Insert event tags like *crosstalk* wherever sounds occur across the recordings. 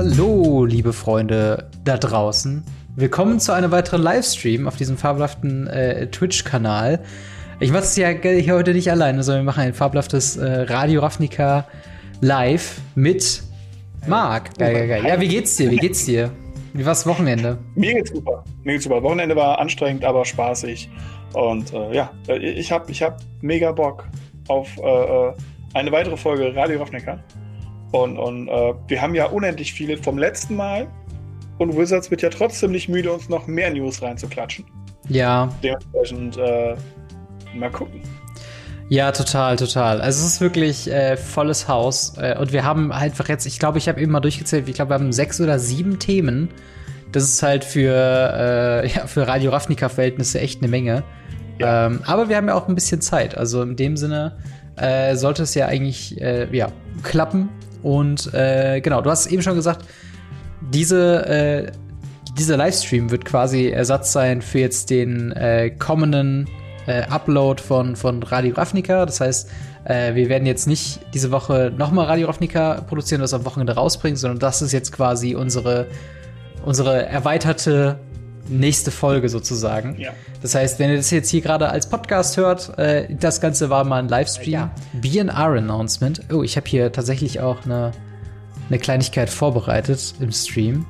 Hallo, liebe Freunde da draußen. Willkommen zu einem weiteren Livestream auf diesem fabelhaften äh, Twitch-Kanal. Ich mache es ja hier heute nicht alleine, sondern wir machen ein fabelhaftes äh, Radio Ravnica live mit Marc. Geil, geil, geil. Ja, wie geht's dir? Wie geht's dir? Wie war's Wochenende? Mir geht's super. Mir geht's super. Wochenende war anstrengend, aber spaßig. Und äh, ja, ich habe ich hab mega Bock auf äh, äh, eine weitere Folge Radio Ravnica. Und, und äh, wir haben ja unendlich viele vom letzten Mal. Und Wizards wird ja trotzdem nicht müde, uns noch mehr News reinzuklatschen. Ja. Dementsprechend äh, mal gucken. Ja, total, total. Also es ist wirklich äh, volles Haus. Äh, und wir haben einfach jetzt, ich glaube, ich habe eben mal durchgezählt, ich glaube, wir haben sechs oder sieben Themen. Das ist halt für, äh, *laughs* ja, für Radio Ravnica-Verhältnisse echt eine Menge. Ja. Ähm, aber wir haben ja auch ein bisschen Zeit. Also in dem Sinne äh, sollte es ja eigentlich äh, ja, klappen. Und äh, genau, du hast eben schon gesagt, diese, äh, dieser Livestream wird quasi Ersatz sein für jetzt den äh, kommenden äh, Upload von, von Radio Ravnica. Das heißt, äh, wir werden jetzt nicht diese Woche nochmal Radio Ravnica produzieren und das am Wochenende rausbringen, sondern das ist jetzt quasi unsere, unsere erweiterte nächste Folge sozusagen. Ja. Das heißt, wenn ihr das jetzt hier gerade als Podcast hört, äh, das Ganze war mal ein Livestream. Ja. BNR-Announcement. Oh, ich habe hier tatsächlich auch eine, eine Kleinigkeit vorbereitet im Stream.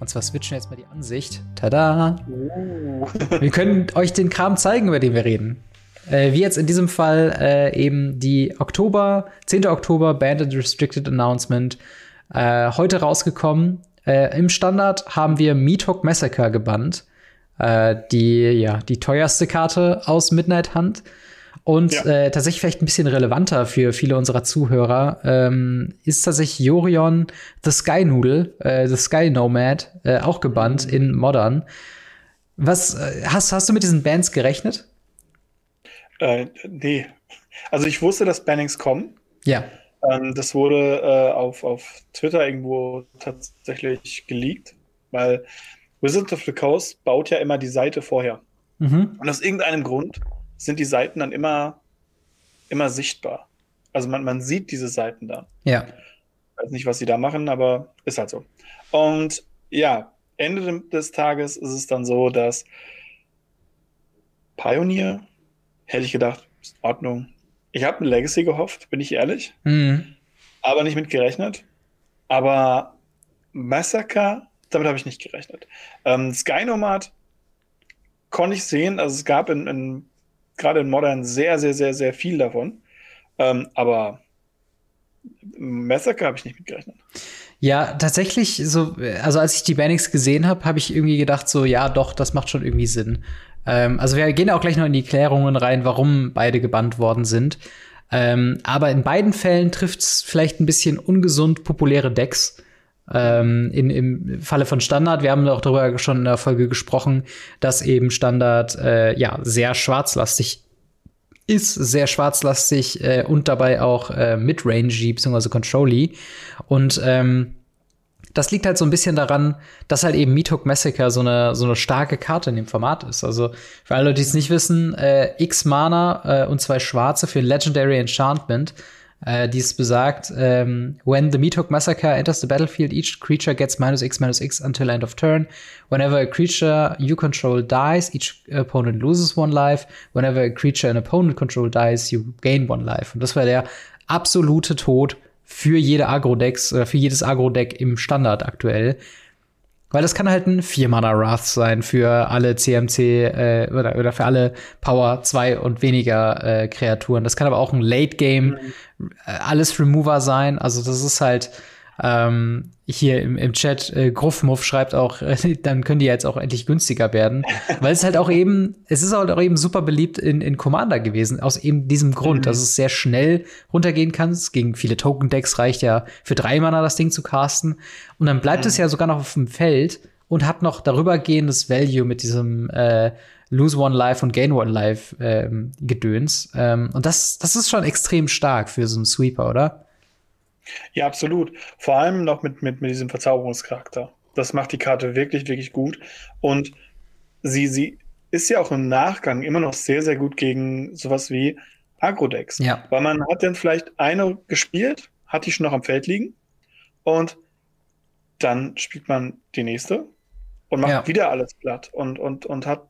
Und zwar switchen wir jetzt mal die Ansicht. Tada! Oh. wir können euch den Kram zeigen, über den wir reden. Äh, wie jetzt in diesem Fall äh, eben die Oktober, 10. Oktober Banded Restricted Announcement äh, heute rausgekommen. Äh, Im Standard haben wir Meathook Massacre gebannt. Äh, die, ja, die teuerste Karte aus Midnight Hunt. Und ja. äh, tatsächlich vielleicht ein bisschen relevanter für viele unserer Zuhörer ähm, ist tatsächlich Jorion The Sky Noodle, äh, The Sky Nomad, äh, auch gebannt mhm. in Modern. Was äh, hast, hast du mit diesen Bands gerechnet? Äh, nee. Also ich wusste, dass Bannings kommen. Ja. Ähm, das wurde äh, auf, auf Twitter irgendwo tatsächlich geleakt, weil Wizards of the Coast baut ja immer die Seite vorher. Mhm. Und aus irgendeinem Grund sind die Seiten dann immer, immer sichtbar. Also man, man sieht diese Seiten dann. Ja. Ich weiß nicht, was sie da machen, aber ist halt so. Und ja, Ende des Tages ist es dann so, dass Pioneer, hätte ich gedacht, ist in Ordnung, ich habe eine Legacy gehofft, bin ich ehrlich. Mhm. Aber nicht mit gerechnet. Aber Massacre, damit habe ich nicht gerechnet. Ähm, Sky Nomad konnte ich sehen. Also es gab in, in gerade in Modern sehr, sehr, sehr, sehr viel davon. Ähm, aber Massacre habe ich nicht mit gerechnet. Ja, tatsächlich, so, also als ich die Bannings gesehen habe, habe ich irgendwie gedacht, so, ja, doch, das macht schon irgendwie Sinn. Ähm, also wir gehen auch gleich noch in die Klärungen rein, warum beide gebannt worden sind. Ähm, aber in beiden Fällen trifft es vielleicht ein bisschen ungesund populäre Decks. Ähm, in, Im Falle von Standard, wir haben auch darüber schon in der Folge gesprochen, dass eben Standard äh, ja sehr schwarzlastig ist, sehr schwarzlastig äh, und dabei auch äh, Midrange bzw. Control-y. Und ähm, das liegt halt so ein bisschen daran, dass halt eben Meathook Massacre so eine, so eine starke Karte in dem Format ist. Also für alle, die es nicht wissen, äh, X Mana äh, und zwei Schwarze für Legendary Enchantment. Äh, dies besagt, ähm, when the Meathook Massacre enters the battlefield, each creature gets minus X minus X until end of turn. Whenever a creature you control dies, each opponent loses one life. Whenever a creature an opponent control dies, you gain one life. Und das war der absolute Tod für jede Agro-Decks oder für jedes Agro-Deck im Standard aktuell. Weil das kann halt ein 4-Mana Wrath sein für alle CMC äh, oder, oder für alle Power 2 und weniger äh, Kreaturen. Das kann aber auch ein Late Game mhm. äh, alles Remover sein. Also das ist halt ähm, hier im, im Chat, äh, Gruffmuff schreibt auch, äh, *laughs* dann können die jetzt auch endlich günstiger werden. Weil es halt auch eben, es ist halt auch eben super beliebt in, in Commander gewesen, aus eben diesem Grund, mhm. dass es sehr schnell runtergehen kann. Gegen viele Token-Decks reicht ja für drei Mana das Ding zu casten. Und dann bleibt mhm. es ja sogar noch auf dem Feld und hat noch darüber gehendes Value mit diesem äh, Lose One Life und Gain One Life ähm, Gedöns. Ähm, und das, das ist schon extrem stark für so einen Sweeper, oder? Ja, absolut. Vor allem noch mit, mit, mit diesem Verzauberungscharakter. Das macht die Karte wirklich, wirklich gut. Und sie, sie ist ja auch im Nachgang immer noch sehr, sehr gut gegen sowas wie Agro-Decks. Ja. Weil man hat dann vielleicht eine gespielt, hat die schon noch am Feld liegen und dann spielt man die nächste und macht ja. wieder alles platt und, und, und hat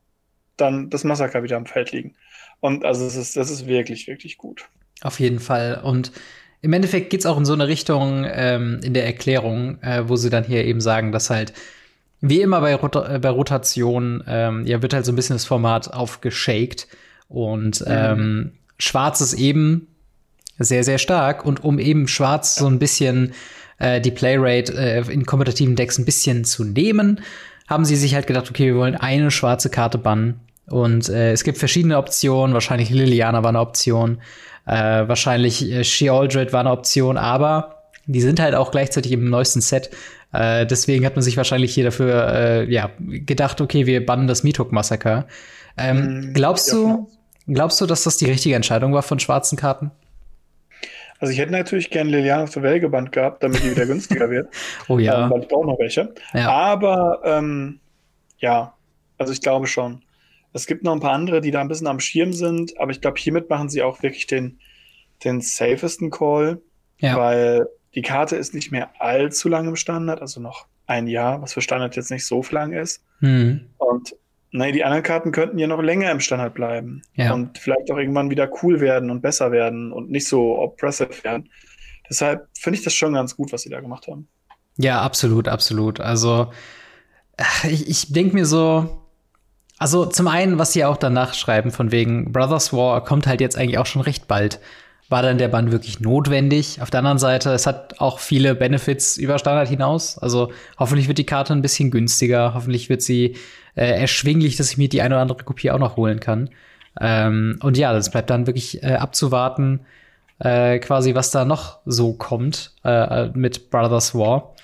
dann das Massaker wieder am Feld liegen. Und also es ist, das ist wirklich, wirklich gut. Auf jeden Fall. Und im Endeffekt geht es auch in so eine Richtung ähm, in der Erklärung, äh, wo sie dann hier eben sagen, dass halt wie immer bei, Rot äh, bei Rotation, ähm, ja, wird halt so ein bisschen das Format aufgeshaked. Und mhm. ähm, Schwarz ist eben sehr, sehr stark. Und um eben Schwarz so ein bisschen äh, die Playrate äh, in kompetitiven Decks ein bisschen zu nehmen, haben sie sich halt gedacht, okay, wir wollen eine schwarze Karte bannen. Und äh, es gibt verschiedene Optionen. Wahrscheinlich Liliana war eine Option. Äh, wahrscheinlich äh, Shealdred war eine Option. Aber die sind halt auch gleichzeitig im neuesten Set. Äh, deswegen hat man sich wahrscheinlich hier dafür äh, ja, gedacht, okay, wir bannen das Mithok-Massaker. Ähm, mhm, glaubst du, glaubst du, dass das die richtige Entscheidung war von schwarzen Karten? Also ich hätte natürlich gerne Liliana auf der Welt gebannt gehabt, damit die wieder günstiger wird. *laughs* Oh ja. Ähm, weil ich brauche noch welche. Ja. Aber ähm, ja, also ich glaube schon. Es gibt noch ein paar andere, die da ein bisschen am Schirm sind, aber ich glaube, hiermit machen sie auch wirklich den, den safesten Call, ja. weil die Karte ist nicht mehr allzu lang im Standard, also noch ein Jahr, was für Standard jetzt nicht so lang ist. Mhm. Und nee, die anderen Karten könnten ja noch länger im Standard bleiben ja. und vielleicht auch irgendwann wieder cool werden und besser werden und nicht so oppressive werden. Deshalb finde ich das schon ganz gut, was sie da gemacht haben. Ja, absolut, absolut. Also ich, ich denke mir so, also zum einen, was sie auch danach schreiben, von wegen Brothers War kommt halt jetzt eigentlich auch schon recht bald war dann der Bann wirklich notwendig. Auf der anderen Seite, es hat auch viele Benefits über Standard hinaus. Also hoffentlich wird die Karte ein bisschen günstiger. Hoffentlich wird sie äh, erschwinglich, dass ich mir die eine oder andere Kopie auch noch holen kann. Ähm, und ja, das bleibt dann wirklich äh, abzuwarten, äh, quasi, was da noch so kommt äh, mit Brothers War.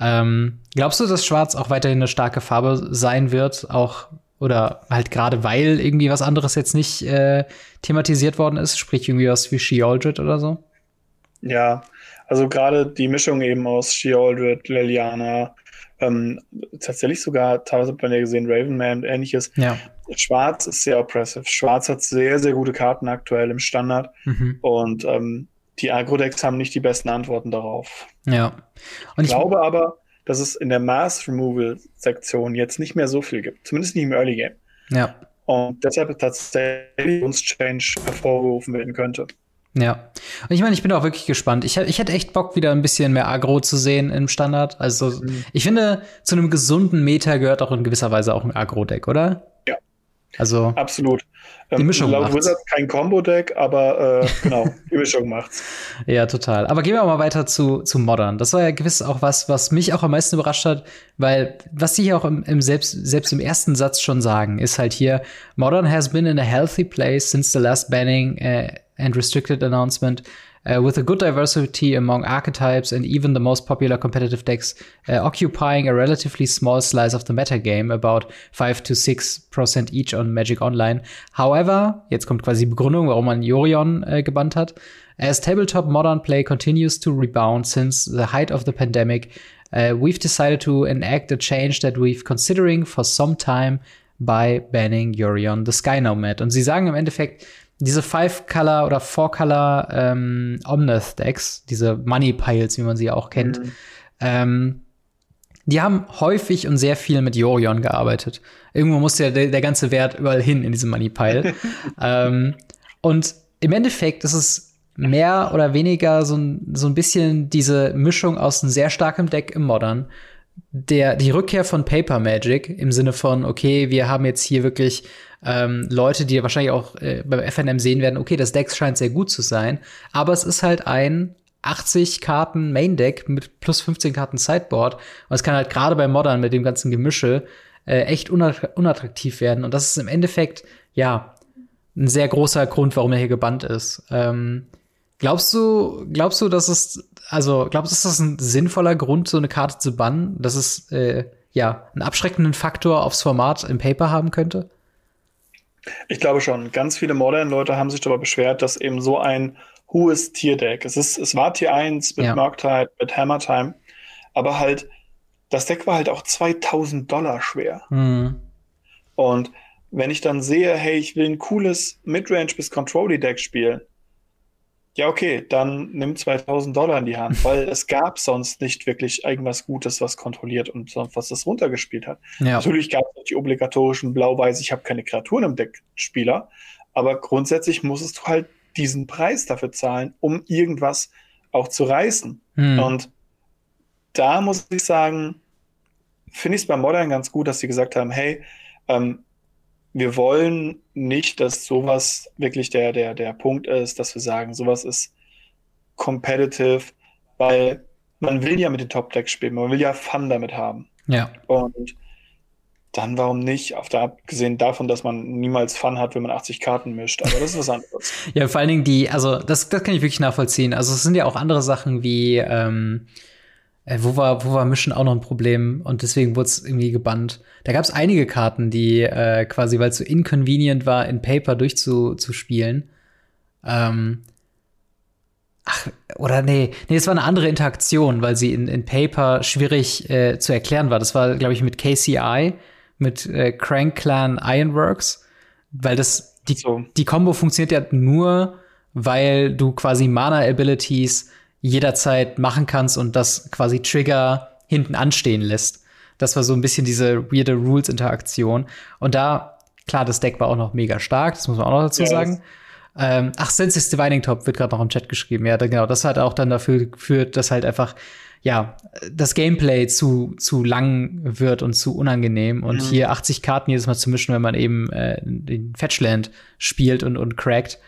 Ähm, glaubst du, dass Schwarz auch weiterhin eine starke Farbe sein wird, auch oder halt gerade weil irgendwie was anderes jetzt nicht äh, thematisiert worden ist, sprich irgendwie was wie She-Aldred oder so? Ja, also gerade die Mischung eben aus She-Aldred, Liliana, ähm, tatsächlich sogar, teilweise hat man ja gesehen, Ravenman und ähnliches. Ja. Schwarz ist sehr oppressive. Schwarz hat sehr, sehr gute Karten aktuell im Standard. Mhm. Und ähm, die Agro-Decks haben nicht die besten Antworten darauf. Ja. Und ich glaube aber, dass es in der Mass Removal Sektion jetzt nicht mehr so viel gibt. Zumindest nicht im Early Game. Ja. Und deshalb tatsächlich uns Change hervorgerufen werden könnte. Ja. Und ich meine, ich bin auch wirklich gespannt. Ich, ich hätte echt Bock, wieder ein bisschen mehr Agro zu sehen im Standard. Also, mhm. ich finde, zu einem gesunden Meta gehört auch in gewisser Weise auch ein Agro-Deck, oder? Also. Absolut. Die ähm, Mischung laut Wizards kein Combo-Deck, aber äh, *laughs* genau, die Mischung macht's. Ja, total. Aber gehen wir mal weiter zu, zu Modern. Das war ja gewiss auch was, was mich auch am meisten überrascht hat, weil was sie hier auch im, im selbst, selbst im ersten Satz schon sagen, ist halt hier, Modern has been in a healthy place since the last banning uh, and restricted announcement uh, with a good diversity among archetypes and even the most popular competitive decks uh, occupying a relatively small slice of the metagame, about 5 to 6% each on Magic Online. However, jetzt kommt quasi die Begründung, warum man Yorion äh, gebannt hat. As tabletop modern play continues to rebound since the height of the pandemic, uh, we've decided to enact a change that we've considering for some time by banning Yorion the Sky Nomad. Und sie sagen im Endeffekt, diese Five-Color oder Four-Color ähm, Omnath-Decks, diese Money Piles, wie man sie auch kennt, mhm. ähm, die haben häufig und sehr viel mit Yorion gearbeitet. Irgendwo muss ja der, der ganze Wert überall hin in diesem Money Pile. *laughs* ähm, und im Endeffekt ist es mehr oder weniger so ein, so ein bisschen diese Mischung aus einem sehr starkem Deck im Modern. Der, die Rückkehr von Paper Magic im Sinne von, okay, wir haben jetzt hier wirklich ähm, Leute, die wahrscheinlich auch äh, beim FNM sehen werden, okay, das Deck scheint sehr gut zu sein, aber es ist halt ein 80 Karten Main Deck mit plus 15 Karten Sideboard und es kann halt gerade bei Modern mit dem ganzen Gemische äh, echt unattraktiv werden und das ist im Endeffekt ja ein sehr großer Grund, warum er hier gebannt ist. Ähm, glaubst du, glaubst du, dass es also glaubst du, ist das ein sinnvoller Grund, so eine Karte zu bannen, dass es äh, ja einen abschreckenden Faktor aufs Format im Paper haben könnte? Ich glaube schon. Ganz viele Modern-Leute haben sich darüber beschwert, dass eben so ein hohes Tier-Deck, es, ist, es war Tier 1 mit ja. Murktide, mit Hammer Time, aber halt, das Deck war halt auch 2000 Dollar schwer. Mhm. Und wenn ich dann sehe, hey, ich will ein cooles Midrange bis Control-Deck spielen, Ja, okay, dann nimm 2000 Dollar in die Hand, weil es gab sonst nicht wirklich irgendwas Gutes, was kontrolliert und was das runtergespielt hat. Ja. Natürlich gab es die obligatorischen Blau-Weiß, ich habe keine Kreaturen im Deck Spieler, aber grundsätzlich musstest du halt diesen Preis dafür zahlen, um irgendwas auch zu reißen. Hm. Und da muss ich sagen, finde ich es bei Modern ganz gut, dass sie gesagt haben, hey, ähm, wir wollen nicht, dass sowas wirklich der, der, der Punkt ist, dass wir sagen, sowas ist competitive, weil man will ja mit den Top-Decks spielen, man will ja Fun damit haben. Ja. Und dann warum nicht? Auf der abgesehen davon, dass man niemals Fun hat, wenn man 80 Karten mischt. Aber das ist was anderes. *laughs* ja, vor allen Dingen die, also das, das kann ich wirklich nachvollziehen. Also es sind ja auch andere Sachen wie, ähm, äh, wo war, wo war Mischen auch noch ein Problem und deswegen wurde es irgendwie gebannt. Da gab es einige Karten, die äh, quasi, weil es so inconvenient war, in Paper durchzuspielen. Ähm, ach, oder nee, nee, es war eine andere Interaktion, weil sie in, in Paper schwierig äh, zu erklären war. Das war, glaube ich, mit KCI, mit äh, Crank Clan Ironworks, weil das, die, so. die Combo funktioniert ja nur, weil du quasi Mana-Abilities jederzeit machen kannst und das quasi Trigger hinten anstehen lässt. Das war so ein bisschen diese weirde Rules-Interaktion. Und da, klar, das Deck war auch noch mega stark, das muss man auch noch dazu yes. sagen. Ähm, ach, Senses Divining Top wird gerade noch im Chat geschrieben. Ja, genau. Das hat auch dann dafür geführt, dass halt einfach, ja, das Gameplay zu, zu lang wird und zu unangenehm. Und mhm. hier 80 Karten jedes Mal zu mischen, wenn man eben äh, den Fetchland spielt und, und crackt,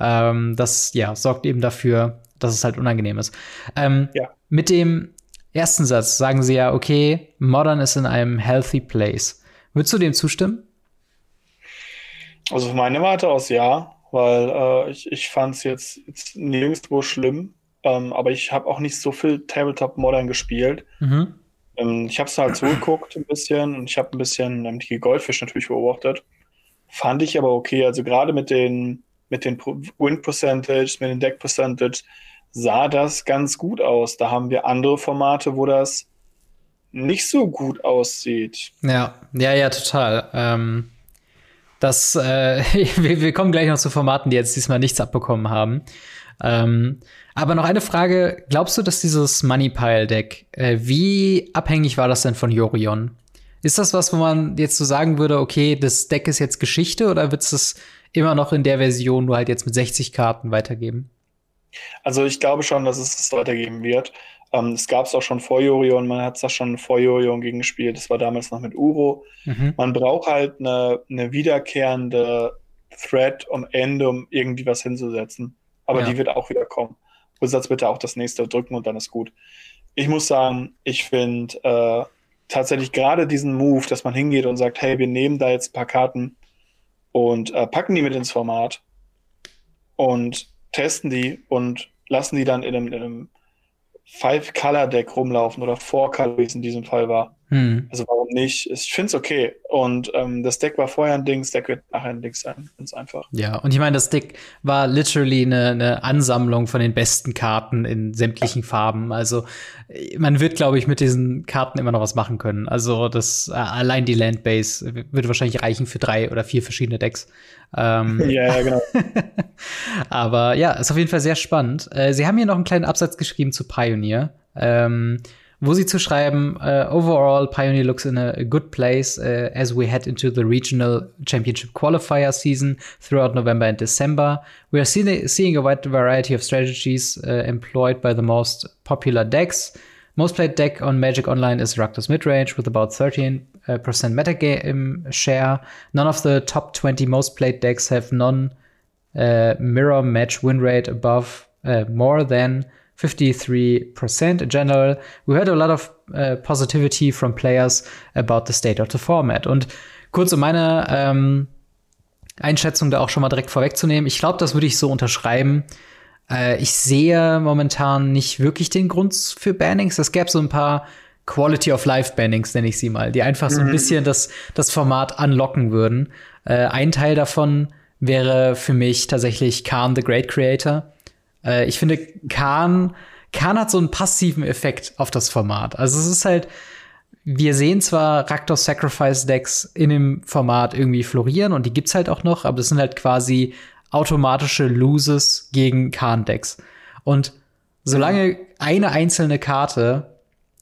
ähm, das, ja, sorgt eben dafür, dass es halt unangenehm ist. Ähm, ja. Mit dem ersten Satz sagen sie ja, okay, Modern ist in einem healthy place. Würdest du dem zustimmen? Also von meiner Warte aus ja, weil äh, ich, ich fand es jetzt, jetzt nirgendwo schlimm, ähm, aber ich habe auch nicht so viel Tabletop Modern gespielt. Mhm. Ähm, ich habe es halt zugeguckt ein bisschen und ich habe ein bisschen ähm, die Goldfish natürlich beobachtet. Fand ich aber okay, also gerade mit den mit den Win Percentage, mit den Deck Percentage, sah das ganz gut aus. Da haben wir andere Formate, wo das nicht so gut aussieht. Ja, ja, ja, total. Ähm, das, äh, *laughs* wir, wir, kommen gleich noch zu Formaten, die jetzt diesmal nichts abbekommen haben. Ähm, aber noch eine Frage: Glaubst du, dass dieses Money Pile Deck, äh, wie abhängig war das denn von Jorion? Ist das was, wo man jetzt so sagen würde, okay, das Deck ist jetzt Geschichte oder wird es immer noch in der Version nur halt jetzt mit 60 Karten weitergeben? Also ich glaube schon, dass es das weitergeben wird. Ähm, es gab es auch schon vor Jorion, man hat es da schon vor Jorion gegen gespielt, das war damals noch mit Uro. Mhm. Man braucht halt eine, eine wiederkehrende Thread am Ende, um irgendwie was hinzusetzen. Aber ja. die wird auch wieder kommen. Wizards bitte auch das nächste drücken und dann ist gut. Ich muss sagen, ich finde äh, tatsächlich gerade diesen Move, dass man hingeht und sagt, hey, wir nehmen da jetzt ein paar Karten und äh, packen die mit ins Format und testen die und lassen die dann in einem, in einem Five-Color-Deck rumlaufen oder Four-Color, wie es in diesem Fall war. Hm. Also warum nicht? Ich finde es okay. Und ähm, das Deck war vorher ein Ding, das Deck wird nachher ein Ding sein. Ganz einfach. Ja, und ich meine, das Deck war literally eine, eine Ansammlung von den besten Karten in sämtlichen. Farben. Also man wird, glaube ich, mit diesen Karten immer noch was machen können. Also das äh, allein die Landbase würde wahrscheinlich reichen für drei oder vier verschiedene Decks. Ähm, *laughs* ja, ja, genau. *laughs* aber ja, ist auf jeden Fall sehr spannend. Äh, Sie haben hier noch einen kleinen Absatz geschrieben zu Pioneer. Ähm, wo sie zu schreiben, uh, overall Pioneer looks in a, good place uh, as we head into the regional championship qualifier season throughout November and December. We are see seeing a wide variety of strategies uh, employed by the most popular decks. Most played deck on Magic Online is Rakdos Midrange with about 13% metagame share. None of the top 20 most played decks have non mirror match win rate above more than 53% in general. We heard a lot of uh, positivity from players about the state of the format. Und kurz um meine ähm, Einschätzung da auch schon mal direkt vorwegzunehmen, ich glaube, das würde ich so unterschreiben. Äh, ich sehe momentan nicht wirklich den Grund für Bannings. Es gäbe so ein paar Quality of Life Bannings, nenne ich sie mal, die einfach so ein mhm. bisschen das, das Format unlocken würden. Äh, ein Teil davon wäre für mich tatsächlich Khan the Great Creator äh, ich finde, Khan, Khan hat so einen passiven Effekt auf das Format. Also es ist halt, wir sehen zwar Raktos Sacrifice Decks in dem Format irgendwie florieren und die gibt's halt auch noch, aber das sind halt quasi automatische Loses gegen Khan-Decks. Und solange eine einzelne Karte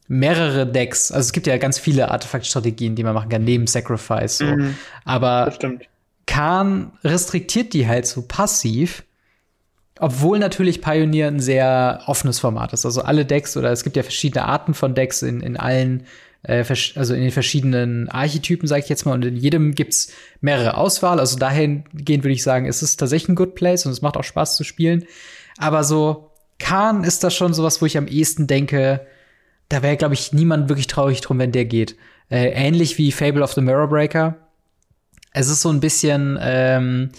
mehrere Decks, also es gibt ja ganz viele Artefaktstrategien, die man machen kann, neben Sacrifice. So. Mhm. Aber Khan restriktiert die halt so passiv, obwohl natürlich Pioneer ein sehr offenes Format ist. Also alle Decks oder es gibt ja verschiedene Arten von Decks in, in allen äh, also in den verschiedenen Archetypen, sage ich jetzt mal, und in jedem gibt's mehrere Auswahl. Also dahingehend würde ich sagen, es ist tatsächlich ein Good Place und es macht auch Spaß zu spielen. Aber so Khan ist das schon sowas, wo ich am ehesten denke, da wäre, glaube ich, niemand wirklich traurig drum, wenn der geht. Äh, ähnlich wie Fable of the Mirror Breaker. Es ist so ein bisschen ähm,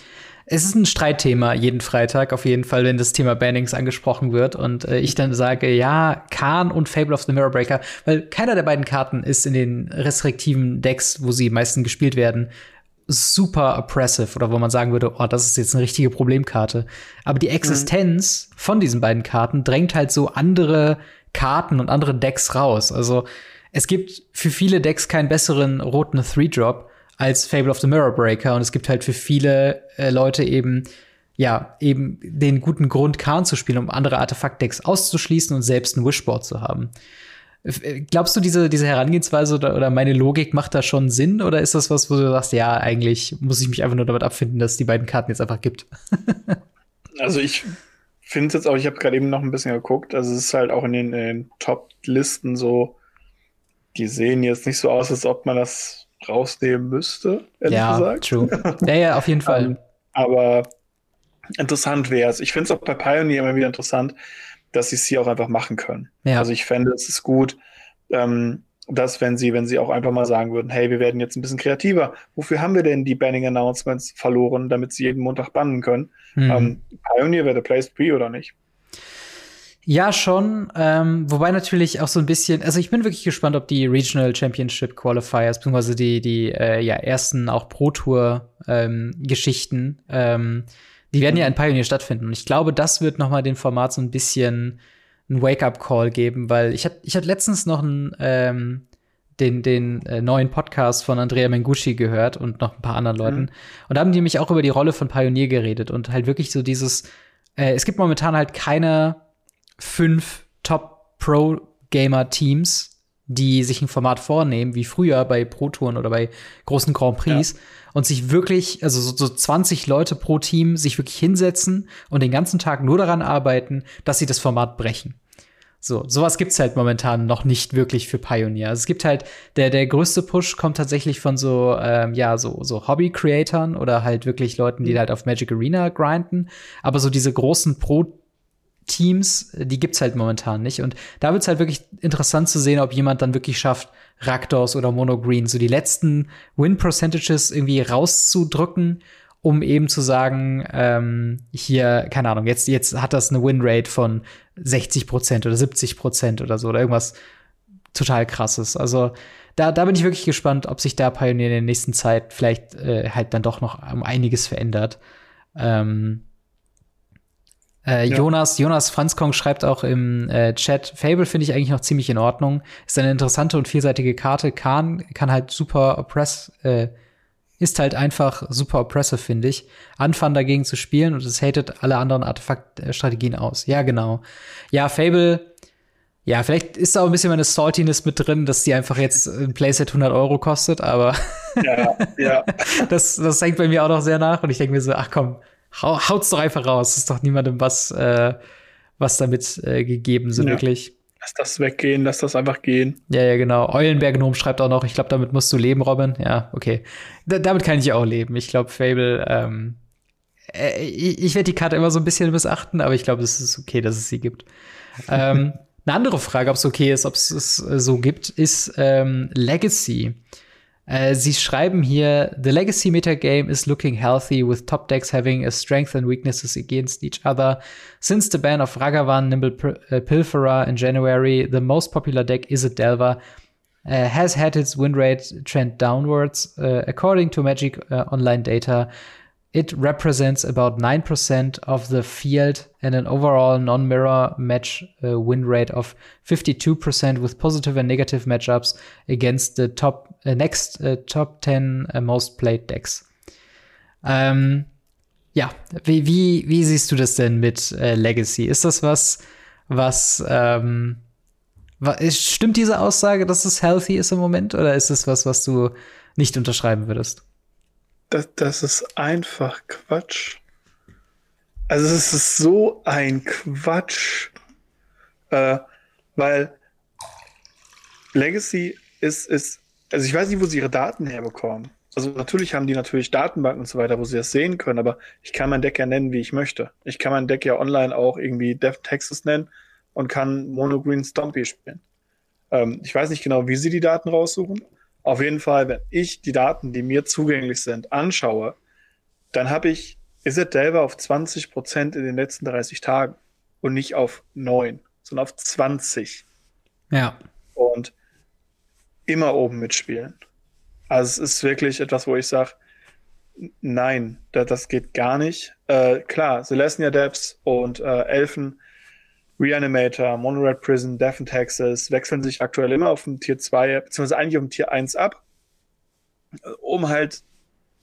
es ist ein Streitthema jeden Freitag, auf jeden Fall, wenn das Thema Bannings angesprochen wird. Und äh, ich dann sage, ja, Khan und Fable of the Mirror Breaker, weil keiner der beiden Karten ist in den restriktiven Decks, wo sie meistens gespielt werden, super oppressive oder wo man sagen würde, oh, das ist jetzt eine richtige Problemkarte. Aber die Existenz mhm. von diesen beiden Karten drängt halt so andere Karten und andere Decks raus. Also es gibt für viele Decks keinen besseren roten Three-Drop als Fable of the Mirror Breaker. Und es gibt halt für viele äh, Leute eben, ja, eben den guten Grund, Khan zu spielen, um andere Artefakt-Decks auszuschließen und selbst ein Wishboard zu haben. Äh, glaubst du, diese, diese Herangehensweise oder, oder meine Logik macht da schon Sinn? Oder ist das was, wo du sagst, ja, eigentlich muss ich mich einfach nur damit abfinden, dass es die beiden Karten jetzt einfach gibt? *laughs* also ich finde es jetzt auch, ich habe gerade eben noch ein bisschen geguckt, also es ist halt auch in den, in den Top-Listen so, die sehen jetzt nicht so aus, als ob man das rausnehmen müsste, ehrlich ja, gesagt. True. Ja, ja, auf jeden *laughs* Fall. um, aber interessant wäre es. Ich finde es auch bei Pioneer immer wieder interessant, dass sie es hier auch einfach machen können. Ja. Also ich fände, es ist gut, ähm, dass wenn sie, wenn sie auch einfach mal sagen würden, hey, wir werden jetzt ein bisschen kreativer. Wofür haben wir denn die Banning Announcements verloren, damit sie jeden Montag bannen können? Mhm. Ähm, Pioneer wäre the place to be oder nicht? Ja, schon. Ähm, wobei natürlich auch so ein bisschen, also ich bin wirklich gespannt, ob die Regional Championship Qualifiers, beziehungsweise die, die äh, ja, ersten auch Pro-Tour-Geschichten, ähm, ähm, die werden ja in Pioneer stattfinden. Und ich glaube, das wird noch mal dem Format so ein bisschen ein Wake-up-Call geben, weil ich hatte ich hatte letztens noch einen, ähm, den, den äh, neuen Podcast von Andrea Mengucci gehört und noch ein paar anderen Leuten. Mhm. Und da haben die mich auch über die Rolle von Pioneer geredet und halt wirklich so dieses, äh, es gibt momentan halt keine fünf Top-Pro-Gamer-Teams, die sich ein Format vornehmen, wie früher bei Pro-Touren oder bei großen Grand Prix, ja. und sich wirklich, also so, so 20 Leute pro Team, sich wirklich hinsetzen und den ganzen Tag nur daran arbeiten, dass sie das Format brechen. So, sowas gibt's halt momentan noch nicht wirklich für Pioneer. Also es gibt halt, der, der größte Push kommt tatsächlich von so, ähm, ja, so, so Hobby-Creatoren oder halt wirklich Leuten, die mhm. halt auf Magic Arena grinden. Aber so diese großen Pro- Teams, die gibt's halt momentan nicht. Und da wird's halt wirklich interessant zu sehen, ob jemand dann wirklich schafft, Rakdos oder Mono Green so die letzten Win Percentages irgendwie rauszudrücken, um eben zu sagen, ähm, hier, keine Ahnung, jetzt, jetzt hat das eine Win-Rate von 60 Prozent oder 70 Prozent oder so oder irgendwas total krasses. Also da, da bin ich wirklich gespannt, ob sich da Pioneer in der nächsten Zeit vielleicht äh, halt dann doch noch um einiges verändert. Ähm, äh, ja. Jonas, Jonas Franzkong schreibt auch im äh, Chat, Fable finde ich eigentlich noch ziemlich in Ordnung. Ist eine interessante und vielseitige Karte. Khan kann halt super oppress, äh, ist halt einfach super oppressive, finde ich. Anfangen dagegen zu spielen und es hatet alle anderen Artefaktstrategien aus. Ja, genau. Ja, Fable, ja, vielleicht ist da auch ein bisschen meine Saltiness mit drin, dass die einfach jetzt ein Playset 100 Euro kostet, aber ja, ja. *laughs* das, das hängt bei mir auch noch sehr nach und ich denke mir so, ach komm, haut's doch einfach raus. ist doch niemandem was, äh, was damit äh, gegeben, so ja. wirklich. Lass das weggehen, lass das einfach gehen. Ja, ja, genau. Eulenberg-Gnome schreibt auch noch, ich glaube, damit musst du leben, Robin. Ja, okay. D damit kann ich auch leben. Ich glaube, Fable, ähm, äh, ich, ich werde die Karte immer so ein bisschen missachten, aber ich glaube, es ist okay, dass es sie gibt. ähm, *laughs* eine andere Frage, ob es okay ist, ob es es äh, so gibt, ist ähm, Legacy. Äh, sie schreiben hier, the legacy metagame is looking healthy with top decks having a strength and weaknesses against each other. Since the ban of Ragavan Nimble uh, Pilferer in January, the most popular deck is a Delver. Uh, has had its win rate trend downwards. Uh, according to Magic uh, Online data, it represents about 9% of the field and an overall non mirror match uh, win rate of 52% with positive and negative matchups against the top uh, next uh, top 10 uh, most played decks. Ähm, Ja, wie, wie, wie siehst du das denn mit äh, Legacy? Ist das was, was, ähm, was, stimmt diese Aussage, dass es healthy ist im Moment, oder ist es was, was du nicht unterschreiben würdest? Das, das ist einfach Quatsch. Also es ist so ein Quatsch, äh, weil Legacy ist, ist, also ich weiß nicht, wo sie ihre Daten herbekommen. Also natürlich haben die natürlich Datenbanken und so weiter, wo sie das sehen können, aber ich kann mein Deck ja nennen, wie ich möchte. Ich kann mein Deck ja online auch irgendwie Dev Texas nennen und kann Mono Green Stompy spielen. Ähm, ich weiß nicht genau, wie sie die Daten raussuchen. Auf jeden Fall, wenn ich die Daten, die mir zugänglich sind, anschaue, dann habe ich Izzet Delver auf 20 Prozent in den letzten 30 Tagen und nicht auf 9, sondern auf 20. Ja. Und immer oben mitspielen. Also es ist wirklich etwas, wo ich sage, nein, das, das, geht gar nicht. Äh, klar, Celestia Depths und äh, Elfen, Reanimator, Monored Prison, Death in Texas wechseln sich aktuell immer auf dem Tier 2, beziehungsweise eigentlich auf dem Tier 1 ab, um halt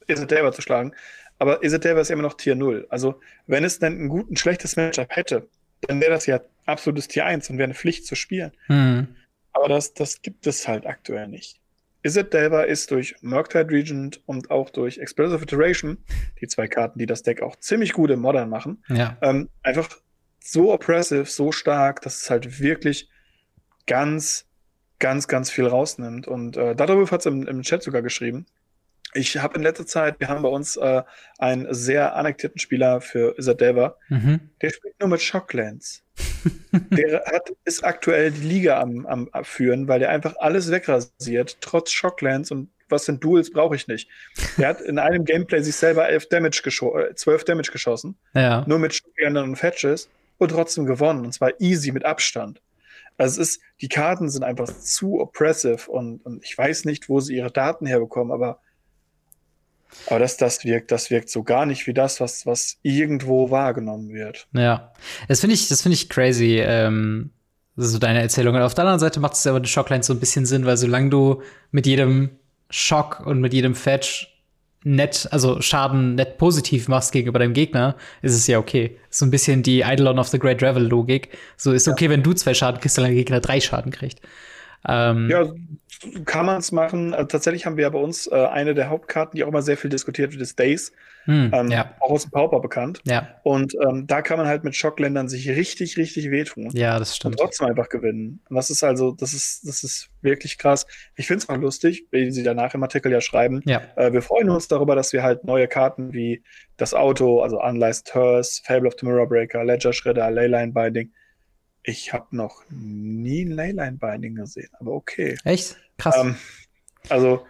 Isodelver zu schlagen. Aber Isodelver ist immer noch Tier 0. Also, wenn es dann ein gut, ein schlechtes Matchup hätte, dann wäre das ja absolutes Tier 1 und wäre eine Pflicht zu spielen. Mhm. Aber das, das gibt es halt aktuell nicht. Izzet Delver ist durch Murktide Regent und auch durch Explosive Iteration, die zwei Karten, die das Deck auch ziemlich gut im Modern machen, ja. ähm, einfach so oppressive, so stark, dass es halt wirklich ganz, ganz, ganz viel rausnimmt. Und äh, darüber hat es im, im Chat sogar geschrieben. Ich habe in letzter Zeit, wir haben bei uns äh, einen sehr annektierten Spieler für Delver, mhm. der spielt nur mit Shocklands. *laughs* der hat, ist aktuell die Liga am, am Führen, weil der einfach alles wegrasiert, trotz Shocklands und was sind Duels, brauche ich nicht. Der hat in einem Gameplay sich selber 11 Damage äh, 12 Damage geschossen. Ja. Nur mit Shocklandern und Fetches und trotzdem gewonnen. Und zwar easy mit Abstand. Also es ist, die Karten sind einfach zu oppressive und, und ich weiß nicht, wo sie ihre Daten herbekommen, aber aber das, das wirkt, das wirkt so gar nicht wie das, was, was irgendwo wahrgenommen wird. Ja. Das finde ich, das finde ich crazy, ähm, so deine Erzählung. Und auf der anderen Seite macht es aber die Shockline so ein bisschen Sinn, weil solange du mit jedem Schock und mit jedem Fetch nett, also Schaden nett positiv machst gegenüber deinem Gegner, ist es ja okay. So ein bisschen die Eidolon of the Great Revel Logik. So ist okay, ja. wenn du zwei Schaden kriegst, dann der Gegner drei Schaden kriegt. Ähm, ja, kann man es machen. Also, tatsächlich haben wir ja bei uns äh, eine der Hauptkarten, die auch immer sehr viel diskutiert wird, ist Days. Hm, ähm, ja. Auch aus dem Pauper bekannt. Ja. Und ähm, da kann man halt mit Schockländern sich richtig, richtig wehtun. Ja, das stimmt. Und trotzdem einfach gewinnen. Und das ist also, das ist, das ist wirklich krass. Ich finde es auch lustig, wie sie danach im Artikel ja schreiben. Ja. Äh, wir freuen uns darüber, dass wir halt neue Karten wie das Auto, also Unlicensed Hearse, Fable of the Mirror Breaker, Ledger Shredder, Leyline Binding, ich habe noch nie ein Leyline-Binding gesehen, aber okay. Echt? Krass. Ähm, also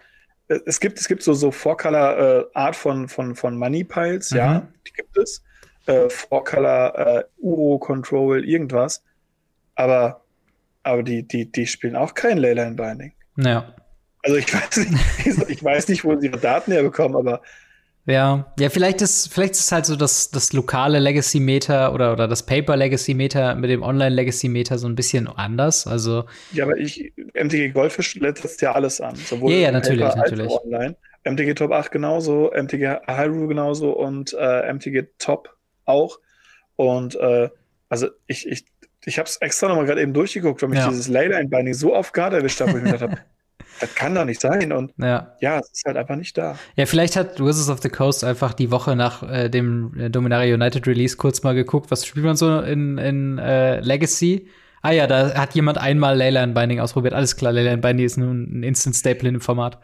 äh, es gibt, es gibt so, so Four-Color äh, Art von, von, von Money Piles, mhm. ja, die gibt es. Äh, Four-Color äh, Uro Control, irgendwas. Aber, aber die, die, die spielen auch kein Leyline-Binding. Ja. Also ich *laughs* weiß nicht, ich weiß nicht, wo sie ihre Daten herbekommen, aber ja, ja, vielleicht ist, vielleicht ist es halt so das, das lokale Legacy-Meter oder, oder das Paper-Legacy-Meter mit dem Online-Legacy-Meter so ein bisschen anders. Also. Ja, aber ich, MTG Goldfish lässt ja alles an. Sowohl ja, ja, natürlich, Paper natürlich. online. MTG Top 8 genauso, MTG Hyrule genauso und äh, MTG Top auch. Und äh, also ich, ich, ich habe es extra nochmal gerade eben durchgeguckt, weil mich ja. dieses Leyline-Binding so auf Guard erwischt hat, wo ich mir gedacht habe, *laughs* das kann doch nicht sein. Und ja. ja, es ist halt einfach nicht da. Ja, vielleicht hat Wizards of the Coast einfach die Woche nach äh, dem äh, Dominaria United Release kurz mal geguckt, was spielt man so in, in äh, Legacy Ah ja, da hat jemand einmal Leyline Binding ausprobiert. Alles klar, Leyline Binding ist nun ein Instant Staple in dem Format.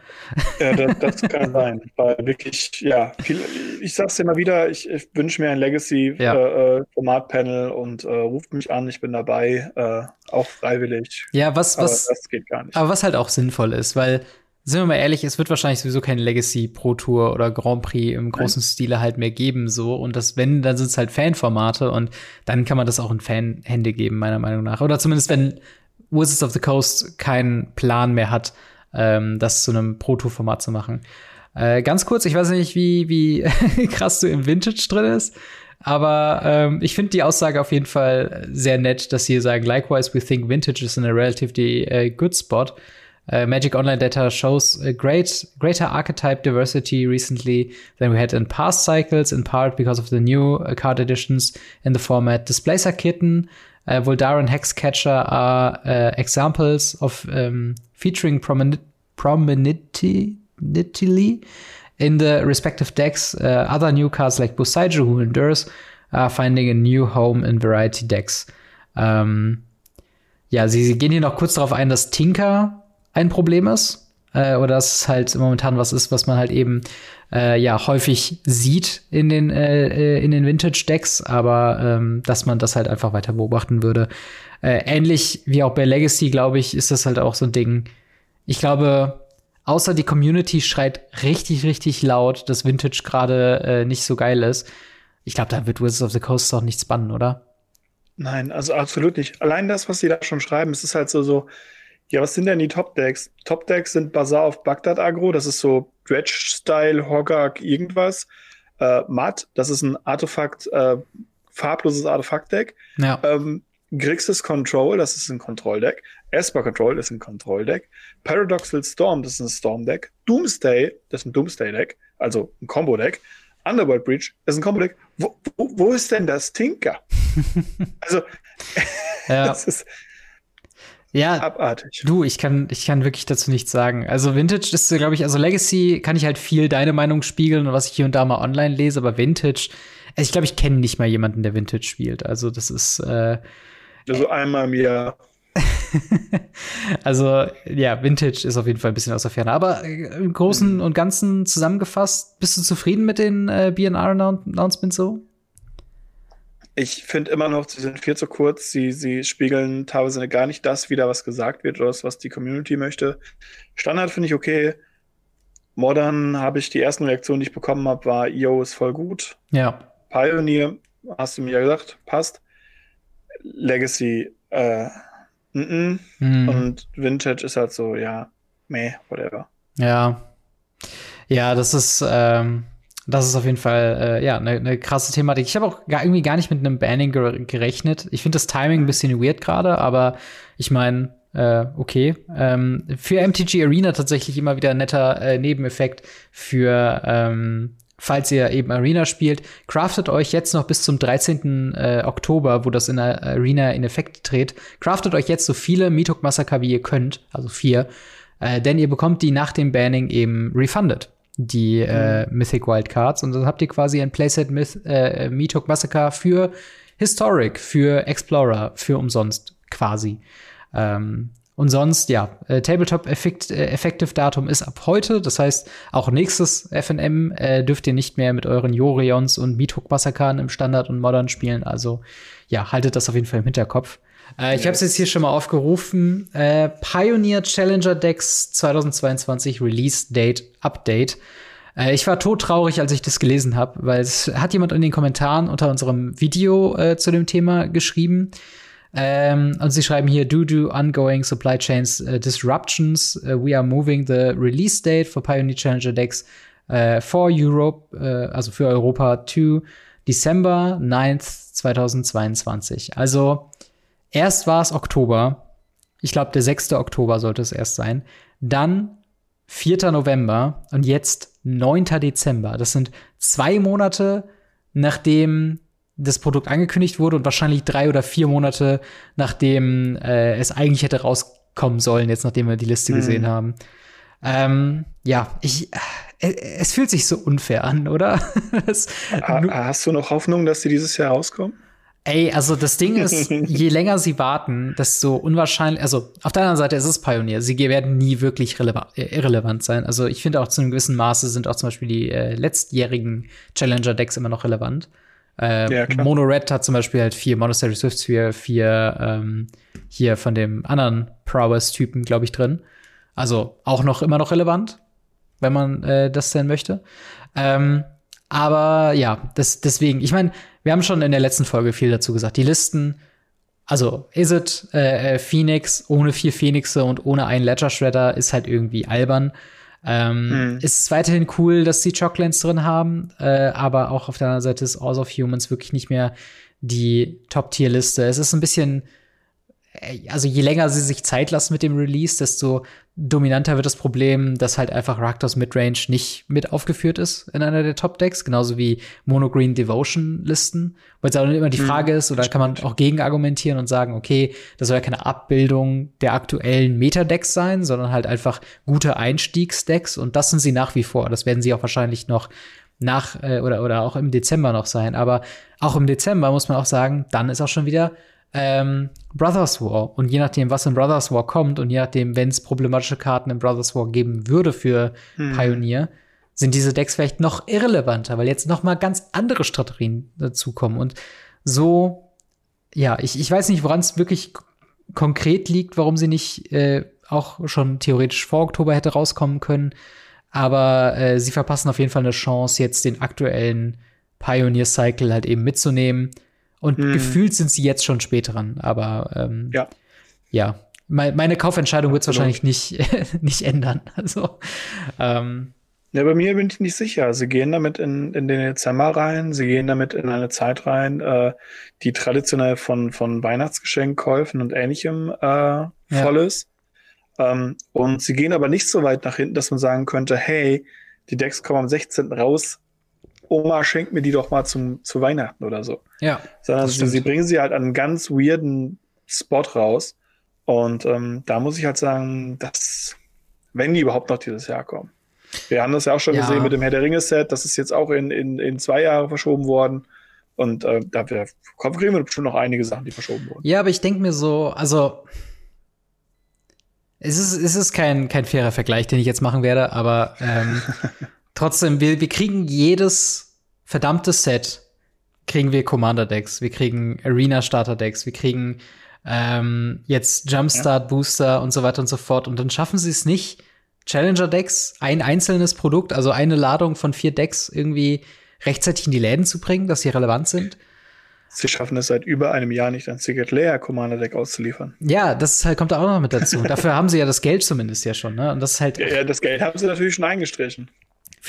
Ja, das, *laughs* das kann sein. Weil wirklich, ja, viel, ich sag's immer wieder, ich, ich wünsche mir ein Legacy-Format-Panel ja. äh, und äh, ruft mich an, ich bin dabei, äh, auch freiwillig. Ja, was, was, das geht gar nicht. Aber was halt auch sinnvoll ist, weil sind wir mal ehrlich, es wird wahrscheinlich sowieso kein Legacy Pro Tour oder Grand Prix im großen Nein. Stile halt mehr geben, so. Und das, wenn, dann sind es halt Fanformate und dann kann man das auch in Fanhände geben, meiner Meinung nach. Oder zumindest, wenn Wizards of the Coast keinen Plan mehr hat, ähm, das zu einem Pro Tour Format zu machen. Äh, ganz kurz, ich weiß nicht, wie, wie *laughs* krass du im Vintage drin ist. Aber ähm, ich finde die Aussage auf jeden Fall sehr nett, dass sie sagen, likewise we think vintage is in a relatively uh, good spot. Uh, Magic Online data shows a great greater archetype diversity recently than we had in past cycles, in part because of the new uh, card additions in the format. Displacer Kitten, uh, Voldaren Hexcatcher are uh, examples of um, featuring prominent prominently in the respective decks. Uh, other new cards like Bosaiju, who endures, are finding a new home in Variety Decks. Ähm, ja, sie, sie, gehen hier noch kurz darauf ein, dass Tinker ein Problem ist. Äh, oder dass es halt momentan was ist, was man halt eben äh, ja häufig sieht in den, äh, äh in den Vintage-Decks, aber ähm, dass man das halt einfach weiter beobachten würde. Äh, ähnlich wie auch bei Legacy, glaube ich, ist das halt auch so ein Ding. Ich glaube, außer die Community schreit richtig, richtig laut, dass Vintage gerade äh, nicht so geil ist. Ich glaube, da wird Wizards of the Coast auch nichts bannen, oder? Nein, also absolut nicht. Allein das, was sie da schon schreiben, es ist halt so, so, ja, was sind denn die Top-Decks? Top-Decks sind Bazaar auf Bagdad Agro, das ist so Dredge-Style, Hogak, irgendwas. Äh, Matt, das ist ein Artefakt, äh, farbloses Artefakt-Deck. Ja. Ähm, Grixis Control, das ist ein Control-Deck. Esper Control, das ist ein Control-Deck. Paradoxal Storm, das ist ein Storm-Deck. Doomsday, das ist ein Doomsday-Deck, also ein Combo-Deck. Underworld Breach, das ist ein Combo-Deck. Wo, wo, wo, ist denn das Tinker? *laughs* also, ja. *laughs* das ist ja, abartig. Du, ich kann, ich kann wirklich dazu nichts sagen. Also Vintage ist, glaube ich, also Legacy kann ich halt viel deine Meinung spiegeln und was ich hier und da mal online lese, aber Vintage, also ich glaube, ich kenne nicht mal jemanden, der Vintage spielt. Also das ist äh, also einmal im Jahr. *laughs* also ja, Vintage ist auf jeden Fall ein bisschen aus der Ferne. Aber äh, im Großen mhm. und Ganzen zusammengefasst, bist du zufrieden mit den äh, BNR-Announcements so? Ich finde immer noch, sie sind viel zu kurz. Sie, sie spiegeln teilweise gar nicht das wieder, was gesagt wird oder das, was die Community möchte. Standard finde ich okay. Modern habe ich die ersten Reaktionen, die ich bekommen habe, war IO ist voll gut. Ja. Pioneer, hast du mir ja gesagt, passt. Legacy, äh, mm -mm. Mhm. und Vintage ist halt so, ja, meh, whatever. Ja. Ja, das ist, ähm, das ist auf jeden Fall äh, ja eine ne krasse Thematik. Ich habe auch gar, irgendwie gar nicht mit einem Banning gerechnet. Ich finde das Timing ein bisschen weird gerade, aber ich meine, äh, okay. Ähm, für MTG Arena tatsächlich immer wieder ein netter äh, Nebeneffekt für ähm, falls ihr eben Arena spielt, craftet euch jetzt noch bis zum 13. Äh, Oktober, wo das in der Arena in Effekt tritt, craftet euch jetzt so viele Mitok Massaker wie ihr könnt, also vier, äh, denn ihr bekommt die nach dem Banning eben refunded die äh, mhm. Mythic Wildcards. Und dann habt ihr quasi ein Playset Myth, äh, Meatok Massacre für Historic, für Explorer, für umsonst quasi. Ähm, und sonst, ja, äh, Tabletop Effect, äh, Effective Datum ist ab heute. Das heißt, auch nächstes FNM äh, dürft ihr nicht mehr mit euren Jorions und Meathook Massakern im Standard und Modern spielen. Also, ja, haltet das auf jeden Fall im Hinterkopf. Äh, ich habe es jetzt hier schon mal aufgerufen. Äh, Pioneer Challenger Decks 2022 Release Date Update. Äh, ich war todtraurig, als ich das gelesen habe, weil es hat jemand in den Kommentaren unter unserem Video äh, zu dem Thema geschrieben. Ähm, und sie schreiben hier, due to ongoing supply chains uh, disruptions, uh, we are moving the release date for Pioneer Challenger Decks uh, for Europe, also für Europa, to December 9th 2022. Also Erst war es Oktober. Ich glaube, der 6. Oktober sollte es erst sein. Dann 4. November und jetzt 9. Dezember. Das sind zwei Monate, nachdem das Produkt angekündigt wurde und wahrscheinlich drei oder vier Monate, nachdem äh, es eigentlich hätte rauskommen sollen, jetzt nachdem wir die Liste mhm. gesehen haben. Ähm, ja, ich, äh, es fühlt sich so unfair an, oder? *laughs* das, Hast du noch Hoffnung, dass sie dieses Jahr rauskommen? Ey, also das Ding ist, *laughs* je länger sie warten, desto unwahrscheinlich, also auf der anderen Seite ist es Pioneer. Sie werden nie wirklich äh, irrelevant sein. Also ich finde auch zu einem gewissen Maße sind auch zum Beispiel die äh, letztjährigen Challenger-Decks immer noch relevant. Äh, ja, Mono Red hat zum Beispiel halt vier Monastery Swift Sphere, vier ähm, hier von dem anderen Prowess-Typen, glaube ich, drin. Also auch noch immer noch relevant, wenn man äh, das denn möchte. Ähm, aber ja, das, deswegen, ich meine, wir haben schon in der letzten Folge viel dazu gesagt. Die Listen, also is it äh, äh, Phoenix ohne vier Phoenixe und ohne einen Ledger Shredder ist halt irgendwie albern. Ähm, hm. Ist es weiterhin cool, dass sie Chocolants drin haben, äh, aber auch auf der anderen Seite ist All of Humans wirklich nicht mehr die Top-Tier-Liste. Es ist ein bisschen also je länger sie sich Zeit lassen mit dem Release, desto dominanter wird das Problem, dass halt einfach Raktors Midrange nicht mit aufgeführt ist in einer der Top-Decks, genauso wie Monogreen Devotion-Listen. Weil es auch immer die mhm. Frage ist, oder kann man auch gegen argumentieren und sagen, okay, das soll ja keine Abbildung der aktuellen Meta-Decks sein, sondern halt einfach gute Einstiegsdecks und das sind sie nach wie vor. Das werden sie auch wahrscheinlich noch nach äh, oder oder auch im Dezember noch sein. Aber auch im Dezember muss man auch sagen, dann ist auch schon wieder ähm, Brothers War. Und je nachdem, was in Brothers War kommt und je nachdem, wenn es problematische Karten in Brothers War geben würde für hm. Pioneer, sind diese Decks vielleicht noch irrelevanter, weil jetzt noch mal ganz andere Strategien dazukommen. Und so, ja, ich, ich weiß nicht, woran es wirklich konkret liegt, warum sie nicht äh, auch schon theoretisch vor Oktober hätte rauskommen können. Aber äh, sie verpassen auf jeden Fall eine Chance, jetzt den aktuellen Pioneer Cycle halt eben mitzunehmen und hm. gefühlt sind sie jetzt schon spät dran. Aber ähm, ja. ja. meine Kaufentscheidung wird es wahrscheinlich nicht, *laughs* nicht ändern. *laughs* Also, ähm, ja, bei mir bin ich nicht sicher. Sie gehen damit in, in den Dezember rein, sie gehen damit in eine Zeit rein, äh, die traditionell von, von Weihnachtsgeschenkkäufen und ähnlichem äh, voll ja. ist. Ähm, und sie gehen aber nicht so weit nach hinten, dass man sagen könnte, hey, die Decks kommen am 16. raus, Oma schenkt mir die doch mal zum, zu Weihnachten oder so. Ja. Sondern sie, sie, bringen sie halt an einen ganz weirden Spot raus. Und ähm, da muss ich halt sagen, dass, wenn die überhaupt noch dieses Jahr kommen. Wir haben das ja auch schon ja. gesehen mit dem Herr der Ringe-Set. Das ist jetzt auch in, in, in zwei Jahre verschoben worden. Und äh, da wir, kriegen wir bestimmt noch einige Sachen, die verschoben wurden. Ja, aber ich denke mir so, also es ist, es ist kein, kein fairer Vergleich, den ich jetzt machen werde, aber ähm, *laughs* trotzdem, wir, wir kriegen jedes verdammte Set, kriegen wir Commander-Decks, wir kriegen Arena-Starter-Decks, wir kriegen ähm, jetzt Jumpstart, ja. Booster und so weiter und so fort. Und dann schaffen sie es nicht, Challenger-Decks, ein einzelnes Produkt, also eine Ladung von vier Decks irgendwie rechtzeitig in die Läden zu bringen, dass sie relevant sind. Sie schaffen es seit über einem Jahr nicht, ein Secret Layer Commander Deck auszuliefern. Ja, das halt, kommt da auch noch mit dazu. *laughs* Dafür haben sie ja das Geld zumindest ja schon, ne? Und das ist halt. Ja, ja, das Geld haben sie natürlich schon eingestrichen.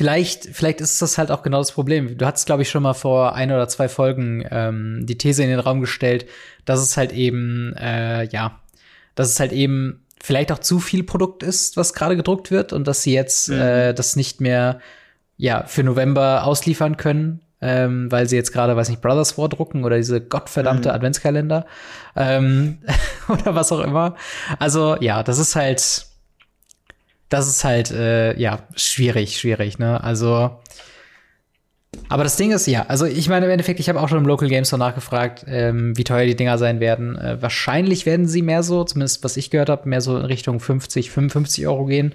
Vielleicht, vielleicht ist das halt auch genau das Problem. Du hattest, glaube ich, schon mal vor ein oder zwei Folgen ähm, die These in den Raum gestellt, dass es halt eben, äh, ja, dass es halt eben vielleicht auch zu viel Produkt ist, was gerade gedruckt wird und dass sie jetzt mhm. äh, das nicht mehr ja für November ausliefern können, ähm, weil sie jetzt gerade, weiß nicht, Brothers vordrucken oder diese gottverdammte mhm. Adventskalender ähm, *laughs* oder was auch immer. Also ja, das ist halt das ist halt, äh, ja, schwierig, schwierig, ne? Also, aber das Ding ist, ja, also ich meine im Endeffekt, ich habe auch schon im Local Game Store nachgefragt, ähm, wie teuer die Dinger sein werden. Äh, wahrscheinlich werden sie mehr so, zumindest was ich gehört habe, mehr so in Richtung 50, 55 Euro gehen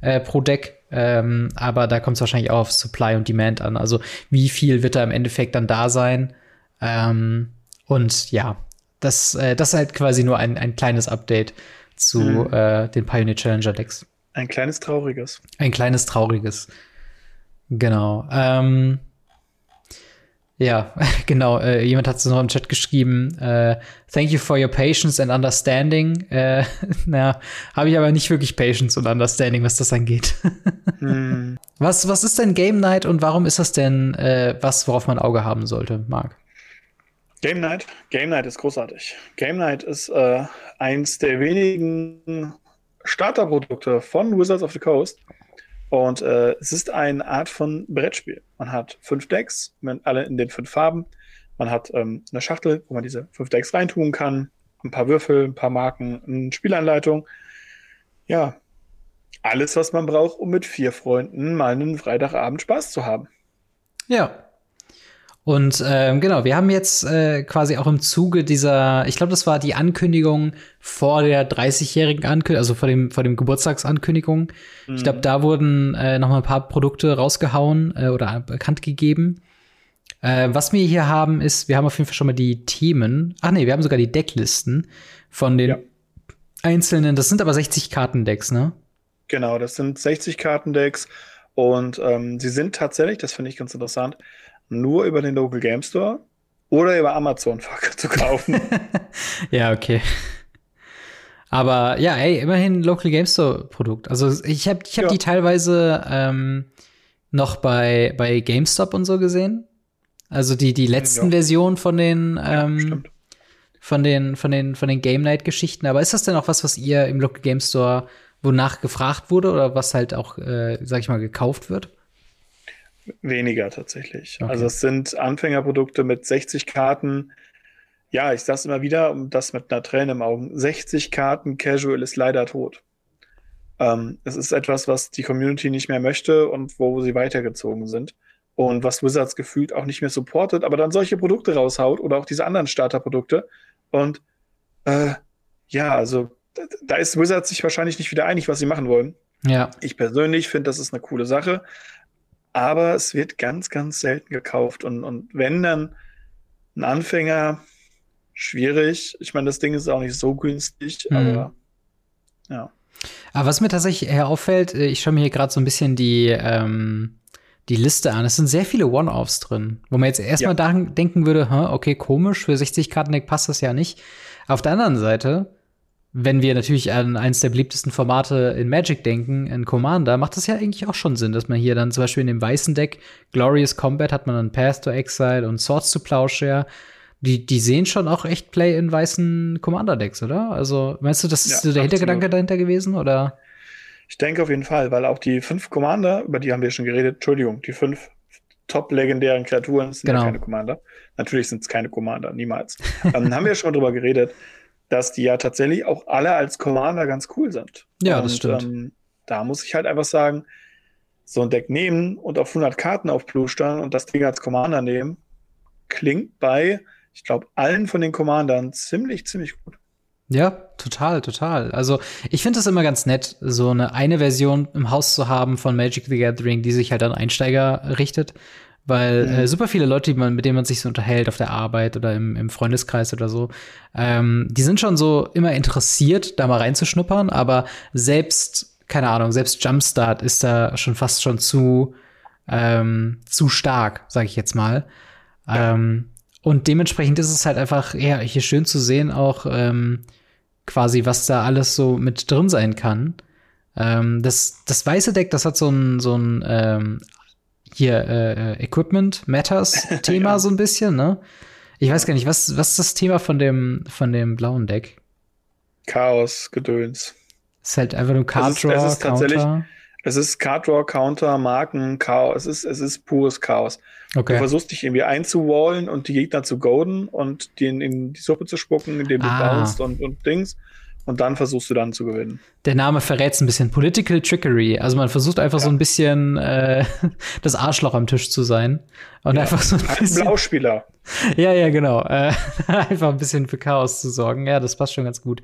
äh, pro Deck. Ähm, aber da kommt es wahrscheinlich auch auf Supply und Demand an. Also wie viel wird da im Endeffekt dann da sein? Ähm, und ja, das, äh, das ist halt quasi nur ein, ein kleines Update zu mhm. äh, den Pioneer Challenger Decks. Ein kleines trauriges. Ein kleines trauriges. Genau. Ähm, ja, *laughs* genau. Äh, jemand hat es noch im Chat geschrieben. Äh, Thank you for your patience and understanding. Äh, *laughs* na, habe ich aber nicht wirklich Patience und Understanding, was das angeht. *laughs* hm. Was, was ist denn Game Night und warum ist das denn äh, was, worauf man Auge haben sollte, Marc? Game Night? Game Night ist großartig. Game Night ist äh, eins der wenigen Starterprodukte von Wizards of the Coast. Und äh, es ist eine Art von Brettspiel. Man hat fünf Decks, alle in den fünf Farben. Man hat ähm, eine Schachtel, wo man diese fünf Decks reintun kann, ein paar Würfel, ein paar Marken, eine Spielanleitung. Ja, alles, was man braucht, um mit vier Freunden mal einen Freitagabend Spaß zu haben. Ja, und ähm, genau, wir haben jetzt äh, quasi auch im Zuge dieser, ich glaube, das war die Ankündigung vor der 30-jährigen Ankündigung, also vor dem vor dem Geburtstagsankündigung. Mhm. Ich glaube, da wurden äh, noch mal ein paar Produkte rausgehauen äh, oder bekannt gegeben. Äh, was wir hier haben, ist, wir haben auf jeden Fall schon mal die Themen. Ach nee, wir haben sogar die Decklisten von den ja. einzelnen. Das sind aber 60 Kartendecks, ne? Genau, das sind 60 Kartendecks und ähm, sie sind tatsächlich, das finde ich ganz interessant nur über den Local Game Store oder über Amazon *laughs* zu kaufen. *laughs* ja, okay. Aber ja, ey, immerhin Local Game Store Produkt. Also ich habe ich hab ja. die teilweise ähm, noch bei, bei GameStop und so gesehen. Also die, die letzten ja. Versionen von den, ähm, ja, von den, von den, von den Game Night-Geschichten. Aber ist das denn auch was, was ihr im Local Game Store, wonach gefragt wurde oder was halt auch, äh, sag ich mal, gekauft wird? Weniger tatsächlich. Okay. Also es sind Anfängerprodukte mit 60 Karten. Ja, ich sag's immer wieder, um das mit einer Träne im Augen. 60 Karten Casual ist leider tot. Ähm, es ist etwas, was die Community nicht mehr möchte und wo sie weitergezogen sind. Und was Wizards gefühlt auch nicht mehr supportet, aber dann solche Produkte raushaut oder auch diese anderen Starterprodukte. Und äh, ja, also da ist Wizards sich wahrscheinlich nicht wieder einig, was sie machen wollen. Ja. Ich persönlich finde, das ist eine coole Sache. Aber es wird ganz, ganz selten gekauft. Und, und wenn dann ein Anfänger, schwierig. Ich meine, das Ding ist auch nicht so günstig, mhm. aber ja. Aber was mir tatsächlich eher auffällt, äh, ich schaue mir hier gerade so ein bisschen die, ähm, die Liste an. Es sind sehr viele One-Offs drin, wo man jetzt erstmal ja. denken würde, okay, komisch, für 60 Karten passt das ja nicht. Auf der anderen Seite, wenn wir natürlich an eines der beliebtesten Formate in Magic denken, in Commander, macht das ja eigentlich auch schon Sinn, dass man hier dann zum Beispiel in dem weißen Deck Glorious Combat hat man dann Path to Exile und Swords to Plowshare. Die, die sehen schon auch echt Play in weißen Commander-Decks, oder? Also, meinst du, das ist ja, so der Hintergedanke dahinter gewesen, oder? Ich denke auf jeden Fall, weil auch die fünf Commander, über die haben wir schon geredet, Entschuldigung, die fünf top-legendären Kreaturen sind genau. ja keine Commander. Natürlich sind es keine Commander, niemals. ähm, haben wir schon drüber geredet, dass die ja tatsächlich auch alle als Commander ganz cool sind. Ja, und, das stimmt. Ähm, da muss ich halt einfach sagen, so ein Deck nehmen und auf 100 Karten aufplustern und das Ding als Commander nehmen, klingt bei, ich glaube, allen von den Commandern ziemlich, ziemlich gut. Ja, total, total. Also ich finde es immer ganz nett, so eine eine Version im Haus zu haben von Magic the Gathering, die sich halt an Einsteiger richtet. Weil mhm. äh, super viele Leute, die man, mit denen man sich so unterhält auf der Arbeit oder im, im Freundeskreis oder so, ähm, die sind schon so immer interessiert, da mal reinzuschnuppern, aber selbst, keine Ahnung, selbst Jumpstart ist da schon fast schon zu, ähm, zu stark, sage ich jetzt mal. Ja. Ähm, und dementsprechend ist es halt einfach, ja, hier schön zu sehen, auch ähm, quasi, was da alles so mit drin sein kann. Ähm, das, das weiße Deck, das hat so ein, so ein ähm, hier äh, äh Equipment Matters *laughs* Thema ja. so ein bisschen, ne? Ich weiß gar nicht, was, was ist das Thema von dem, von dem blauen Deck? Chaos, Gedöns. Ist halt einfach nur Card Draw, es ist, es ist tatsächlich, es ist Card Draw, Counter, Marken, Chaos. Es ist, es ist pures Chaos. Okay. Du versuchst dich irgendwie einzuwallen und die Gegner zu golden und die in, die Suppe zu spucken, indem du ah. bouncest und, und Dings. Und dann versuchst du dann zu gewinnen. Der Name verrät ein bisschen Political Trickery. Also man versucht einfach ja. so ein bisschen äh, *laughs* das Arschloch am Tisch zu sein. Und ja. einfach so ein bisschen. Blauspieler. Ja, ja, genau. Äh, *laughs* einfach ein bisschen für Chaos zu sorgen. Ja, das passt schon ganz gut.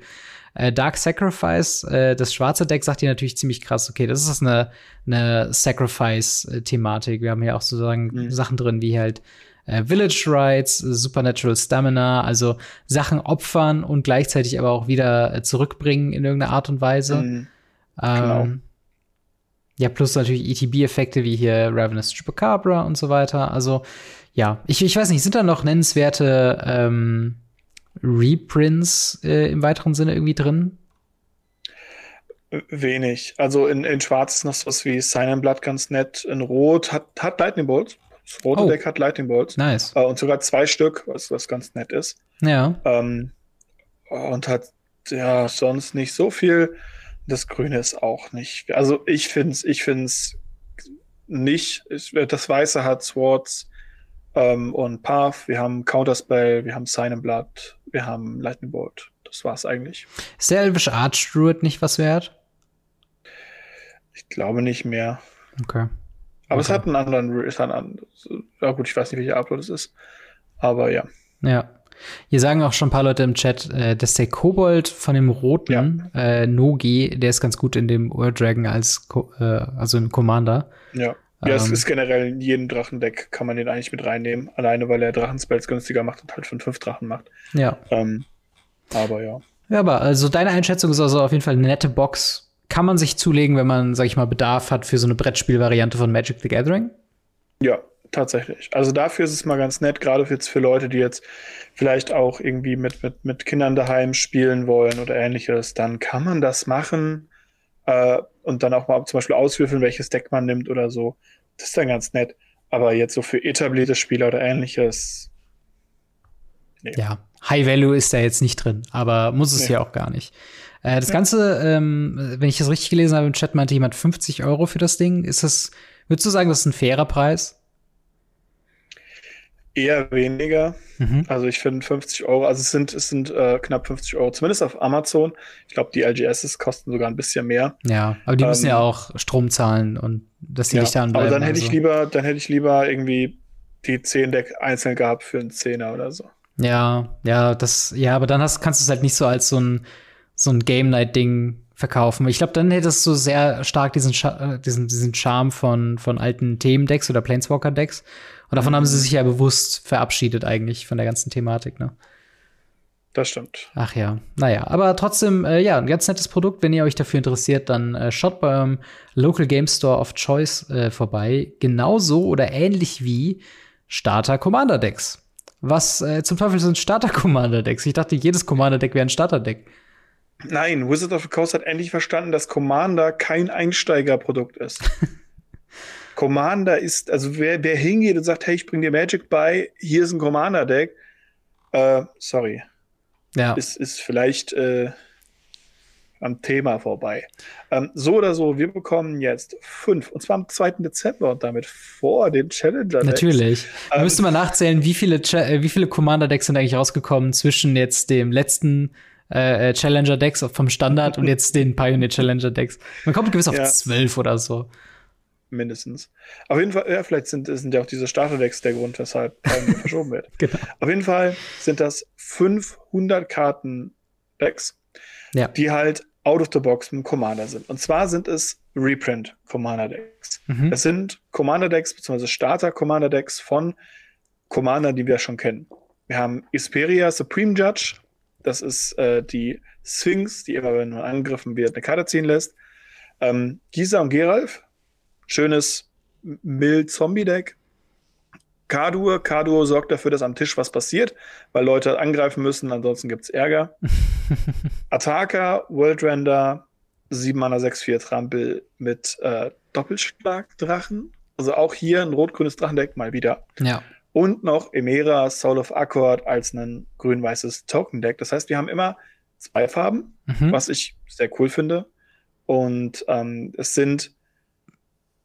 Äh, Dark Sacrifice, äh, das schwarze Deck sagt dir natürlich ziemlich krass, okay, das ist eine, eine Sacrifice-Thematik. Wir haben hier auch sozusagen mhm. Sachen drin wie halt äh, Village Rights, Supernatural Stamina, also Sachen opfern und gleichzeitig aber auch wieder äh, zurückbringen in irgendeiner Art und Weise. Mhm. Genau. Ähm, ja, plus natürlich ETB-Effekte wie hier Ravenous Chupacabra und so weiter. Also, ja, ich, ich weiß nicht, sind da noch nennenswerte ähm, Reprints äh, im weiteren Sinne irgendwie drin? Wenig. Also in, in Schwarz ist noch was wie Sign Blood ganz nett. In Rot hat, hat Lightning Bolts. Das rote oh. Deck hat Lightning Bolts. Nice. Äh, und sogar zwei Stück, was, was ganz nett ist. Ja. Ähm, und hat ja sonst nicht so viel. Das Grüne ist auch nicht. Also ich finde es ich find's nicht. Ich, das Weiße hat Swords ähm, und Path. Wir haben Counterspell, wir haben Sign Blood, wir haben Lightning Bolt. Das war's eigentlich. Ist der elvische Archdruid nicht was wert? Ich glaube nicht mehr. Okay. Aber okay. es hat einen anderen, es hat einen, ja gut, ich weiß nicht, welcher Upload es ist. Aber ja. Ja. Hier sagen auch schon ein paar Leute im Chat, äh, dass der Kobold von dem roten ja. äh, Nogi, der ist ganz gut in dem Ur Dragon als äh, also im Commander. Ja. Ja, es ähm, ist generell in jedem Drachendeck kann man den eigentlich mit reinnehmen, alleine weil er Drachenspells günstiger macht und halt von fünf Drachen macht. Ja. Ähm, aber ja. Ja, aber also deine Einschätzung ist also auf jeden Fall eine nette Box. Kann man sich zulegen, wenn man, sag ich mal, Bedarf hat für so eine Brettspielvariante von Magic the Gathering? Ja, tatsächlich. Also dafür ist es mal ganz nett, gerade jetzt für Leute, die jetzt vielleicht auch irgendwie mit, mit, mit Kindern daheim spielen wollen oder ähnliches, dann kann man das machen äh, und dann auch mal zum Beispiel auswürfeln, welches Deck man nimmt oder so. Das ist dann ganz nett. Aber jetzt so für etablierte Spieler oder ähnliches. Nee. Ja, High Value ist da jetzt nicht drin, aber muss es nee. ja auch gar nicht. Äh, das. Ganze, ähm, wenn ich das richtig gelesen habe im Chat, meinte jemand 50 Euro für das Ding. Ist das, würdest du sagen, das ist ein fairer Preis? Eher weniger. Mhm. Also ich finde 50 Euro, also es sind, es sind äh, knapp 50 Euro, zumindest auf Amazon. Ich glaube, die LGSs kosten sogar ein bisschen mehr. Ja, aber die ähm, müssen ja auch Strom zahlen und dass die ja, nicht da Aber dann hätte ich lieber, dann hätte ich lieber irgendwie die 10 Deck einzeln gehabt für einen Zehner oder so. Ja, ja, das, ja, aber dann hast, kannst du es halt nicht so als so ein, so ein Game Night Ding verkaufen. Ich glaube, dann hättest du sehr stark diesen, äh, diesen, diesen Charme von, von alten Themendecks oder Planeswalker Decks. Und davon mhm. haben sie mhm. sich ja bewusst verabschiedet eigentlich von der ganzen Thematik, ne? Das stimmt. Ach ja, naja, aber trotzdem, äh, ja, ein ganz nettes Produkt. Wenn ihr euch dafür interessiert, dann äh, schaut beim Local Game Store of Choice äh, vorbei. Genauso oder ähnlich wie Starter Commander Decks. Was äh, zum Teufel sind Starter Commander Decks? Ich dachte, jedes Commander Deck wäre ein Starter Deck. Nein, Wizard of the Coast hat endlich verstanden, dass Commander kein Einsteigerprodukt ist. *laughs* Commander ist, also wer, wer hingeht und sagt, hey, ich bring dir Magic bei, hier ist ein Commander-Deck, äh, sorry. Ja. Ist, ist vielleicht äh, am Thema vorbei. Ähm, so oder so, wir bekommen jetzt fünf, und zwar am 2. Dezember und damit vor den Challenger-Decks. Natürlich. Ähm, müssen mal nachzählen, wie viele, äh, wie viele Commander-Decks sind eigentlich rausgekommen zwischen jetzt dem letzten äh, äh Challenger-Decks vom Standard und jetzt den Pioneer Challenger-Decks. Man kommt gewiss auf ja. zwölf oder so mindestens. Auf jeden Fall, ja, vielleicht sind, sind ja auch diese Starterdecks der Grund, weshalb ähm, *laughs* verschoben wird. Genau. Auf jeden Fall sind das 500 Karten Decks, ja. die halt out of the box mit Commander sind. Und zwar sind es Reprint Commander Decks. Mhm. Es sind Commander Decks bzw. Starter Commander Decks von Commander, die wir schon kennen. Wir haben Isperia Supreme Judge. Das ist äh, die Sphinx, die immer, wenn man angegriffen wird, eine Karte ziehen lässt. Ähm, Gisa und Geralf, schönes Mill-Zombie-Deck. Kardur, Kardur sorgt dafür, dass am Tisch was passiert, weil Leute angreifen müssen, ansonsten gibt es Ärger. *laughs* Ataka, World Render, 7 Mana 6-4 Trampel mit äh, Doppelschlagdrachen. Also auch hier ein rot-grünes Drachendeck mal wieder. Ja. Und noch Emera, Soul of Accord als ein grün-weißes Token-Deck. Das heißt, wir haben immer zwei Farben, mhm. was ich sehr cool finde. Und ähm, es sind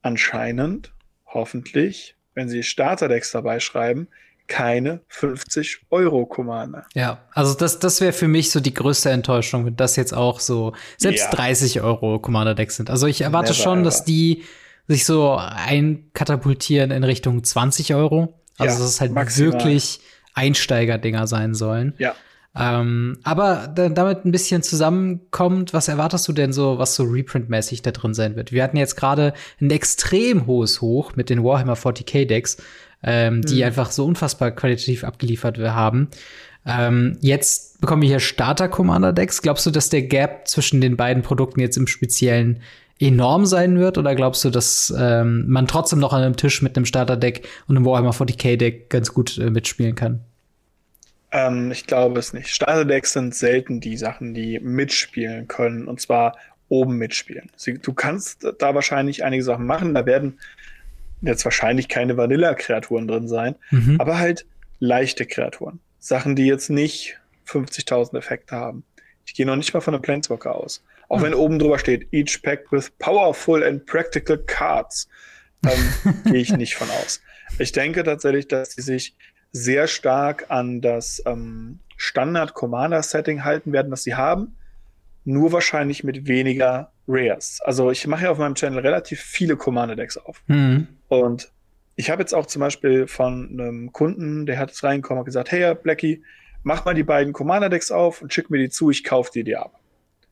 anscheinend, hoffentlich, wenn sie Starterdecks dabei schreiben, keine 50 Euro Commander. Ja, also das, das wäre für mich so die größte Enttäuschung, wenn das jetzt auch so selbst ja. 30 Euro Commander Decks sind. Also ich erwarte Never schon, ever. dass die sich so einkatapultieren in Richtung 20 Euro. Also ja, dass es halt maximal. wirklich Einsteiger-Dinger sein sollen. Ja. Ähm, aber damit ein bisschen zusammenkommt, was erwartest du denn so, was so Reprint-mäßig da drin sein wird? Wir hatten jetzt gerade ein extrem hohes Hoch mit den Warhammer 40k Decks, ähm, die mhm. einfach so unfassbar qualitativ abgeliefert haben. Ähm, jetzt bekommen wir hier Starter-Commander-Decks. Glaubst du, dass der Gap zwischen den beiden Produkten jetzt im Speziellen enorm sein wird? Oder glaubst du, dass ähm, man trotzdem noch an einem Tisch mit einem Starter-Deck und einem Warhammer 40k-Deck ganz gut äh, mitspielen kann? Ähm, ich glaube es nicht. Starterdecks sind selten die Sachen, die mitspielen können. Und zwar oben mitspielen. Du kannst da wahrscheinlich einige Sachen machen. Da werden jetzt wahrscheinlich keine Vanilla-Kreaturen drin sein, mhm. aber halt leichte Kreaturen. Sachen, die jetzt nicht 50.000 Effekte haben. Ich gehe noch nicht mal von einem Planeswalker aus. Auch wenn oben drüber steht, each pack with powerful and practical cards, ähm, *laughs* gehe ich nicht von aus. Ich denke tatsächlich, dass sie sich sehr stark an das ähm, Standard-Commander-Setting halten werden, was sie haben, nur wahrscheinlich mit weniger Rares. Also ich mache ja auf meinem Channel relativ viele Commander-Decks auf. Mhm. Und ich habe jetzt auch zum Beispiel von einem Kunden, der hat es reingekommen und gesagt, hey Blackie, mach mal die beiden Commander-Decks auf und schick mir die zu, ich kaufe dir die ab.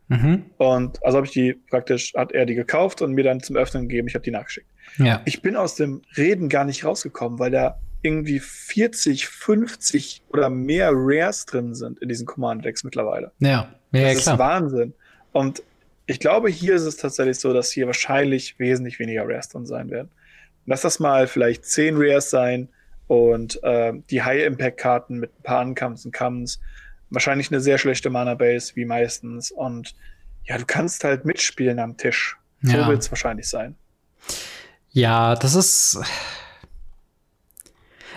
Mhm. Und also habe ich die praktisch, hat er die gekauft und mir dann zum Öffnen gegeben, ich habe die nachgeschickt. Ja. Ich bin aus dem Reden gar nicht rausgekommen, weil der irgendwie 40, 50 oder mehr Rares drin sind in diesen Command-Decks mittlerweile. Ja, ja, das ist klar. Wahnsinn. Und ich glaube, hier ist es tatsächlich so, dass hier wahrscheinlich wesentlich weniger Rares drin sein werden. Lass das mal vielleicht 10 Rares sein und äh, die High-Impact-Karten mit ein paar Uncomes und Comes. Wahrscheinlich eine sehr schlechte Mana-Base, wie meistens. Und ja, du kannst halt mitspielen am Tisch. So ja. wird es wahrscheinlich sein. Ja, das ist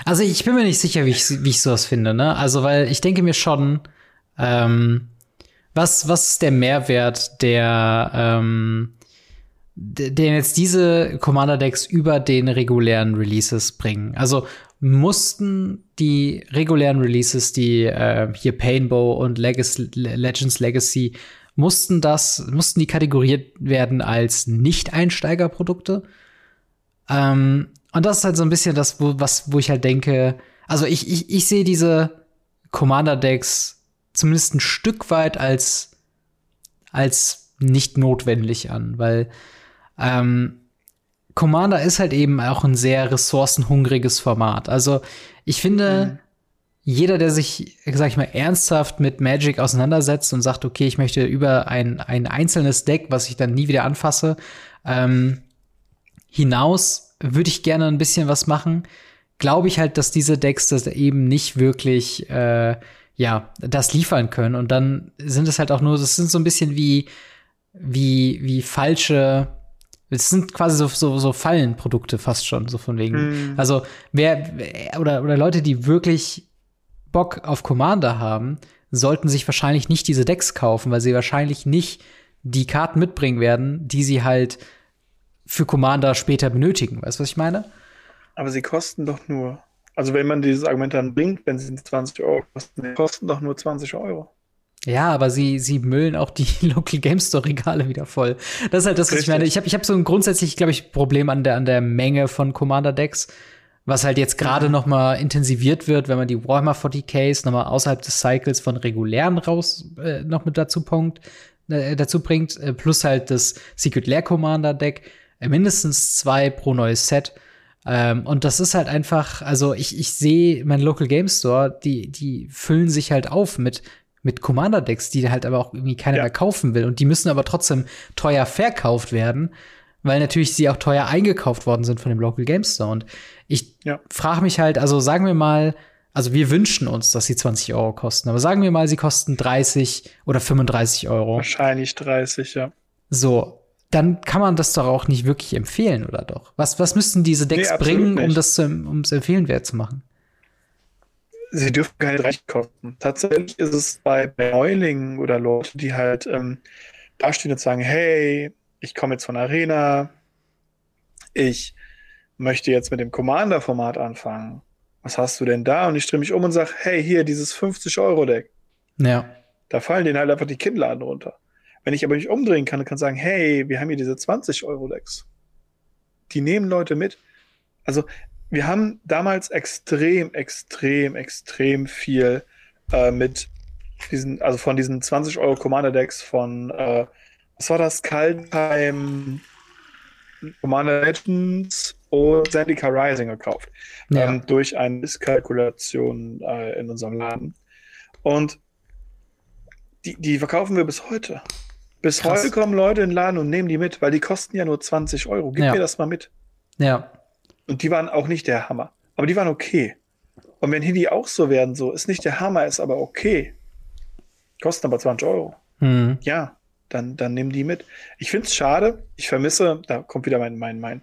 Also ich bin mir nicht sicher, wie ich, wie ich sowas finde, ne? Also, weil ich denke mir schon, ähm, was, was ist der Mehrwert, der, ähm, den jetzt diese Commander-Decks über den regulären Releases bringen? Also mussten die regulären Releases, die äh, hier Painbow und Legacy, Legends Legacy, mussten das, mussten die kategoriert werden als Nicht-Einsteigerprodukte? Ähm, und das ist halt so ein bisschen das, wo, was, wo ich halt denke, also ich, ich, ich sehe diese Commander-Decks zumindest ein Stück weit als, als nicht notwendig an, weil ähm, Commander ist halt eben auch ein sehr ressourcenhungriges Format. Also ich finde, mhm. jeder, der sich, sag ich mal, ernsthaft mit Magic auseinandersetzt und sagt, okay, ich möchte über ein, ein einzelnes Deck, was ich dann nie wieder anfasse, ähm, hinaus würde ich gerne ein bisschen was machen. Glaube ich halt, dass diese Decks das eben nicht wirklich äh, ja, das liefern können. Und dann sind es halt auch nur, das sind so ein bisschen wie, wie, wie falsche, es sind quasi so, so, so Fallenprodukte fast schon, so von wegen. Mhm. Also, wer, oder, oder Leute, die wirklich Bock auf Commander haben, sollten sich wahrscheinlich nicht diese Decks kaufen, weil sie wahrscheinlich nicht die Karten mitbringen werden, die sie halt für Commander später benötigen. Weißt du, was ich meine? Aber sie kosten doch nur also wenn man dieses Argument dann bringt, wenn sie 20 Euro kosten, kosten doch nur 20 Euro. Ja, aber sie, sie müllen auch die *laughs* Local Game Store Regale wieder voll. Das ist halt das, was Richtig. ich meine. Ich habe ich hab so ein grundsätzlich, glaube ich, Problem an der, an der Menge von Commander Decks, was halt jetzt gerade mhm. noch mal intensiviert wird, wenn man die Warhammer 40Ks noch mal außerhalb des Cycles von regulären raus äh, noch mit dazu, punkt, äh, dazu bringt, äh, plus halt das Secret Lair Commander Deck, äh, mindestens zwei pro neues Set. Ähm, und das ist halt einfach, also ich, ich sehe mein Local Game Store, die, die füllen sich halt auf mit, mit Commander-Decks, die halt aber auch irgendwie keiner ja. mehr kaufen will. Und die müssen aber trotzdem teuer verkauft werden, weil natürlich sie auch teuer eingekauft worden sind von dem Local Game Store. Und ich ja. frage mich halt, also sagen wir mal, also wir wünschen uns, dass sie 20 Euro kosten, aber sagen wir mal, sie kosten 30 oder 35 Euro. Wahrscheinlich 30, ja. So, dann kann man das doch auch nicht wirklich empfehlen, oder doch? Was, was müssten diese Decks nee, bringen, um das zu, um es empfehlenwert zu machen? Sie dürfen keine Recht kosten. Tatsächlich ist es bei Neulingen oder Leute, die halt ähm, dastehen und sagen, hey, ich komme jetzt von Arena, ich möchte jetzt mit dem Commander-Format anfangen. Was hast du denn da? Und ich drehe mich um und sage, hey, hier, dieses 50-Euro-Deck. Ja. Da fallen denen halt einfach die Kinnladen runter. Wenn ich aber nicht umdrehen kann und kann sagen, hey, wir haben hier diese 20 Euro Decks. Die nehmen Leute mit. Also wir haben damals extrem, extrem, extrem viel äh, mit diesen, also von diesen 20 Euro Commander Decks von, äh, was war das? Kaltheim, Commander Legends und Zendika Rising gekauft. Ja. Ähm, durch eine Misskalkulation äh, in unserem Laden. Und die, die verkaufen wir bis heute. Bis Krass. heute kommen Leute in den Laden und nehmen die mit, weil die kosten ja nur 20 Euro. Gib ja. mir das mal mit. Ja. Und die waren auch nicht der Hammer. Aber die waren okay. Und wenn hier die auch so werden, so, ist nicht der Hammer, ist aber okay. Kosten aber 20 Euro. Mhm. Ja, dann, dann nimm die mit. Ich finde es schade. Ich vermisse, da kommt wieder mein, mein, mein,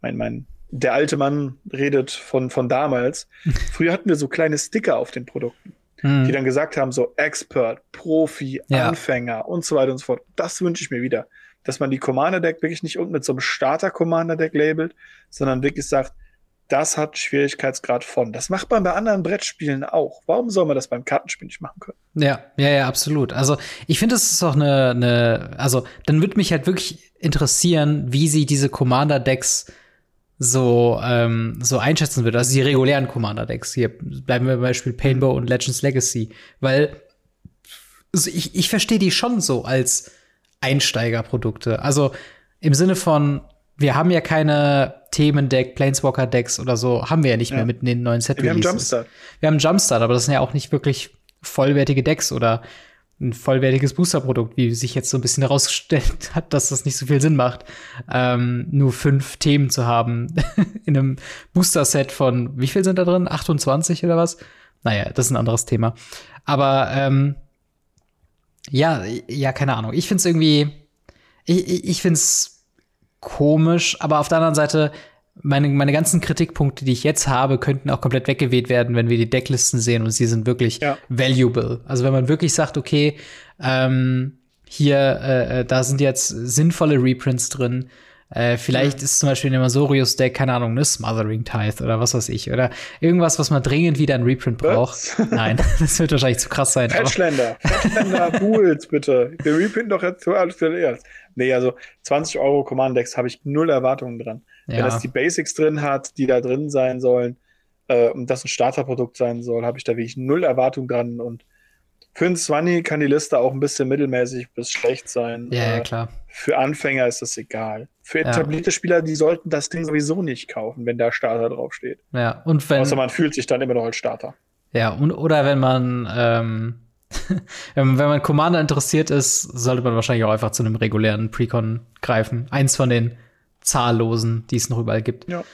mein, mein, der alte Mann redet von, von damals. *laughs* Früher hatten wir so kleine Sticker auf den Produkten mhm. die dann gesagt haben, so Expert, Profi, ja. Anfänger und so weiter und so fort. Das wünsche ich mir wieder. Dass man die Commander-Deck wirklich nicht unten mit so einem Starter-Commander-Deck labelt, sondern wirklich sagt, das hat Schwierigkeitsgrad von. Das macht man bei anderen Brettspielen auch. Warum soll man das beim Kartenspiel nicht machen können? Ja, ja, ja, absolut. Also ich finde, es ist auch eine, eine, also dann würde mich halt wirklich interessieren, wie sie diese Commander-Decks so, ähm, so einschätzen würde. Also die regulären Commander-Decks. Hier bleiben wir Beispiel Painbow und Legends Legacy. Weil also ich, ich verstehe die schon so als Einsteigerprodukte. Also im Sinne von, wir haben ja keine Themendeck, Planeswalker-Decks oder so, haben wir ja nicht ja. mehr mit den neuen set Wir haben Jumpstart. Wir haben Jumpstart, aber das sind ja auch nicht wirklich vollwertige Decks oder ein vollwertiges Boosterprodukt, wie sich jetzt so ein bisschen *laughs* herausgestellt hat, dass das nicht so viel Sinn macht, ähm, nur fünf Themen zu haben *laughs* in einem Booster-Set von, wie viel sind da drin? 28 oder was? Naja, das ist ein anderes Thema. Aber ähm, ja, ja, keine Ahnung. Ich find's irgendwie, ich, ich find's komisch, aber auf der anderen Seite meine, meine ganzen Kritikpunkte, die ich jetzt habe, könnten auch komplett weggeweht werden, wenn wir die Decklisten sehen und sie sind wirklich ja. valuable. Also wenn man wirklich sagt, okay, ähm, hier, äh, äh da sind jetzt sinnvolle Reprints drin, äh, vielleicht ist zum Beispiel in dem Masorius Deck, keine Ahnung, ne Smothering Tithe oder was weiß ich. Oder irgendwas, was man dringend wieder ein Reprint braucht. Nein, *laughs* das wird wahrscheinlich zu krass sein. Patchländer, *laughs* Patchländer, Pools, bitte. Wir reprinten doch jetzt alles zuerst. Nee, also 20 Euro Command Decks habe ich null Erwartungen dran. Ja. Wenn das die Basics drin hat, die da drin sein sollen, äh, und das ein Starterprodukt sein soll, habe ich da wirklich null Erwartungen dran und für einen Swanny kann die Liste auch ein bisschen mittelmäßig bis schlecht sein. Ja, ja, äh, klar. Für Anfänger ist das egal. Für etablierte ja. Spieler, die sollten das Ding sowieso nicht kaufen, wenn da Starter draufsteht. Ja, und wenn. Außer man fühlt sich dann immer noch als Starter. Ja, und, oder wenn man, ähm, *laughs* wenn, man Commander interessiert ist, sollte man wahrscheinlich auch einfach zu einem regulären Precon greifen. Eins von den zahllosen, die es noch überall gibt. Ja.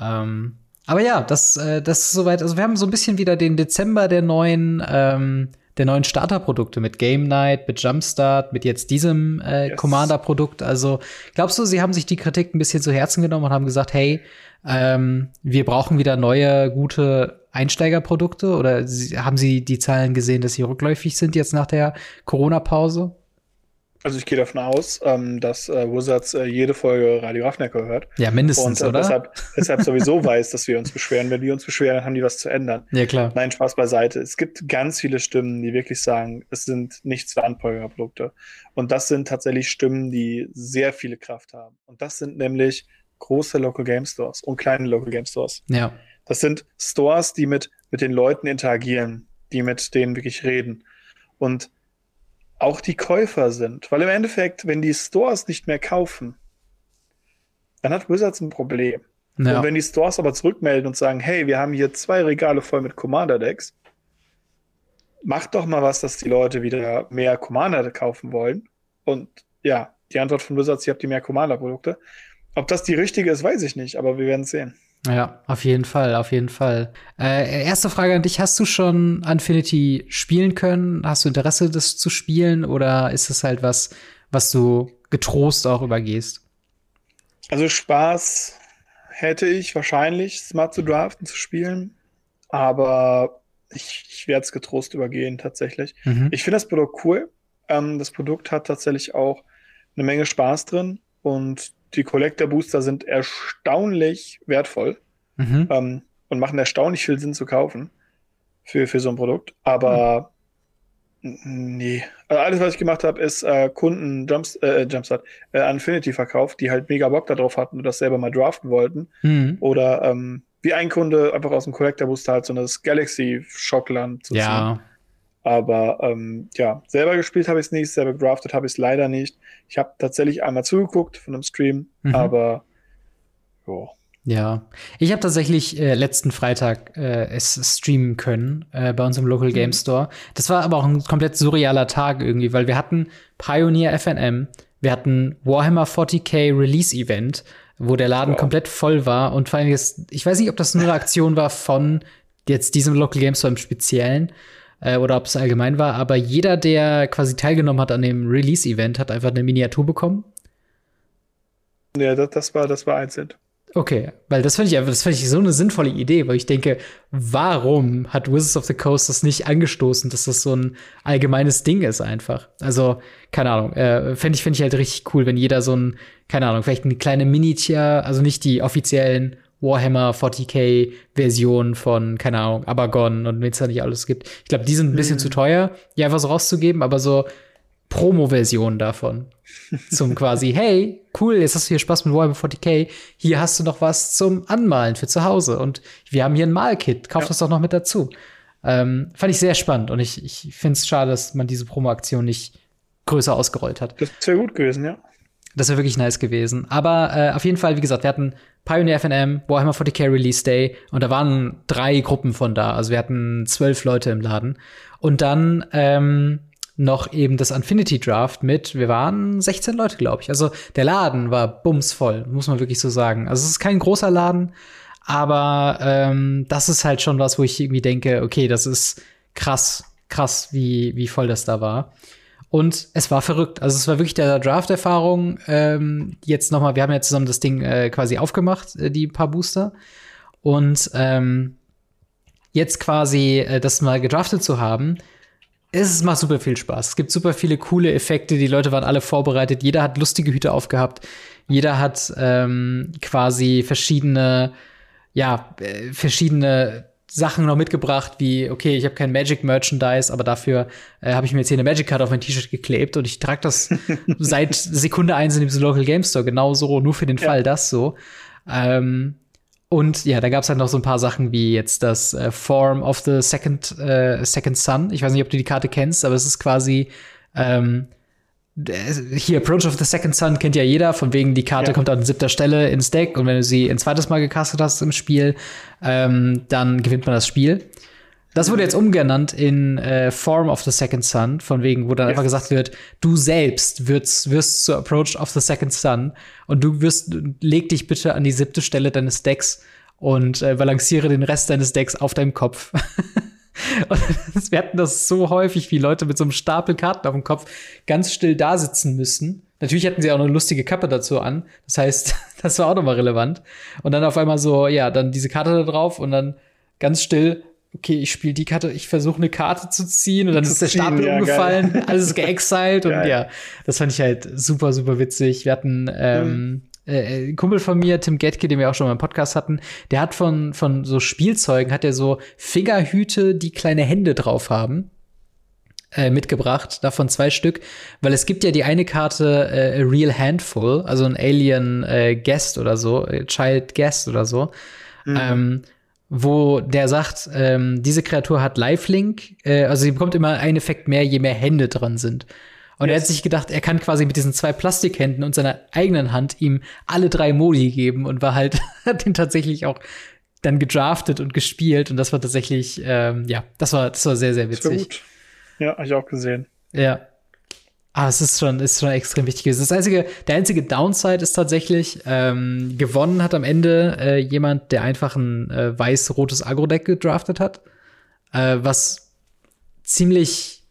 Ähm, aber ja, das, äh, das ist soweit. Also wir haben so ein bisschen wieder den Dezember der neuen ähm, der neuen Starterprodukte mit Game Night, mit Jumpstart, mit jetzt diesem äh, yes. Commander-Produkt. Also glaubst du, sie haben sich die Kritik ein bisschen zu Herzen genommen und haben gesagt, hey, ähm, wir brauchen wieder neue, gute Einsteigerprodukte? Oder haben sie die Zahlen gesehen, dass sie rückläufig sind jetzt nach der Corona-Pause? Also ich gehe davon aus, ähm, dass äh, Wizards äh, jede Folge Radio Ravnecker hört. Ja, mindestens, und, äh, oder? Deshalb, *laughs* deshalb sowieso weiß, dass wir uns beschweren. Wenn wir uns beschweren, dann haben die was zu ändern. Ja, klar. Nein, Spaß beiseite. Es gibt ganz viele Stimmen, die wirklich sagen, es sind nichts für Anbürgerprodukte. Und das sind tatsächlich Stimmen, die sehr viele Kraft haben. Und das sind nämlich große Local Game Stores und kleine Local Game Stores. Ja. Das sind Stores, die mit, mit den Leuten interagieren, die mit denen wirklich reden. Und auch die Käufer sind. Weil im Endeffekt, wenn die Stores nicht mehr kaufen, dann hat Wizards ein Problem. Ja. Und wenn die Stores aber zurückmelden und sagen, hey, wir haben hier zwei Regale voll mit Commander-Decks, macht doch mal was, dass die Leute wieder mehr Commander kaufen wollen. Und ja, die Antwort von Wizards, ihr habt die mehr Commander-Produkte. Ob das die richtige ist, weiß ich nicht, aber wir werden sehen. Ja, auf jeden Fall, auf jeden Fall. Äh, erste Frage an dich: Hast du schon Infinity spielen können? Hast du Interesse, das zu spielen? Oder ist es halt was, was du getrost auch übergehst? Also Spaß hätte ich wahrscheinlich, Smart zu draften zu spielen, aber ich, ich werde es getrost übergehen tatsächlich. Mhm. Ich finde das Produkt cool. Ähm, das Produkt hat tatsächlich auch eine Menge Spaß drin und die Collector Booster sind erstaunlich wertvoll mhm. ähm, und machen erstaunlich viel Sinn zu kaufen für, für so ein Produkt. Aber mhm. nee. Also alles, was ich gemacht habe, ist äh, Kunden Jumps, äh, Jumpstart, äh, Infinity verkauft, die halt mega Bock darauf hatten und das selber mal draften wollten. Mhm. Oder ähm, wie ein Kunde einfach aus dem Collector Booster halt so das Galaxy Schockland zu ja. ziehen. Aber ähm, ja, selber gespielt habe ich es nicht, selber gedraftet habe ich es leider nicht. Ich habe tatsächlich einmal zugeguckt von einem Stream, mhm. aber jo. Ja, ich habe tatsächlich äh, letzten Freitag äh, es streamen können äh, bei uns im Local Game mhm. Store. Das war aber auch ein komplett surrealer Tag irgendwie, weil wir hatten Pioneer FNM, wir hatten Warhammer 40k Release Event, wo der Laden wow. komplett voll war und vor allem jetzt, ich weiß nicht, ob das nur eine Aktion war von jetzt diesem Local Game Store im Speziellen, äh, oder ob es allgemein war, aber jeder, der quasi teilgenommen hat an dem Release-Event, hat einfach eine Miniatur bekommen. Ja, das, das war, das war einzeln. Okay, weil das finde ich einfach, das finde ich so eine sinnvolle Idee, weil ich denke, warum hat Wizards of the Coast das nicht angestoßen, dass das so ein allgemeines Ding ist einfach? Also, keine Ahnung, äh, fände ich, finde ich halt richtig cool, wenn jeder so ein, keine Ahnung, vielleicht eine kleine Miniatur, also nicht die offiziellen Warhammer 40k Version von, keine Ahnung, Abagon und wenn es da nicht alles gibt. Ich glaube, die sind ein bisschen mhm. zu teuer, die einfach so rauszugeben, aber so Promo-Versionen davon. *laughs* zum quasi, hey, cool, jetzt hast du hier Spaß mit Warhammer 40k, hier hast du noch was zum Anmalen für zu Hause und wir haben hier ein Malkit, kauf ja. das doch noch mit dazu. Ähm, fand ich sehr spannend und ich, ich finde es schade, dass man diese Promo-Aktion nicht größer ausgerollt hat. Das wäre gut gewesen, ja. Das wäre wirklich nice gewesen. Aber äh, auf jeden Fall, wie gesagt, wir hatten Pioneer FNM, Warhammer 40k Release Day und da waren drei Gruppen von da. Also wir hatten zwölf Leute im Laden. Und dann ähm, noch eben das Infinity Draft mit, wir waren 16 Leute, glaube ich. Also der Laden war bumsvoll, muss man wirklich so sagen. Also es ist kein großer Laden, aber ähm, das ist halt schon was, wo ich irgendwie denke, okay, das ist krass, krass, wie, wie voll das da war. Und es war verrückt. Also es war wirklich der Draft-Erfahrung. Ähm, jetzt noch mal, wir haben ja zusammen das Ding äh, quasi aufgemacht, äh, die paar Booster. Und ähm, jetzt quasi äh, das mal gedraftet zu haben, es macht super viel Spaß. Es gibt super viele coole Effekte. Die Leute waren alle vorbereitet. Jeder hat lustige Hüte aufgehabt. Jeder hat ähm, quasi verschiedene, ja, äh, verschiedene Sachen noch mitgebracht, wie, okay, ich habe kein Magic Merchandise, aber dafür äh, habe ich mir jetzt hier eine Magic Card auf mein T-Shirt geklebt und ich trage das *laughs* seit Sekunde eins in diesem Local Game Store genau so, nur für den ja. Fall das so. Ähm, und ja, da gab es halt noch so ein paar Sachen wie jetzt das äh, Form of the Second, äh, Second Sun. Ich weiß nicht, ob du die Karte kennst, aber es ist quasi ähm, hier, Approach of the Second Sun kennt ja jeder, von wegen die Karte ja. kommt an siebter Stelle ins Deck und wenn du sie ein zweites Mal gecastet hast im Spiel, ähm, dann gewinnt man das Spiel. Das wurde jetzt umgenannt in äh, Form of the Second Sun, von wegen, wo dann yes. einfach gesagt wird, du selbst wirst, wirst zur Approach of the Second Sun und du wirst, leg dich bitte an die siebte Stelle deines Decks und äh, balanciere den Rest deines Decks auf deinem Kopf. *laughs* Und *laughs* wir hatten das so häufig, wie Leute mit so einem Stapel Karten auf dem Kopf ganz still da sitzen müssen. Natürlich hatten sie auch eine lustige Kappe dazu an. Das heißt, *laughs* das war auch nochmal relevant. Und dann auf einmal so, ja, dann diese Karte da drauf und dann ganz still, okay, ich spiele die Karte, ich versuche eine Karte zu ziehen und dann ist der Stapel ja, umgefallen, geil. alles ist *laughs* geexiled und ja, das fand ich halt super, super witzig. Wir hatten ähm, mhm äh, ein Kumpel von mir, Tim Getke, den wir auch schon mal im Podcast hatten, der hat von, von so Spielzeugen, hat er so Fingerhüte, die kleine Hände drauf haben. Äh, mitgebracht, davon zwei Stück, weil es gibt ja die eine Karte äh, A Real Handful, also ein Alien äh, Guest oder so, äh, Child Guest oder so, mhm. ähm, wo der sagt, ähm, diese Kreatur hat Lifelink, äh, also sie bekommt immer einen Effekt mehr, je mehr Hände dran sind. Und yes. er hat sich gedacht, er kann quasi mit diesen zwei Plastikhänden und seiner eigenen Hand ihm alle drei Modi geben und war halt, *laughs* hat den tatsächlich auch dann gedraftet und gespielt. Und das war tatsächlich, ähm, ja, das war, das war sehr, sehr witzig. Ja, habe ich auch gesehen. Ja. Ah, es ist schon, ist schon extrem wichtig. Das einzige, der einzige Downside ist tatsächlich, ähm, gewonnen hat am Ende äh, jemand, der einfach ein äh, weiß-rotes Agro-Deck gedraftet hat, äh, was ziemlich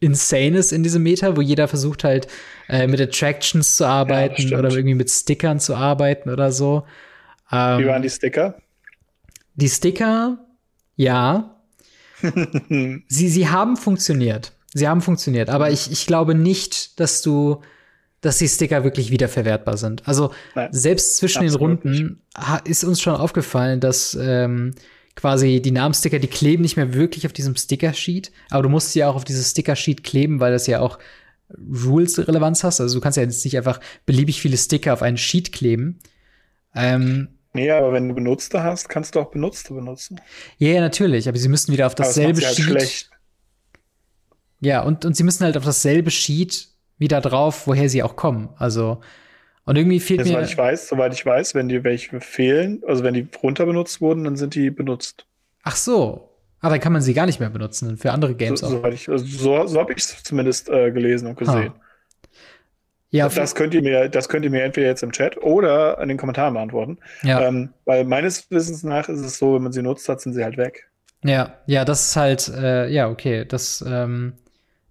Insanes in diesem Meta, wo jeder versucht halt äh, mit Attractions zu arbeiten ja, oder irgendwie mit Stickern zu arbeiten oder so. Ähm, Wie waren die Sticker? Die Sticker, ja. *laughs* sie, sie haben funktioniert. Sie haben funktioniert, aber ich, ich glaube nicht, dass du, dass die Sticker wirklich wiederverwertbar sind. Also Nein, selbst zwischen den Runden nicht. ist uns schon aufgefallen, dass ähm, quasi die Namenssticker, die kleben nicht mehr wirklich auf diesem Sticker-Sheet, aber du musst sie auch auf dieses Sticker-Sheet kleben, weil das ja auch Rules-Relevanz hast. Also du kannst ja jetzt nicht einfach beliebig viele Sticker auf einen Sheet kleben. Ähm, nee, aber wenn du Benutzte hast, kannst du auch Benutzte benutzen. Ja, ja natürlich, aber sie müssen wieder auf dasselbe das halt Sheet. Ja, und, und sie müssen halt auf dasselbe Sheet wieder drauf, woher sie auch kommen. Also und irgendwie fehlt ja, mir. Soweit ich weiß, soweit ich weiß, wenn die welche fehlen, also wenn die runter benutzt wurden, dann sind die benutzt. Ach so. Ah, dann kann man sie gar nicht mehr benutzen für andere Games so, auch. Ich, also so, so habe ich es zumindest äh, gelesen und gesehen. Ha. Ja, das könnt ihr mir, das könnt ihr mir entweder jetzt im Chat oder in den Kommentaren beantworten. Ja. Ähm, weil meines Wissens nach ist es so, wenn man sie nutzt hat, sind sie halt weg. Ja, ja, das ist halt, äh, ja, okay, das, ähm,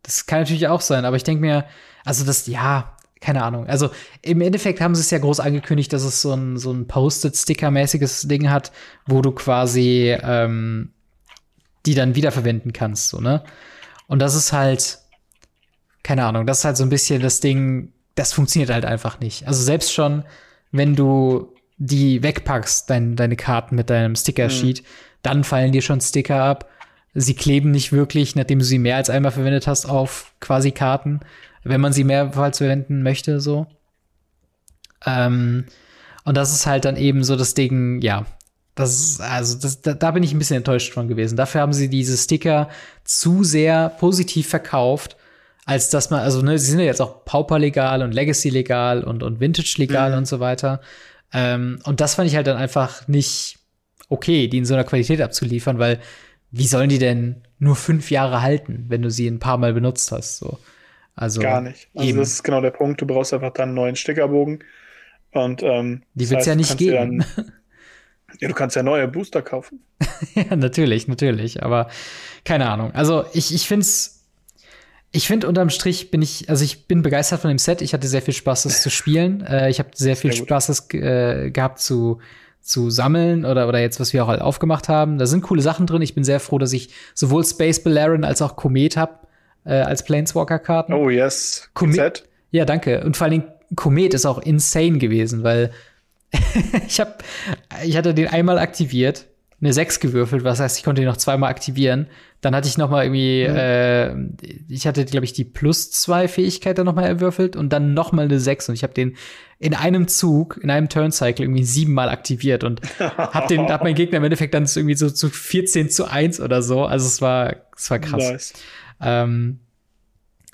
das kann natürlich auch sein, aber ich denke mir, also das, ja, keine Ahnung. Also im Endeffekt haben sie es ja groß angekündigt, dass es so ein, so ein Post-it-Sticker-mäßiges Ding hat, wo du quasi ähm, die dann wiederverwenden kannst, so, ne? Und das ist halt, keine Ahnung, das ist halt so ein bisschen das Ding, das funktioniert halt einfach nicht. Also selbst schon, wenn du die wegpackst, dein, deine Karten mit deinem Sticker-Sheet, mhm. dann fallen dir schon Sticker ab. Sie kleben nicht wirklich, nachdem du sie mehr als einmal verwendet hast, auf quasi Karten wenn man sie mehrfach verwenden möchte, so. Ähm, und das ist halt dann eben so das Ding, ja, das ist, also das, da, da bin ich ein bisschen enttäuscht von gewesen. Dafür haben sie diese Sticker zu sehr positiv verkauft, als dass man, also ne, sie sind ja jetzt auch Pauper legal und Legacy legal und, und Vintage legal mhm. und so weiter. Ähm, und das fand ich halt dann einfach nicht okay, die in so einer Qualität abzuliefern, weil wie sollen die denn nur fünf Jahre halten, wenn du sie ein paar Mal benutzt hast? So. Also Gar nicht. Also eben. das ist genau der Punkt. Du brauchst einfach dann einen neuen Stickerbogen. Und ähm, die wird es ja nicht geben. Dann, *laughs* ja, du kannst ja neue Booster kaufen. *laughs* ja, natürlich, natürlich. Aber keine Ahnung. Also ich, ich finde es. Ich finde, unterm Strich bin ich, also ich bin begeistert von dem Set. Ich hatte sehr viel Spaß, das zu spielen. *laughs* Äh, ich habe sehr viel sehr Spaß, das äh, gehabt zu, zu sammeln oder, oder jetzt, was wir auch halt aufgemacht haben. Da sind coole Sachen drin. Ich bin sehr froh, dass ich sowohl Space Balerion als auch Komet habe äh, als Planeswalker-Karten. Oh, yes. Komet. Ja, danke. Und vor allen Dingen, Komet ist auch insane gewesen, weil *laughs* ich habe, ich hatte den einmal aktiviert eine 6 gewürfelt, was heißt, ich konnte ihn noch zweimal aktivieren. Dann hatte ich noch mal irgendwie, mhm. äh, ich hatte, glaube ich, die plus zwei Fähigkeit dann noch mal erwürfelt und dann noch mal eine 6 und ich habe den in einem Zug, in einem Turncycle irgendwie siebenmal aktiviert und hab den, hab meinen Gegner im Endeffekt dann irgendwie so zu 14 zu 1 oder so. Also es war, es war krass. Nice. Ähm,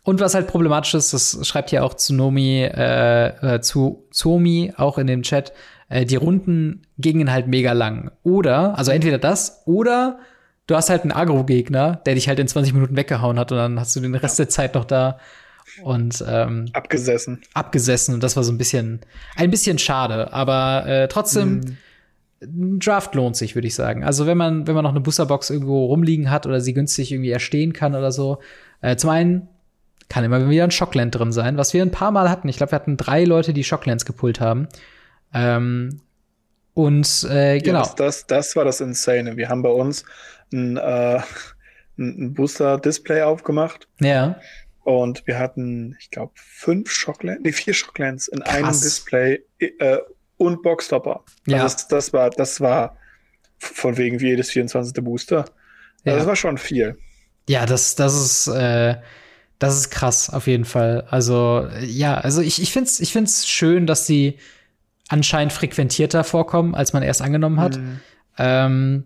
und was halt problematisch ist, das schreibt ja auch Tsunomi, äh, äh, zu Zomi auch in dem Chat, äh, die Runden gingen halt mega lang. Oder, also entweder das, oder du hast halt einen Agro-Gegner, der dich halt in 20 Minuten weggehauen hat und dann hast du den Rest ja. der Zeit noch da und ähm, abgesessen. Abgesessen und das war so ein bisschen, ein bisschen schade, aber äh, trotzdem. Mhm. Draft lohnt sich, würde ich sagen. Also wenn man, wenn man noch eine Boosterbox irgendwo rumliegen hat oder sie günstig irgendwie erstehen kann oder so. Äh, zum einen kann immer wieder ein Shockland drin sein, was wir ein paar Mal hatten. Ich glaube, wir hatten drei Leute, die Shocklands gepult haben. Ähm, und äh, genau. Ja, das, das, das, war das Insane. Wir haben bei uns ein, äh, ein Booster-Display aufgemacht. Ja. Und wir hatten, ich glaube, fünf Shocklands, nee, vier Shocklands in Krass. einem Display äh, und Boxstopper. Also ja. das, das, war, das war von wegen wie jedes 24. Booster. Also ja. Das war schon viel. Ja, das, das ist, äh, das ist krass, auf jeden Fall. Also, ja, also ich, ich finde es ich find's schön, dass sie anscheinend frequentierter vorkommen, als man erst angenommen hat. Mhm. Ähm,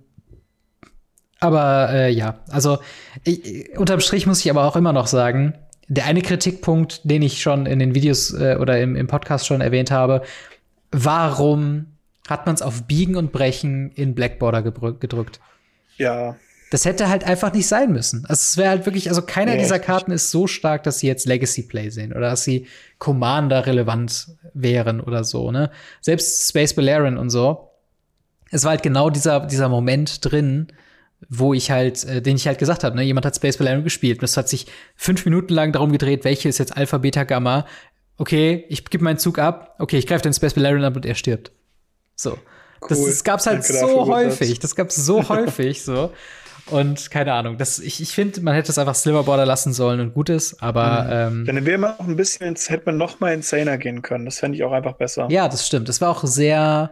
aber äh, ja, also ich, unterm Strich muss ich aber auch immer noch sagen, der eine Kritikpunkt, den ich schon in den Videos äh, oder im, im Podcast schon erwähnt habe, warum hat man es auf Biegen und Brechen in Blackborder gedrückt? Ja. Das hätte halt einfach nicht sein müssen. Also es wäre halt wirklich, also keiner nee, dieser Karten ist so stark, dass sie jetzt Legacy Play sehen oder dass sie Commander relevant wären oder so, ne? Selbst Space Balerion und so. Es war halt genau dieser, dieser Moment drin, wo ich halt, äh, den ich halt gesagt habe, ne, jemand hat Space Balerion gespielt und es hat sich fünf Minuten lang darum gedreht, welche ist jetzt Alpha, Beta, Gamma. Okay, ich gebe meinen Zug ab. Okay, ich greife den Space Balerion ab und er stirbt. So. Cool. Das, das gab's halt Danke so häufig. Das gab's so *laughs* häufig, so. Und keine Ahnung, das, ich, ich finde, man hätte es einfach Sliverborder lassen sollen und gut ist, aber. Mhm. Ähm, Dann wäre man auch ein bisschen, hätte man noch mal insaner gehen können. Das fände ich auch einfach besser. Ja, das stimmt. Das war auch sehr.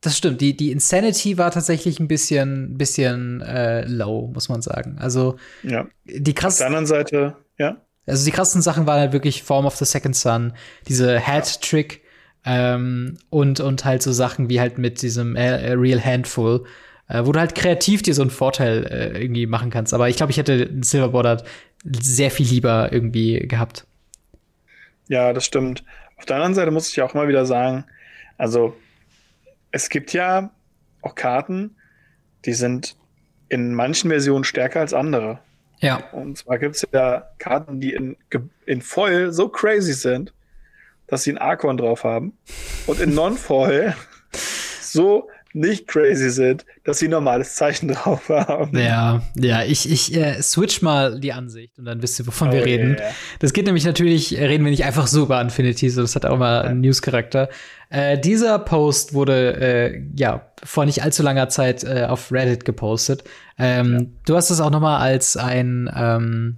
Das stimmt. Die, die Insanity war tatsächlich ein bisschen, bisschen äh, low, muss man sagen. Also ja. die krass. Auf der anderen Seite, ja. Also die krassen Sachen waren halt wirklich Form of the Second Sun, diese Hat-Trick ähm, und, und halt so Sachen wie halt mit diesem äh, Real Handful äh, wo du halt kreativ dir so einen Vorteil äh, irgendwie machen kannst. Aber ich glaube, ich hätte ein Silverboard sehr viel lieber irgendwie gehabt. Ja, das stimmt. Auf der anderen Seite muss ich auch mal wieder sagen, also es gibt ja auch Karten, die sind in manchen Versionen stärker als andere. Ja. Und zwar gibt es ja Karten, die in, in Foil so crazy sind, dass sie ein Archon drauf haben. Und in Non-Foil *laughs* so nicht crazy sind, dass sie normales Zeichen *laughs* drauf haben. Ja, ja, ich, ich äh, switch mal die Ansicht und dann wisst ihr, wovon oh, wir reden. Yeah. Das geht nämlich natürlich, äh, reden wir nicht einfach so über Infinity, so das hat auch mal einen News-Charakter. Äh, dieser Post wurde äh, ja vor nicht allzu langer Zeit äh, auf Reddit gepostet. Ähm, ja. Du hast es auch noch mal als ein ähm,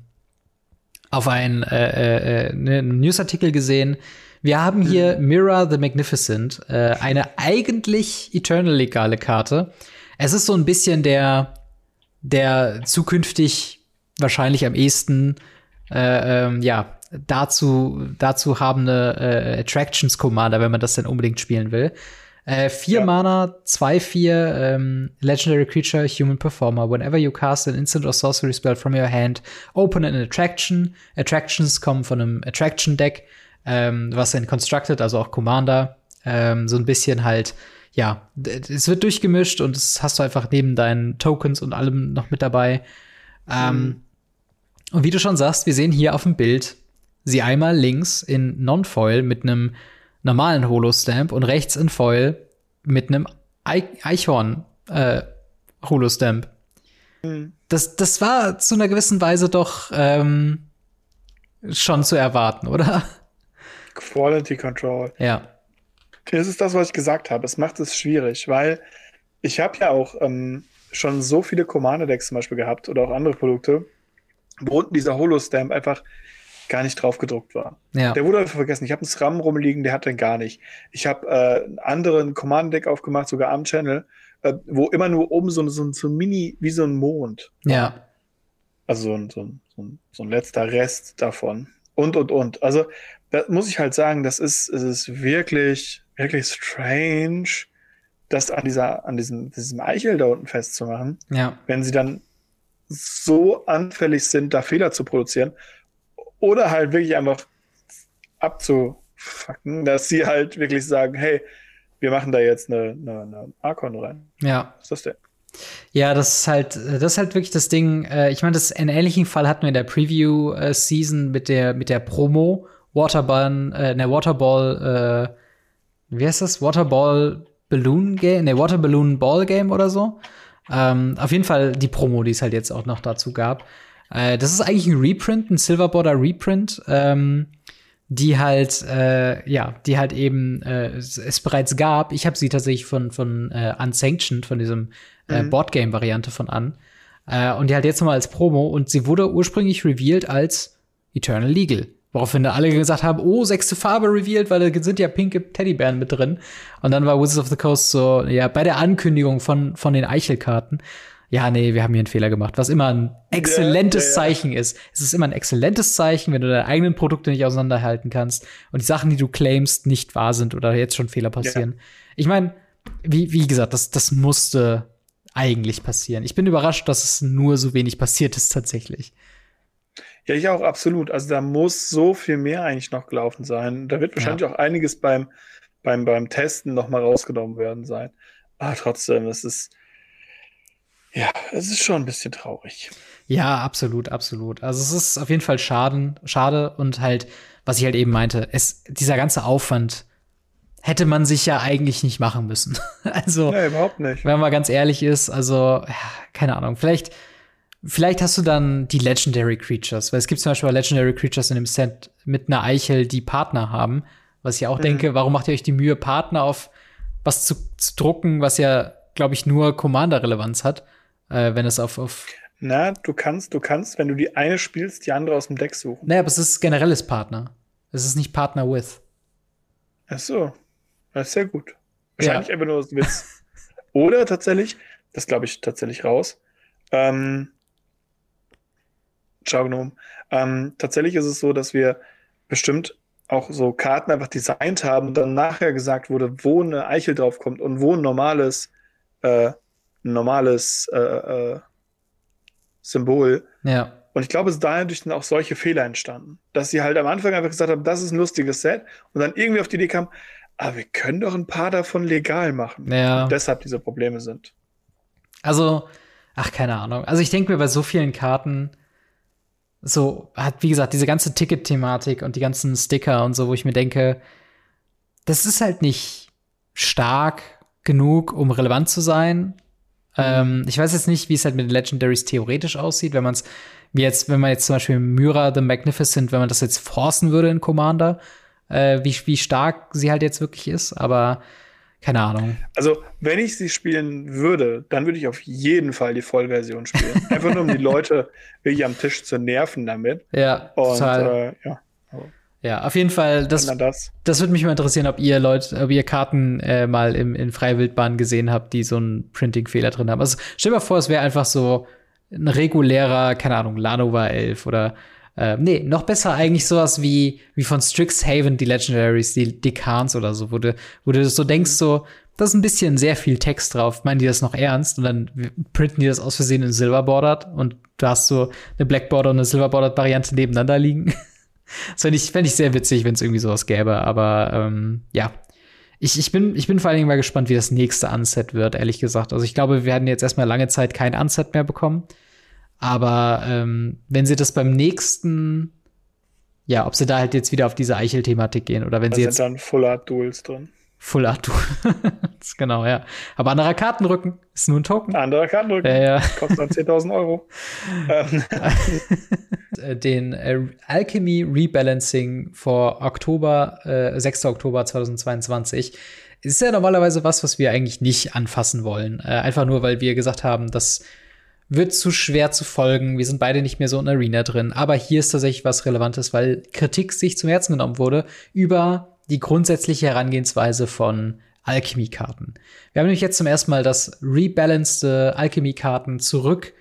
auf einen äh, äh, ne, Newsartikel gesehen wir haben hier mhm. Mirror the Magnificent, äh, eine eigentlich Eternal legale Karte. Es ist so ein bisschen der, der zukünftig wahrscheinlich am ehesten äh, ähm, ja, dazu, dazu habende äh, Attractions Commander, wenn man das denn unbedingt spielen will. Äh, vier ja. Mana, zwei, vier ähm, Legendary Creature, Human Performer. Whenever you cast an instant or sorcery spell from your hand, open an Attraction. Attractions kommen von einem Attraction Deck ähm, was in Constructed, also auch Commander, ähm, so ein bisschen halt, ja, es wird durchgemischt und das hast du einfach neben deinen Tokens und allem noch mit dabei. Ähm, mhm. Und wie du schon sagst, wir sehen hier auf dem Bild sie einmal links in Non-Foil mit einem normalen Holo-Stamp und rechts in Foil mit einem Eichhorn äh, Holo-Stamp. Mhm. Das, das war zu einer gewissen Weise doch ähm, schon zu erwarten, oder? Quality Control. Ja. Das ist das, was ich gesagt habe. Es macht es schwierig, weil ich habe ja auch ähm, schon so viele Commander-Decks zum Beispiel gehabt oder auch andere Produkte, wo unten dieser Holo-Stamp einfach gar nicht drauf gedruckt war. Ja. Der wurde einfach vergessen. Ich habe einen SRAM rumliegen, der hat den gar nicht. Ich habe äh, einen anderen Command-Deck aufgemacht, sogar am Channel, äh, wo immer nur oben so, so, so ein Mini, wie so ein Mond. Ja. Also so, ein, so, ein, so ein letzter Rest davon. Und, und, und. Also, da muss ich halt sagen, das ist, es ist wirklich, wirklich strange, das an dieser, an diesem, diesem Eichel da unten festzumachen. Ja. Wenn sie dann so anfällig sind, da Fehler zu produzieren. Oder halt wirklich einfach abzufacken, dass sie halt wirklich sagen, hey, wir machen da jetzt eine, eine, eine Archon rein. Ja. Was ist das denn? Ja, das ist halt, das ist halt wirklich das Ding. Äh, ich meine, das einen ähnlichen Fall hatten wir in der Preview-Season mit der mit der Promo Waterball, äh, ne Waterball, äh, wie heißt das? Waterball Balloon Game, ne Water Balloon Ball Game oder so. Ähm, auf jeden Fall die Promo, die es halt jetzt auch noch dazu gab. Äh, das ist eigentlich ein Reprint, ein Silver Border Reprint. Ähm, die halt, äh, ja, die halt eben äh, es bereits gab. Ich habe sie tatsächlich von, von äh, Unsanctioned, von diesem äh, Mhm. Boardgame-Variante von an. Äh, und die halt jetzt nochmal als Promo und sie wurde ursprünglich revealed als Eternal Legal. Woraufhin da alle gesagt haben, oh, sechste Farbe revealed, weil da sind ja pinke Teddybären mit drin. Und dann war Wizards of the Coast so, ja, bei der Ankündigung von, von den Eichelkarten, ja, nee, wir haben hier einen Fehler gemacht, was immer ein exzellentes Ja, ja, ja. Zeichen ist. Es ist immer ein exzellentes Zeichen, wenn du deine eigenen Produkte nicht auseinanderhalten kannst und die Sachen, die du claimst, nicht wahr sind oder jetzt schon Fehler passieren. Ich meine, wie, wie gesagt, das, das musste eigentlich passieren. Ich bin überrascht, dass es nur so wenig passiert ist tatsächlich. Ja, ich auch, absolut. Also da muss so viel mehr eigentlich noch gelaufen sein. Da wird wahrscheinlich auch einiges beim, beim, beim Testen noch mal rausgenommen werden sein. Aber trotzdem, es ist, ja, es ist schon ein bisschen traurig. Ja, absolut, absolut. Also es ist auf jeden Fall schaden, schade und halt, was ich halt eben meinte, es, dieser ganze Aufwand hätte man sich ja eigentlich nicht machen müssen. *laughs* also, Nee, überhaupt nicht. wenn man mal ganz ehrlich ist, also, ja, keine Ahnung, vielleicht, vielleicht hast du dann die Legendary Creatures, weil es gibt zum Beispiel Legendary Creatures in dem Set mit einer Eichel, die Partner haben, was ich auch Mhm. denke, warum macht ihr euch die Mühe, Partner auf was zu, zu drucken, was ja, glaube ich, nur Commander-Relevanz hat, äh, wenn es auf, auf Na, du kannst, du kannst, wenn du die eine spielst, die andere aus dem Deck suchen. Naja, aber es ist generelles Partner. Es ist nicht Partner with. Ach so. Das ist sehr gut. Wahrscheinlich einfach nur aus Witz. Oder tatsächlich, das glaube ich tatsächlich raus. Ähm, Ciao Gnome. Ähm, tatsächlich ist es so, dass wir bestimmt auch so Karten einfach designt haben und dann nachher gesagt wurde, wo eine Eichel draufkommt und wo ein normales, äh, ein normales äh, äh, Symbol. Ja. Und ich glaube, es ist dadurch sind auch solche Fehler entstanden. Dass sie halt am Anfang einfach gesagt haben, das ist ein lustiges Set und dann irgendwie auf die Idee kam, ah, wir können doch ein paar davon legal machen. Ja. Und deshalb diese Probleme sind. Also, ach, keine Ahnung. Also ich denke mir bei so vielen Karten, so hat, wie gesagt, diese ganze Ticket-Thematik und die ganzen Sticker und so, wo ich mir denke, das ist halt nicht stark genug, um relevant zu sein. Ähm, ich weiß jetzt nicht, wie es halt mit den Legendaries theoretisch aussieht, wenn man es, wie jetzt, wenn man jetzt zum Beispiel Myra the Magnificent, wenn man das jetzt forcen würde in Commander, äh, wie, wie stark sie halt jetzt wirklich ist, aber keine Ahnung. Also, wenn ich sie spielen würde, dann würde ich auf jeden Fall die Vollversion spielen. *laughs* Einfach nur, um die Leute wirklich am Tisch zu nerven damit. Ja, Und total. äh, ja, Ja, auf jeden Fall, das, das. das würde mich mal interessieren, ob ihr Leute, ob ihr Karten äh, mal im, in Freiwildbahn gesehen habt, die so einen Printing-Fehler drin haben. Also stell dir mal vor, es wäre einfach so ein regulärer, keine Ahnung, Lanova 11 oder äh, nee, noch besser eigentlich sowas wie, wie von Strixhaven, die Legendaries, die Dekans oder so, wo du, wo du so denkst, so, da ist ein bisschen sehr viel Text drauf. Meinen die das noch ernst? Und dann printen die das aus Versehen in Silverbordered und du hast so eine Blackborder und eine Silverbordered-Variante nebeneinander liegen. *laughs* Das fände ich, fänd ich sehr witzig, wenn es irgendwie sowas gäbe. Aber ähm, ja, ich, ich, bin, ich bin vor allen Dingen mal gespannt, wie das nächste Unset wird, ehrlich gesagt. Also ich glaube, wir werden jetzt erstmal lange Zeit kein Unset mehr bekommen. Aber ähm, wenn sie das beim nächsten, ja, ob sie da halt jetzt wieder auf diese Eichel-Thematik gehen oder wenn Da sie sind jetzt. dann Full Art Duels drin. Full Art *laughs* genau, ja. Aber anderer Kartenrücken ist nur ein Token. Anderer Kartenrücken. Ja, ja. Kostet dann 10.000 Euro. *laughs* Ähm. *laughs* Den äh, Alchemy Rebalancing vor Oktober, äh, 6. Oktober 2022 ist ja normalerweise was, was wir eigentlich nicht anfassen wollen. Äh, einfach nur, weil wir gesagt haben, das wird zu schwer zu folgen. Wir sind beide nicht mehr so in Arena drin. Aber hier ist tatsächlich was Relevantes, weil Kritik sich zum Herzen genommen wurde über die grundsätzliche Herangehensweise von Alchemy-Karten. Wir haben nämlich jetzt zum ersten Mal das rebalanced Alchemy-Karten zurück,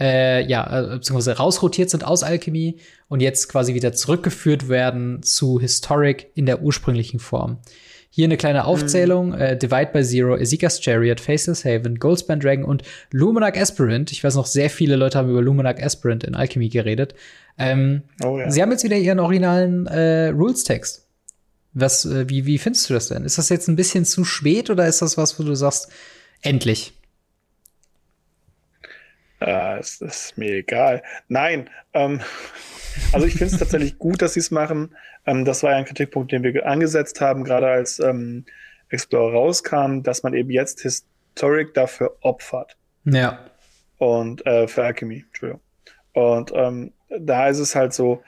äh, ja, äh, beziehungsweise rausrotiert sind aus Alchemy und jetzt quasi wieder zurückgeführt werden zu Historic in der ursprünglichen Form. Hier eine kleine Aufzählung: mhm. äh, Divide by Zero, Ezekiel's Chariot, Faceless Haven, Goldspan Dragon und Luminac Aspirant. Ich weiß noch, sehr viele Leute haben über Luminac Aspirant in Alchemy geredet. Ähm, oh, ja. Sie haben jetzt wieder ihren originalen äh, Rules-Text. Was, äh, wie, wie findest du das denn? Ist das jetzt ein bisschen zu spät oder ist das was, wo du sagst, endlich? Äh, es ist mir egal. Nein, ähm, also ich finde es tatsächlich gut, dass sie es machen. Ähm, das war ja ein Kritikpunkt, den wir angesetzt haben, gerade als ähm, Explorer rauskam, dass man eben jetzt Historic dafür opfert. Ja. Und äh, für Alchemy, Entschuldigung. Und ähm, da ist es halt so,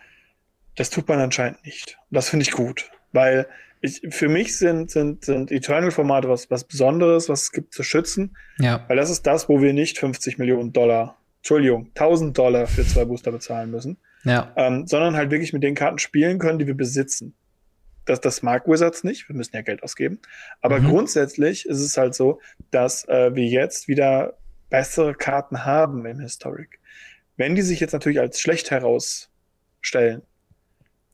das tut man anscheinend nicht. Und das finde ich gut. Weil ich, für mich sind, sind, sind Eternal-Formate was, was Besonderes, was es gibt zu schützen. Ja. Weil das ist das, wo wir nicht 50 Millionen Dollar, Entschuldigung, 1000 Dollar für zwei Booster bezahlen müssen. Ja. Ähm, sondern halt wirklich mit den Karten spielen können, die wir besitzen. Das, das mag Wizards nicht, wir müssen ja Geld ausgeben. Aber mhm. grundsätzlich ist es halt so, dass äh, wir jetzt wieder bessere Karten haben im Historic. Wenn die sich jetzt natürlich als schlecht herausstellen,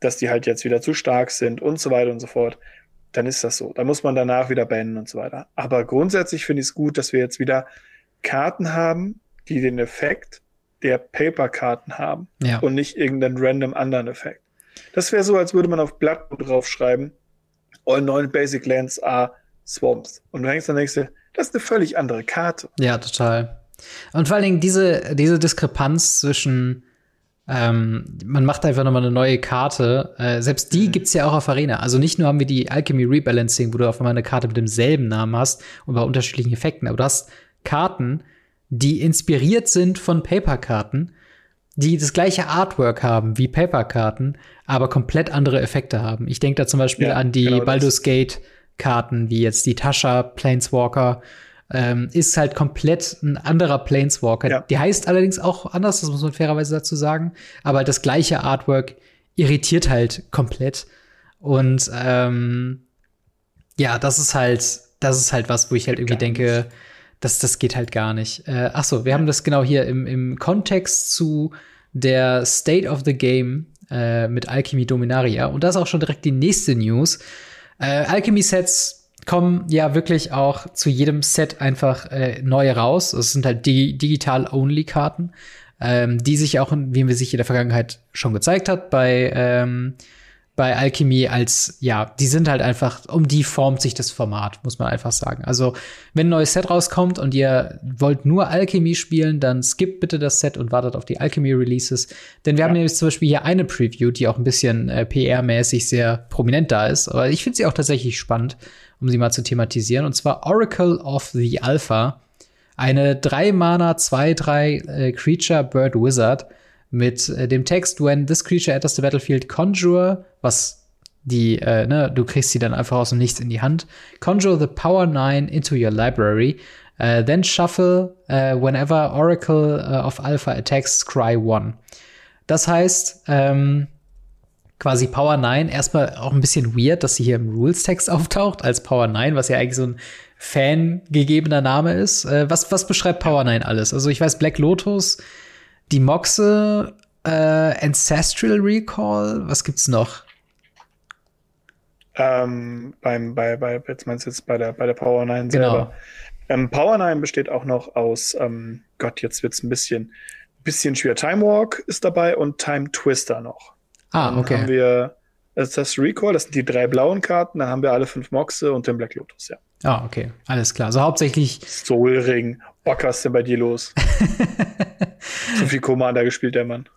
dass die halt jetzt wieder zu stark sind und so weiter und so fort, dann ist das so. Da muss man danach wieder bannen und so weiter. Aber grundsätzlich finde ich es gut, dass wir jetzt wieder Karten haben, die den Effekt der Paper-Karten haben ja. und nicht irgendeinen random anderen Effekt. Das wäre so, als würde man auf Blatt draufschreiben, all neun Basic Lands are Swamps. Und du hängst dann denkst du, das ist eine völlig andere Karte. Ja, total. Und vor allen Dingen diese, diese Diskrepanz zwischen ähm, man macht einfach nochmal eine neue Karte. Äh, selbst die mhm. gibt's ja auch auf Arena. Also nicht nur haben wir die Alchemy Rebalancing, wo du auf einmal eine Karte mit demselben Namen hast und bei unterschiedlichen Effekten, aber du hast Karten, die inspiriert sind von Paperkarten, die das gleiche Artwork haben wie Paperkarten, aber komplett andere Effekte haben. Ich denke da zum Beispiel ja, an die genau Baldur's Gate Karten, wie jetzt die Tasha Planeswalker ähm, ist halt komplett ein anderer Planeswalker. Ja. Die heißt allerdings auch anders, das muss man fairerweise dazu sagen. Aber das gleiche Artwork irritiert halt komplett. Und ähm, ja, das ist halt, das ist halt was, wo ich halt irgendwie denke, das, das geht halt gar nicht. Äh, ach so, wir haben das genau hier im, im Kontext zu der State of the Game äh, mit Alchemy Dominaria. Und das ist auch schon direkt die nächste News. Äh, Alchemy Sets kommen ja wirklich auch zu jedem Set einfach äh, neue raus. Es sind halt die Digital-Only-Karten, ähm, die sich auch, wie wir sich in der Vergangenheit schon gezeigt hat, bei ähm, bei Alchemy als, ja, die sind halt einfach, um die formt sich das Format, muss man einfach sagen. Also, wenn ein neues Set rauskommt und ihr wollt nur Alchemy spielen, dann skippt bitte das Set und wartet auf die Alchemy-Releases. Denn wir ja. haben nämlich zum Beispiel hier eine Preview, die auch ein bisschen äh, PR-mäßig sehr prominent da ist. Aber ich finde sie auch tatsächlich spannend um sie mal zu thematisieren. Und zwar Oracle of the Alpha. Eine 3-Mana 2-3 äh, Creature Bird Wizard mit äh, dem Text When this creature enters the battlefield, conjure, was die, äh, ne, du kriegst sie dann einfach aus dem Nichts in die Hand. Conjure the Power 9 into your library. Uh, then shuffle uh, whenever Oracle uh, of Alpha attacks Scry 1. Das heißt, ähm, quasi Power 9 erstmal auch ein bisschen weird, dass sie hier im Rules-Text *laughs* auftaucht als Power 9, was ja eigentlich so ein fangegebener Name ist. Äh, was, was beschreibt Power 9 alles? Also ich weiß, Black Lotus, die Moxe, äh, Ancestral Recall, was gibt's noch? Ähm, beim, bei, bei, jetzt meinst du jetzt bei der, bei der Power 9 selber. Genau. Ähm, Power 9 besteht auch noch aus, ähm, Gott, jetzt wird's ein bisschen, bisschen schwer. Time Walk ist dabei und Time Twister noch. Ah, dann okay. haben wir das Recall, das sind die drei blauen Karten, dann haben wir alle fünf Moxe und den Black Lotus, ja. Ah, okay, alles klar. Also hauptsächlich. Soul Ring. Bock, was ist denn bei dir los? *laughs* Zu viel Commander gespielt, der Mann.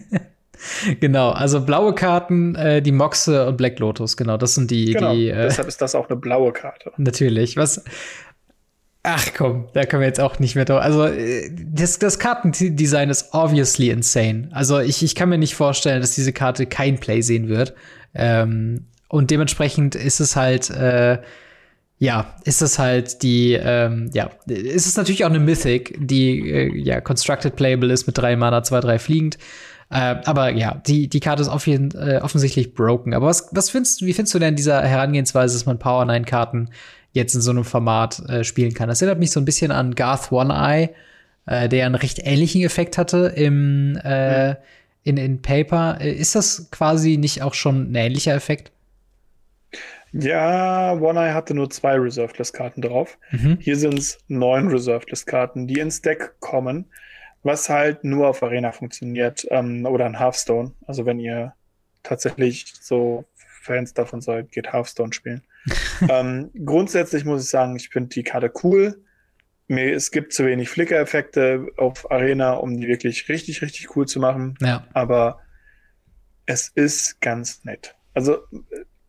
*laughs* genau, also blaue Karten, äh, die Moxe und Black Lotus, genau, das sind die. Genau, die, äh, deshalb ist das auch eine blaue Karte. Natürlich. Was. Ach komm, da können wir jetzt auch nicht mehr drauf. Also, äh, das, das Kartendesign ist obviously insane. Also, ich, ich kann mir nicht vorstellen, dass diese Karte kein Play sehen wird. Ähm, und dementsprechend ist es halt, äh, ja, ist es halt die, ähm, ja, ist es natürlich auch eine Mythic, die äh, ja constructed playable ist mit drei Mana, zwei, drei fliegend. Äh, aber ja, die, die Karte ist jeden, äh, offensichtlich broken. Aber was, was findest, wie findest du denn dieser Herangehensweise, dass man Power 9 Karten jetzt in so einem Format äh, spielen kann? Das erinnert mich so ein bisschen an Garth One Eye, äh, der einen recht ähnlichen Effekt hatte im, äh, in, in Paper. Äh, ist das quasi nicht auch schon ein ähnlicher Effekt? Ja, One Eye hatte nur zwei Reserved-List-Karten drauf. Mhm. Hier sind es neun Reserved-List-Karten, die ins Deck kommen, was halt nur auf Arena funktioniert ähm, oder an Hearthstone. Also wenn ihr tatsächlich so Fans davon seid, geht Hearthstone spielen. *laughs* ähm, grundsätzlich muss ich sagen, ich finde die Karte cool. Mir, es gibt zu wenig Flicker-Effekte auf Arena, um die wirklich richtig, richtig cool zu machen. Ja. Aber es ist ganz nett. Also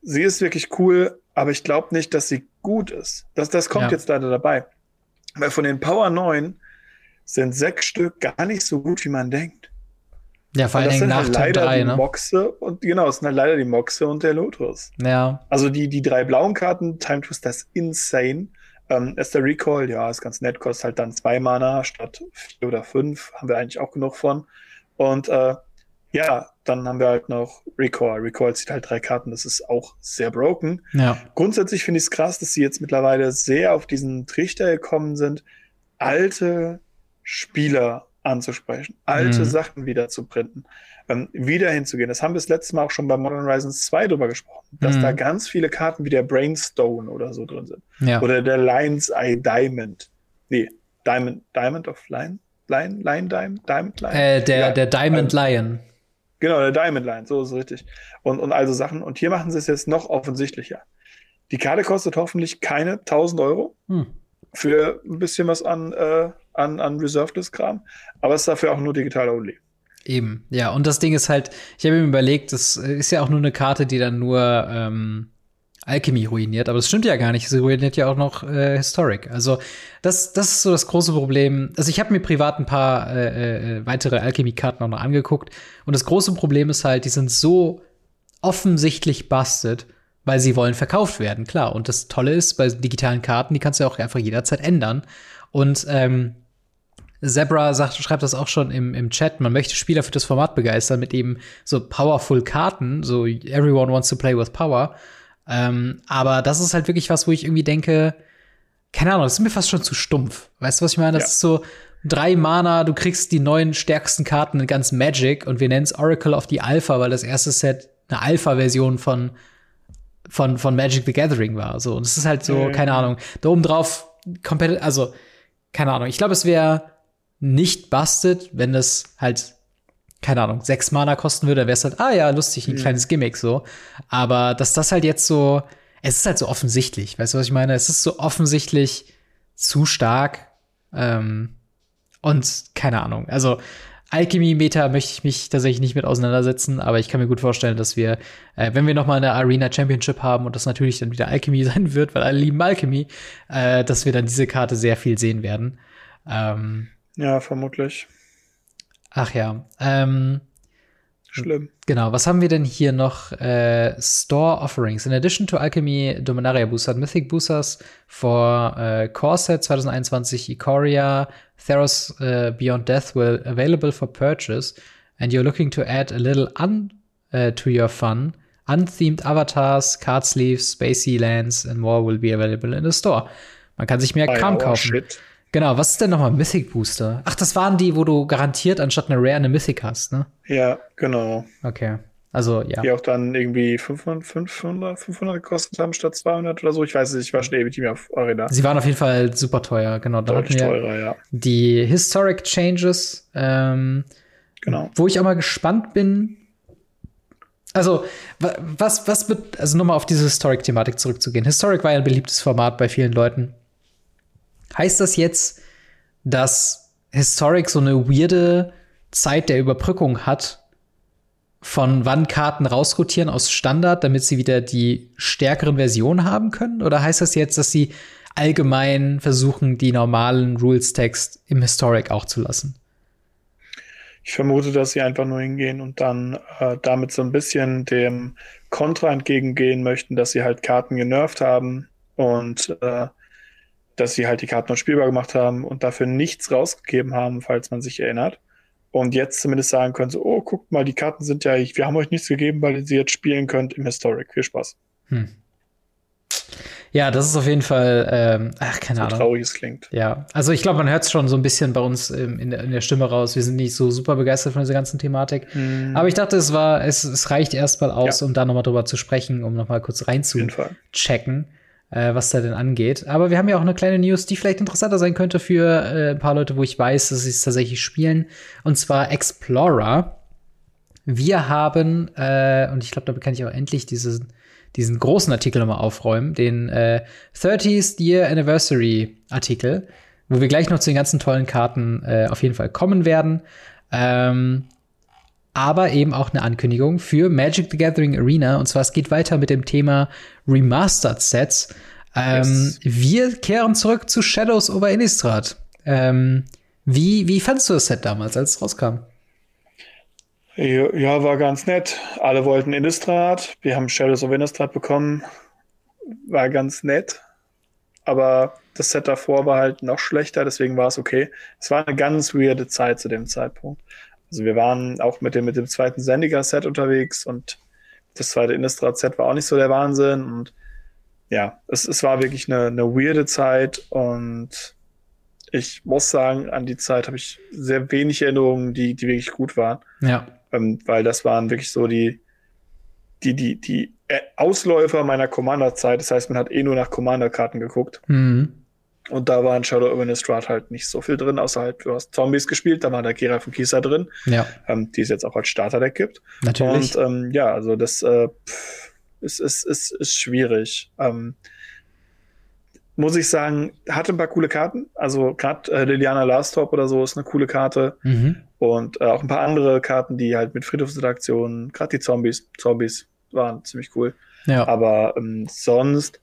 sie ist wirklich cool, aber ich glaube nicht, dass sie gut ist. Das, das kommt ja. jetzt leider dabei. Weil von den Power 9 sind sechs Stück gar nicht so gut, wie man denkt. Ja, vor allem nach halt leider 3, die ne? Moxe und genau, es sind halt leider die Moxe und der Lotus. Ja. Also die, die drei blauen Karten, Time Twister ist insane. Ähm, ist der Recall, ja, ist ganz nett, kostet halt dann zwei Mana statt vier oder fünf. Haben wir eigentlich auch genug von. Und äh, ja, dann haben wir halt noch Recall. Recall zieht halt drei Karten, das ist auch sehr broken. Ja. Grundsätzlich finde ich es krass, dass sie jetzt mittlerweile sehr auf diesen Trichter gekommen sind, alte Spieler anzusprechen, alte mhm. Sachen wieder zu printen, ähm, wieder hinzugehen. Das haben wir das letzte Mal auch schon bei Modern Horizons 2 drüber gesprochen, dass mhm. da ganz viele Karten wie der Brainstone oder so drin sind. Ja. Oder der Lion's Eye Diamond. Nee, Diamond, Diamond of Lion? Lion, Lion, Diamond, Diamond Lion? Äh, der, ja, der Diamond ähm, Lion. Genau, der Diamond Line, so ist es richtig. Und, und also Sachen. Und hier machen sie es jetzt noch offensichtlicher. Die Karte kostet hoffentlich keine 1000 Euro hm. für ein bisschen was an, äh, an, an Reserved-List-Kram, aber es ist dafür auch nur digital only. Eben, ja. Und das Ding ist halt, ich habe mir überlegt, das ist ja auch nur eine Karte, die dann nur ähm, Alchemy ruiniert, aber das stimmt ja gar nicht. Sie ruiniert ja auch noch äh, Historic. Also das, das ist so das große Problem. Also ich habe mir privat ein paar äh, äh, weitere Alchemy-Karten auch noch angeguckt und das große Problem ist halt, die sind so offensichtlich busted, weil sie wollen verkauft werden, klar. Und das Tolle ist, bei digitalen Karten, die kannst du ja auch einfach jederzeit ändern. Und ähm, Zebra sagt, schreibt das auch schon im, im Chat, man möchte Spieler für das Format begeistern mit eben so powerful Karten, so everyone wants to play with power. Ähm, aber das ist halt wirklich was, wo ich irgendwie denke, keine Ahnung, das ist mir fast schon zu stumpf. Weißt du, was ich meine? Das ja. ist so drei Mana, du kriegst die neun stärksten Karten in ganz Magic und wir nennen es Oracle of the Alpha, weil das erste Set eine Alpha-Version von, von, von Magic the Gathering war. So, und es ist halt so, mhm. keine Ahnung, da oben drauf komplett, also, keine Ahnung, ich glaube, es wäre nicht busted, wenn das halt keine Ahnung, sechs Mana kosten würde, wäre es halt, ah ja, lustig, ein mhm. kleines Gimmick so. Aber dass das halt jetzt so, es ist halt so offensichtlich, weißt du, was ich meine? Es ist so offensichtlich zu stark. Ähm, und keine Ahnung. Also Alchemy-Meta möchte ich mich tatsächlich nicht mit auseinandersetzen, aber ich kann mir gut vorstellen, dass wir, äh, wenn wir noch mal eine Arena Championship haben und das natürlich dann wieder Alchemy *laughs* sein wird, weil alle lieben Alchemy, äh, dass wir dann diese Karte sehr viel sehen werden. Ähm, ja, vermutlich. Ach ja. Ähm, Schlimm. Genau, was haben wir denn hier noch? Äh, Store Offerings. In addition to Alchemy Dominaria Booster, Mythic Boosters for äh, Core Set 2021 Ikoria, Theros uh, Beyond Death will available for purchase and you're looking to add a little un uh, to your fun. Unthemed Avatars, Card Sleeves, Spacey Lands and more will be available in the store. Man kann sich mehr Kram kaufen. Shit. Genau, was ist denn nochmal Mythic Booster? Ach, das waren die, wo du garantiert anstatt eine Rare eine Mythic hast, ne? Ja, genau. Okay. Also, ja. Die auch dann irgendwie 500, 500, 500 gekostet haben statt 200 oder so. Ich weiß es nicht, ich war schon ewig nicht mehr auf Arena. Sie waren auf jeden Fall super teuer, genau. Da Deutlich teurer, ja. Die Historic Changes, ähm, genau. wo ich auch mal gespannt bin. Also, was, was wird, also nochmal auf diese Historic-Thematik zurückzugehen. Historic war ja ein beliebtes Format bei vielen Leuten. Heißt das jetzt, dass Historic so eine weirde Zeit der Überbrückung hat, von wann Karten rausrotieren aus Standard, damit sie wieder die stärkeren Versionen haben können? Oder heißt das jetzt, dass sie allgemein versuchen, die normalen Rules-Text im Historic auch zu lassen? Ich vermute, dass sie einfach nur hingehen und dann äh, damit so ein bisschen dem Kontra entgegengehen möchten, dass sie halt Karten genervt haben und äh, dass sie halt die Karten noch spielbar gemacht haben und dafür nichts rausgegeben haben, falls man sich erinnert. Und jetzt zumindest sagen können, so, oh, guckt mal, die Karten sind ja, wir haben euch nichts gegeben, weil ihr sie jetzt spielen könnt im Historic. Viel Spaß. Hm. Ja, das ist auf jeden Fall, ähm, ach, keine so Ahnung. traurig es klingt. Ja, also ich glaube, man hört es schon so ein bisschen bei uns ähm, in, der, in, der, Stimme raus. Wir sind nicht so super begeistert von dieser ganzen Thematik. Hm. Aber ich dachte, es war, es, es reicht erstmal aus, ja. um da nochmal drüber zu sprechen, um nochmal kurz reinzuchecken äh, was da denn angeht. Aber wir haben ja auch eine kleine News, die vielleicht interessanter sein könnte für äh, ein paar Leute, wo ich weiß, dass sie es tatsächlich spielen. Und zwar Explorer. Wir haben, äh, und ich glaube, damit kann ich auch endlich diesen, diesen großen Artikel nochmal aufräumen, den äh, 30th Year Anniversary Artikel, wo wir gleich noch zu den ganzen tollen Karten äh, auf jeden Fall kommen werden. Ähm, aber eben auch eine Ankündigung für Magic the Gathering Arena. Und zwar, es geht weiter mit dem Thema Remastered Sets. Ähm, yes. Wir kehren zurück zu Shadows over Innistrad. Ähm, wie, wie fandest du das Set damals, als es rauskam? Ja, war ganz nett. Alle wollten Innistrad. Wir haben Shadows of Innistrad bekommen. War ganz nett. Aber das Set davor war halt noch schlechter, deswegen war es okay. Es war eine ganz weirde Zeit zu dem Zeitpunkt. Also wir waren auch mit dem, mit dem zweiten Sendiger-Set unterwegs und das zweite Innistrad-Set war auch nicht so der Wahnsinn. Und ja, es, es war wirklich eine, eine weirde Zeit und ich muss sagen, an die Zeit habe ich sehr wenig Erinnerungen, die, die wirklich gut waren. Ja. Ähm, weil das waren wirklich so die, die, die, die Ausläufer meiner Commander-Zeit. Das heißt, man hat eh nur nach Commander-Karten geguckt. Mhm. Und da war in Shadow over Innistrad halt nicht so viel drin, außer halt, du hast Zombies gespielt, da war der Kira von Kisa drin, ja. ähm, die es jetzt auch als Starterdeck gibt. Natürlich. Und ähm, ja, also das äh, ist, ist, ist, ist schwierig. Ähm, muss ich sagen, hatte ein paar coole Karten. Also gerade äh, Liliana Lastop oder so ist eine coole Karte. Mhm. Und äh, auch ein paar andere Karten, die halt mit Friedhofsinteraktionen, gerade die Zombies, Zombies waren ziemlich cool. Ja. Aber ähm, sonst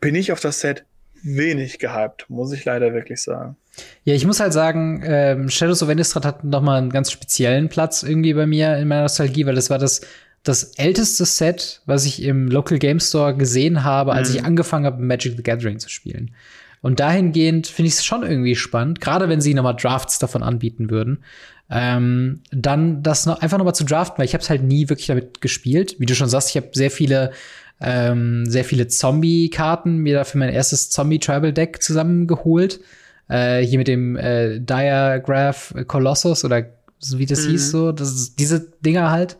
bin ich auf das Set wenig gehypt, muss ich leider wirklich sagen. Ja, ich muss halt sagen, ähm, Shadows of Innistrad hat noch mal einen ganz speziellen Platz irgendwie bei mir in meiner Nostalgie, weil das war das das älteste Set, was ich im Local Game Store gesehen habe, als mhm. ich angefangen habe, Magic the Gathering zu spielen. Und dahingehend finde ich es schon irgendwie spannend, gerade wenn sie noch mal Drafts davon anbieten würden, ähm, dann das noch einfach noch mal zu draften, weil ich habe es halt nie wirklich damit gespielt. Wie du schon sagst, ich habe sehr viele ähm, sehr viele Zombie-Karten mir dafür mein erstes Zombie-Tribal-Deck zusammengeholt. Äh, hier mit dem äh, Diagraph Colossus oder so wie das mhm. hieß, so, das diese Dinger halt.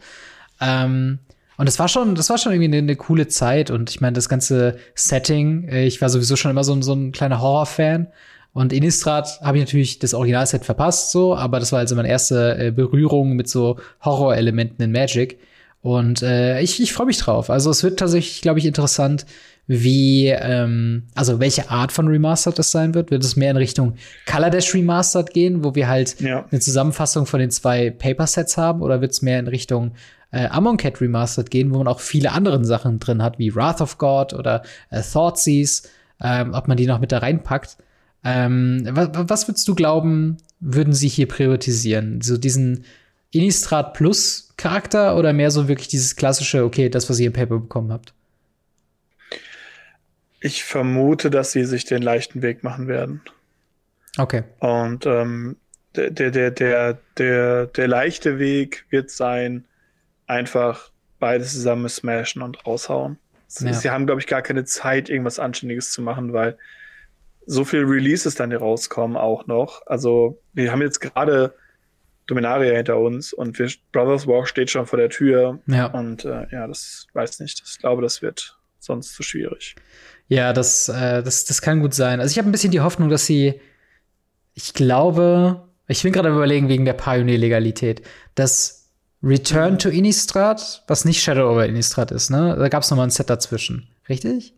Ähm, und das war schon, das war schon irgendwie eine, eine coole Zeit. Und ich meine, das ganze Setting, äh, ich war sowieso schon immer so, so ein kleiner Horror-Fan. Und Innistrad habe ich natürlich das Originalset verpasst, so, aber das war also meine erste äh, Berührung mit so Horrorelementen in Magic. Und äh, ich, ich freue mich drauf. Also es wird tatsächlich, glaube ich, interessant, wie, ähm, also welche Art von Remastered das sein wird. Wird es mehr in Richtung Color Dash Remastered gehen, wo wir halt ja. eine Zusammenfassung von den zwei Paper-Sets haben, oder wird es mehr in Richtung äh, Amonkhet Remastered gehen, wo man auch viele andere Sachen drin hat, wie Wrath of God oder äh, Thoughtseize, ähm, ob man die noch mit da reinpackt. Ähm, was, was würdest du glauben, würden sie hier priorisieren? So diesen Innistrad Plus Charakter oder mehr so wirklich dieses klassische, okay, das, was ihr im Paper bekommen habt? Ich vermute, dass sie sich den leichten Weg machen werden. Okay. Und ähm, der, der, der, der, der leichte Weg wird sein, einfach beides zusammen smashen und raushauen. Ja. Sie haben, glaube ich, gar keine Zeit, irgendwas Anständiges zu machen, weil so viele Releases dann hier rauskommen auch noch. Also, wir haben jetzt gerade Dominaria hinter uns und wir, Brothers War steht schon vor der Tür. Ja. Und äh, ja, das weiß nicht. Ich glaube, das wird sonst zu schwierig. Ja, das, äh, das, das kann gut sein. Also ich habe ein bisschen die Hoffnung, dass sie, ich glaube, ich bin gerade überlegen wegen der Pioneer-Legalität, dass Return to Innistrad, was nicht Shadow over Innistrad ist, ne? Da gab es noch mal ein Set dazwischen, richtig?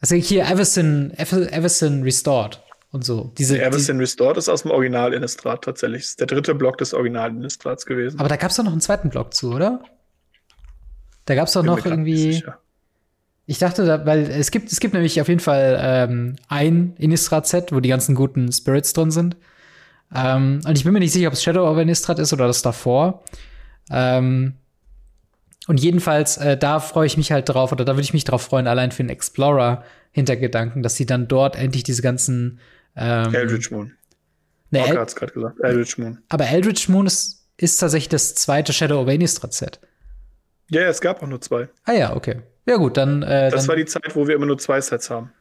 Also hier Everson, Everson Restored. Und so. Diese, ja, Everson Restored ist aus dem Original Innistrad tatsächlich. Das ist der dritte Block des Original Innistrads gewesen. Aber da gab es doch noch einen zweiten Block zu, oder? Da gab es doch noch irgendwie. Ich dachte, da, weil es gibt, es gibt nämlich auf jeden Fall ähm, ein Innistrad-Set, wo die ganzen guten Spirits drin sind. Ähm, und ich bin mir nicht sicher, ob es Shadow of Innistrad ist oder das davor. Ähm, und jedenfalls, äh, da freue ich mich halt drauf, oder da würde ich mich drauf freuen, allein für einen Explorer-Hintergedanken, dass sie dann dort endlich diese ganzen ähm, Eldritch Moon. Ne, El hat's gerade gesagt. Eldritch Moon. Aber Eldritch Moon ist, ist tatsächlich das zweite Shadow of Innistrad-Set. Ja, es gab auch nur zwei. Ah ja, okay. Ja, gut, dann. Äh, das dann war die Zeit, wo wir immer nur zwei Sets haben.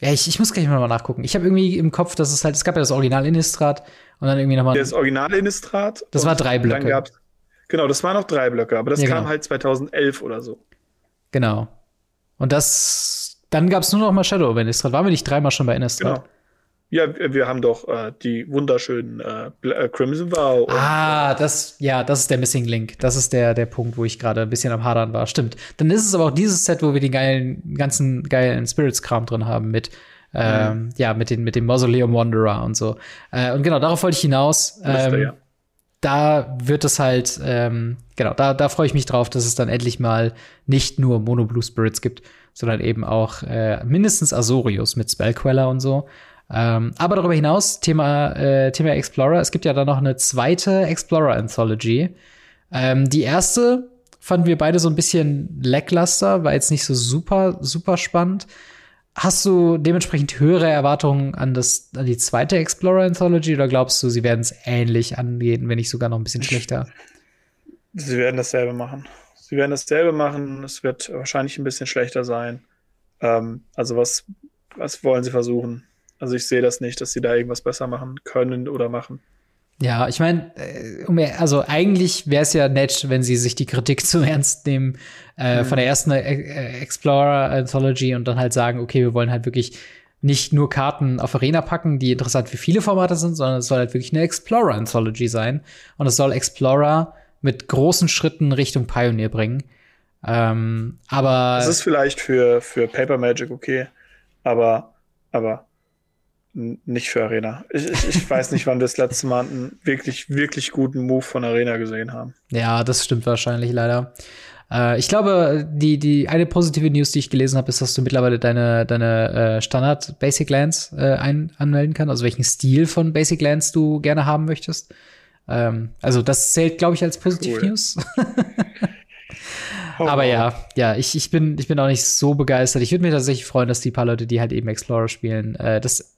Ja, ich, ich muss gleich mal nachgucken. Ich habe irgendwie im Kopf, dass es halt, es gab ja das Original Innistrad und dann irgendwie nochmal. Das Original Innistrad. Das war drei Blöcke. Dann gab's, genau, das waren noch drei Blöcke, aber das ja, kam genau. halt 2011 oder so. Genau. Und das, dann gab es nur noch mal Shadow of Innistrad. Waren wir nicht dreimal schon bei Innistrad? Genau. Ja, wir haben doch äh, die wunderschönen äh, äh Crimson Vow. Ah, das, ja, das ist der Missing Link. Das ist der, der Punkt, wo ich gerade ein bisschen am Hadern war. Stimmt. Dann ist es aber auch dieses Set, wo wir den geilen, ganzen geilen Spirits-Kram drin haben mit, ähm, mhm. ja, mit, den, mit dem Mausoleum Wanderer und so. Äh, und genau, darauf wollte ich hinaus. Ähm, ja. Da wird es halt, ähm, genau, da, da freue ich mich drauf, dass es dann endlich mal nicht nur Mono Blue Spirits gibt, sondern eben auch äh, mindestens Azorius mit Spellqueller und so. Ähm, aber darüber hinaus, Thema, äh, Thema Explorer, es gibt ja da noch eine zweite Explorer Anthology. Ähm, die erste fanden wir beide so ein bisschen lackluster, war jetzt nicht so super, super spannend. Hast du dementsprechend höhere Erwartungen an, das, an die zweite Explorer Anthology oder glaubst du, sie werden es ähnlich angehen, wenn nicht sogar noch ein bisschen schlechter? Sie werden dasselbe machen. Sie werden dasselbe machen. Es wird wahrscheinlich ein bisschen schlechter sein. Ähm, also was, was wollen sie versuchen? Also ich sehe das nicht, dass sie da irgendwas besser machen können oder machen. Ja, ich meine, äh, also eigentlich wäre es ja nett, wenn sie sich die Kritik *laughs* zu ernst nehmen äh, mhm. von der ersten äh, Explorer Anthology und dann halt sagen, okay, wir wollen halt wirklich nicht nur Karten auf Arena packen, die interessant für viele Formate sind, sondern es soll halt wirklich eine Explorer Anthology sein und es soll Explorer mit großen Schritten Richtung Pioneer bringen. Ähm, aber es ist vielleicht für für Paper Magic okay, aber aber nicht für Arena. Ich, ich, ich weiß nicht, wann wir das letzte Mal einen wirklich, wirklich guten Move von Arena gesehen haben. Ja, das stimmt wahrscheinlich leider. Äh, ich glaube, die, die eine positive News, die ich gelesen habe, ist, dass du mittlerweile deine, deine äh, Standard Basic Lands äh, ein, anmelden kannst, also welchen Stil von Basic Lands du gerne haben möchtest. Ähm, also das zählt, glaube ich, als positive cool. News. *laughs* Aber ja, ja, ich, ich, bin, ich bin auch nicht so begeistert. Ich würde mich tatsächlich freuen, dass die paar Leute, die halt eben Explorer spielen, äh, das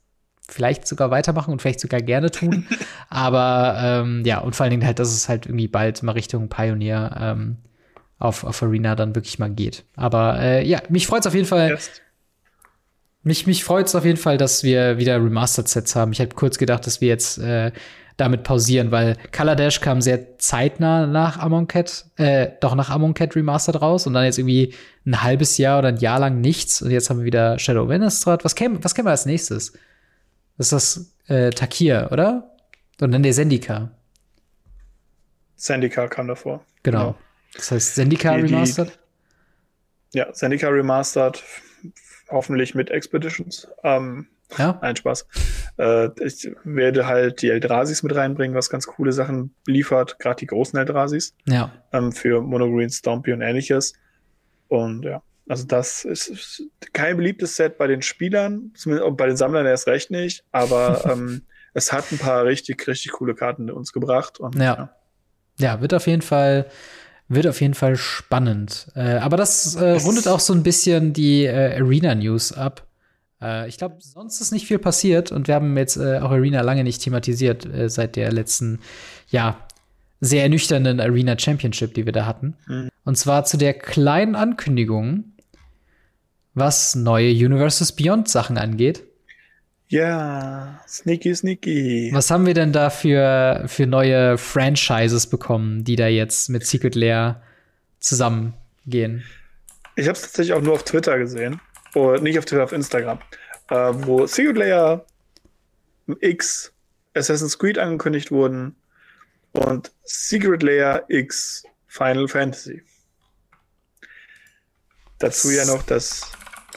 vielleicht sogar weitermachen und vielleicht sogar gerne tun. *laughs* Aber ähm, ja, und vor allen Dingen halt, dass es halt irgendwie bald mal Richtung Pioneer ähm, auf, auf Arena dann wirklich mal geht. Aber äh, ja, mich freut es auf jeden Fall. Jetzt. Mich, mich freut es auf jeden Fall, dass wir wieder Remastered-Sets haben. Ich hätte kurz gedacht, dass wir jetzt äh, damit pausieren, weil Color Dash kam sehr zeitnah nach Amonkhet, äh, doch nach Amonkhet Remastered raus und dann jetzt irgendwie ein halbes Jahr oder ein Jahr lang nichts und jetzt haben wir wieder Shadow of Innistrad. Was käme was käme als nächstes? Das ist das äh, Takir, oder? Und dann der Sendika. Sendika kam davor. Genau. genau. Das heißt Sendika die, Remastered? Die, ja, Sendika Remastered, hoffentlich mit Expeditions. Ähm, ja. Ein Spaß. Äh, ich werde halt die Eldrasis mit reinbringen, was ganz coole Sachen liefert, gerade die großen Eldrasis. Ja. Ähm, für Monogreen, Stompy und ähnliches. Und ja, also das ist kein beliebtes Set bei den Spielern, zumindest bei den Sammlern erst recht nicht, aber *laughs* ähm, es hat ein paar richtig, richtig coole Karten uns gebracht. Und, ja. ja. ja. wird auf jeden Fall, wird auf jeden Fall spannend. Äh, aber das äh, rundet auch so ein bisschen die äh, Arena-News ab. Äh, ich glaube, sonst ist nicht viel passiert und wir haben jetzt äh, auch Arena lange nicht thematisiert äh, seit der letzten, ja, sehr ernüchternden Arena Championship, die wir da hatten. Mhm. Und zwar zu der kleinen Ankündigung, was neue Universes Beyond Sachen angeht. Ja, sneaky, sneaky. Was haben wir denn da für, für neue Franchises bekommen, die da jetzt mit Secret Lair zusammengehen? Ich habe es tatsächlich auch nur auf Twitter gesehen. Oder nicht auf Twitter, auf Instagram. Äh, wo Secret Lair X Assassin's Creed angekündigt wurden und Secret Lair X Final Fantasy. Dazu ja noch das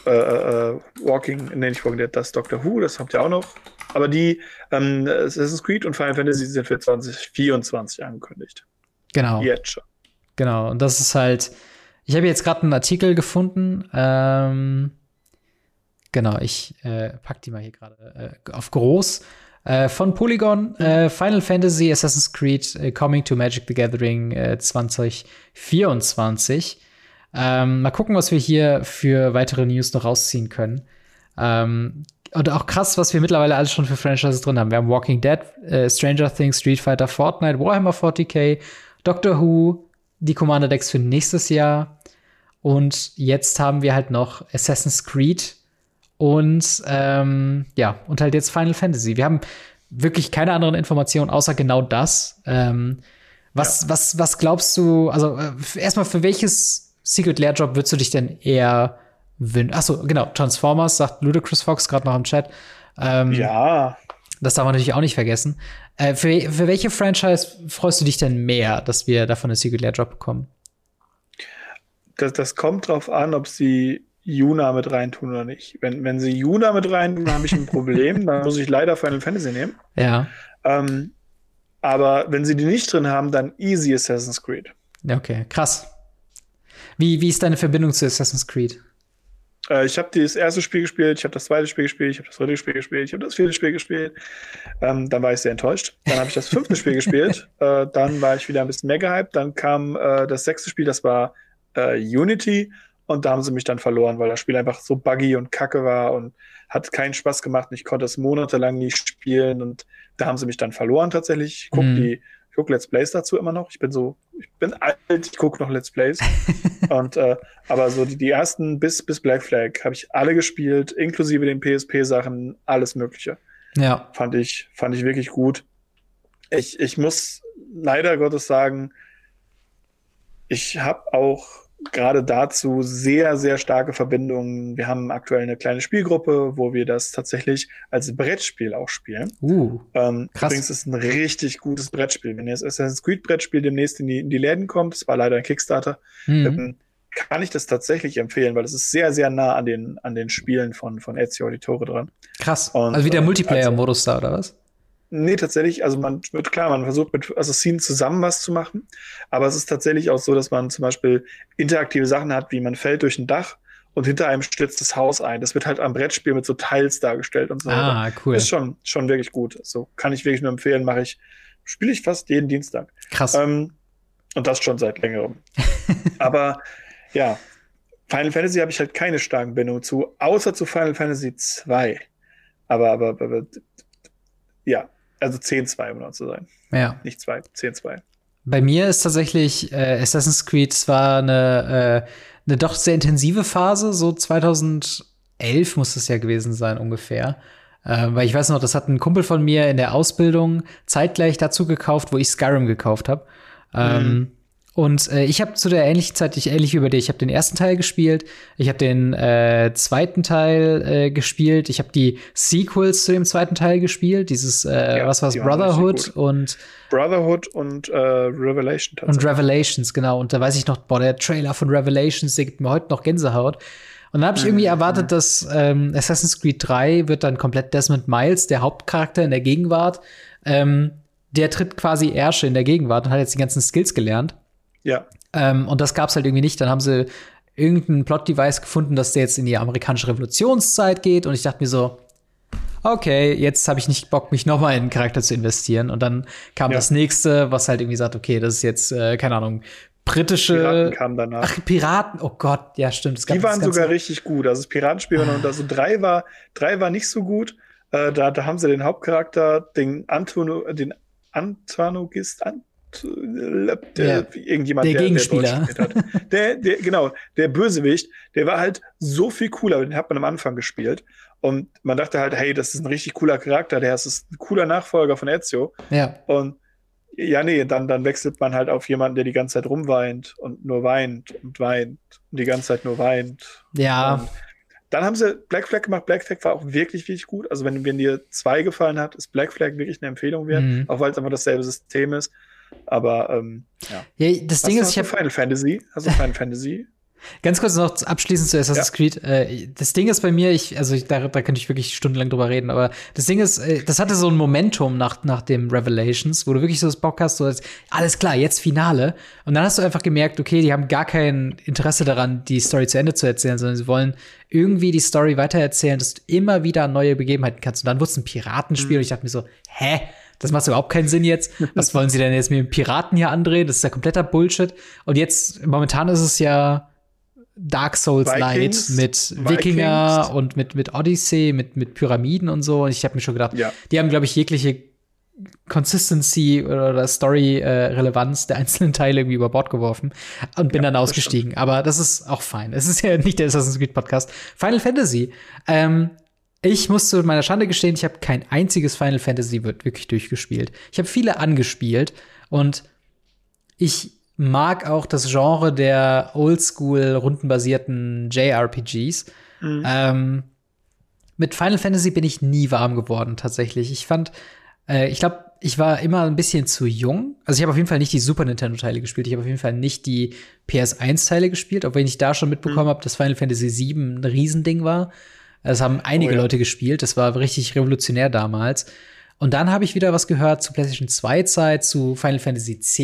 äh, äh, Walking, nee, nicht Walking Dead, das Doctor Who, das habt ihr auch noch. Aber die ähm, Assassin's Creed und Final Fantasy sind für 2024 angekündigt. Genau. Jetzt schon. Genau, und das ist halt, ich habe jetzt gerade einen Artikel gefunden, ähm, genau, ich äh, pack die mal hier gerade äh, auf groß. Äh, von Polygon, äh, Final Fantasy Assassin's Creed äh, Coming to Magic the Gathering 2024. Ähm, mal gucken, was wir hier für weitere News noch rausziehen können. Ähm, und auch krass, was wir mittlerweile alles schon für Franchises drin haben. Wir haben Walking Dead, äh, Stranger Things, Street Fighter, Fortnite, Warhammer 40k, Doctor Who, die Commander Decks für nächstes Jahr. Und jetzt haben wir halt noch Assassin's Creed und ähm, ja, und halt jetzt Final Fantasy. Wir haben wirklich keine anderen Informationen außer genau das. Ähm, was, ja. was, was glaubst du, also äh, erstmal für welches Secret Lair Job würdest du dich denn eher wünschen? Achso, genau, Transformers, sagt Ludacris Fox gerade noch im Chat. Ähm, ja. Das darf man natürlich auch nicht vergessen. Äh, für, für welche Franchise freust du dich denn mehr, dass wir davon eine Secret Lair Drop bekommen? Das, das kommt drauf an, ob sie Yuna mit reintun oder nicht. Wenn, wenn sie Yuna mit reintun, habe ich ein Problem. dann muss ich leider Final Fantasy nehmen. Ja. Ähm, aber wenn sie die nicht drin haben, dann easy Assassin's Creed. Okay, krass. Wie, wie ist deine Verbindung zu Assassin's Creed? Äh, ich habe das erste Spiel gespielt, ich habe das zweite Spiel gespielt, ich habe das dritte Spiel gespielt, ich habe das vierte Spiel gespielt. Ähm, dann war ich sehr enttäuscht. Dann habe ich das fünfte Spiel gespielt. *laughs* Äh, dann war ich wieder ein bisschen mehr gehypt. Dann kam äh, das sechste Spiel, das war äh, Unity. Und da haben sie mich dann verloren, weil das Spiel einfach so buggy und kacke war und hat keinen Spaß gemacht. Und ich konnte es monatelang nicht spielen. Und da haben sie mich dann verloren tatsächlich. Ich gucke mhm. die ich gucke Let's Plays dazu immer noch. Ich bin so, ich bin alt, ich gucke noch Let's Plays. *laughs* und äh, aber so die, die ersten bis bis Black Flag habe ich alle gespielt, inklusive den PSP-Sachen, alles Mögliche. Ja. Fand ich, fand ich wirklich gut. Ich, ich muss leider Gottes sagen, ich habe auch gerade dazu sehr, sehr starke Verbindungen. Wir haben aktuell eine kleine Spielgruppe, wo wir das tatsächlich als Brettspiel auch spielen. Uh, ähm, krass. Übrigens ist ein richtig gutes Brettspiel. Wenn das Assassin's Creed Brettspiel demnächst in die, in die Läden kommt, das war leider ein Kickstarter, mhm. ähm, kann ich das tatsächlich empfehlen, weil es ist sehr, sehr nah an den, an den Spielen von, von Ezio Auditore dran. Krass. Und, also wie der äh, Multiplayer-Modus da, oder was? Nee, tatsächlich, also man wird klar, man versucht mit Assassinen zusammen was zu machen, aber es ist tatsächlich auch so, dass man zum Beispiel interaktive Sachen hat, wie man fällt durch ein Dach und hinter einem stürzt das Haus ein. Das wird halt am Brettspiel mit so Teils dargestellt und so. Ah, cool. Ist schon, schon wirklich gut. So kann ich wirklich nur empfehlen, mache ich, spiele ich fast jeden Dienstag. Krass. Ähm, und das schon seit längerem. *laughs* aber ja, Final Fantasy habe ich halt keine starken Bindungen zu, außer zu Final Fantasy 2. Aber, aber, aber ja, also 10-2, um genau zu sein. Ja. Nicht 2, 10-2. Bei mir ist tatsächlich äh, Assassin's Creed zwar eine, äh, eine doch sehr intensive Phase, so 2011 muss es ja gewesen sein ungefähr. Äh, weil ich weiß noch, das hat ein Kumpel von mir in der Ausbildung zeitgleich dazu gekauft, wo ich Skyrim gekauft habe. Ähm, mhm. Und äh, ich habe zu der ähnlichen Zeit, ich ähnlich wie bei dir, ich habe den ersten Teil gespielt, ich habe den äh, zweiten Teil äh, gespielt, ich habe die Sequels zu dem zweiten Teil gespielt, dieses äh, ja, was war's Brotherhood und Brotherhood und äh, Revelation und Revelations genau und da weiß ich noch, boah der Trailer von Revelations, der gibt mir heute noch Gänsehaut. Und dann habe ich irgendwie mhm. erwartet, dass ähm, Assassin's Creed 3 wird dann komplett Desmond Miles, der Hauptcharakter in der Gegenwart, ähm, der tritt quasi Ersche in der Gegenwart und hat jetzt die ganzen Skills gelernt. Ja. Ähm, und das gab's halt irgendwie nicht. Dann haben sie irgendein Plot-Device gefunden, dass der jetzt in die amerikanische Revolutionszeit geht. Und ich dachte mir so, okay, jetzt habe ich nicht Bock, mich noch mal in einen Charakter zu investieren. Und dann kam ja. das nächste, was halt irgendwie sagt, okay, das ist jetzt, äh, keine Ahnung, britische. Piraten kamen danach. Ach, Piraten, oh Gott, ja, stimmt. Die waren sogar richtig gut. Also das Piratenspiel war noch, also drei war, drei war nicht so gut. Äh, da, da haben sie den Hauptcharakter, den Antono, den Antonogist, An der, ja, irgendjemand, der, der Gegenspieler. Der, hat. der, der, genau, der Bösewicht, der war halt so viel cooler, den hat man am Anfang gespielt. Und man dachte halt, hey, das ist ein richtig cooler Charakter, der ist ein cooler Nachfolger von Ezio. Ja. Und ja, nee, dann, dann wechselt man halt auf jemanden, der die ganze Zeit rumweint und nur weint und weint und die ganze Zeit nur weint. Ja. Und dann haben sie Black Flag gemacht. Black Flag war auch wirklich, wirklich gut. Also, wenn, wenn dir zwei gefallen hat, ist Black Flag wirklich eine Empfehlung wert, mhm. auch weil es einfach dasselbe System ist. Aber ähm, ja. ja das Ding ist, ich habe Final Fantasy. Also Final Fantasy. *laughs* Ganz kurz noch abschließend zu Assassin's ja. Creed. Äh, das Ding ist bei mir, ich, also ich, da, da könnte ich wirklich stundenlang drüber reden, aber das Ding ist, äh, das hatte so ein Momentum nach, nach dem Revelations, wo du wirklich so das Bock hast, so als, alles klar, jetzt Finale. Und dann hast du einfach gemerkt, okay, die haben gar kein Interesse daran, die Story zu Ende zu erzählen, sondern sie wollen irgendwie die Story weitererzählen, dass du immer wieder neue Begebenheiten kannst. Und dann wurde es ein Piratenspiel mhm. und ich dachte mir so, hä? Das macht überhaupt keinen Sinn jetzt. *laughs* Was wollen sie denn jetzt mit dem Piraten hier andrehen? Das ist ja kompletter Bullshit. Und jetzt, momentan ist es ja Dark Souls Light mit Wikinger Vikings. und mit, mit Odyssey, mit, mit Pyramiden und so. Und ich habe mir schon gedacht, ja. die haben, glaube ich, jegliche Consistency oder Story-Relevanz der einzelnen Teile irgendwie über Bord geworfen und bin ja, dann ausgestiegen. Aber das ist auch fein. Es ist ja nicht der Assassin's Creed Podcast. Final Fantasy. Ähm, ich muss zu meiner Schande gestehen, ich habe kein einziges Final Fantasy wirklich durchgespielt. Ich habe viele angespielt und ich mag auch das Genre der oldschool rundenbasierten JRPGs. Mhm. Ähm, mit Final Fantasy bin ich nie warm geworden, tatsächlich. Ich fand, äh, ich glaube, ich war immer ein bisschen zu jung. Also ich habe auf jeden Fall nicht die Super Nintendo-Teile gespielt. Ich habe auf jeden Fall nicht die PS1-Teile gespielt, obwohl ich da schon mitbekommen mhm. habe, dass Final Fantasy VII ein Riesending war. Das haben einige oh, ja. Leute gespielt. Das war richtig revolutionär damals. Und dann habe ich wieder was gehört zu PlayStation 2 Zeit, zu Final Fantasy X,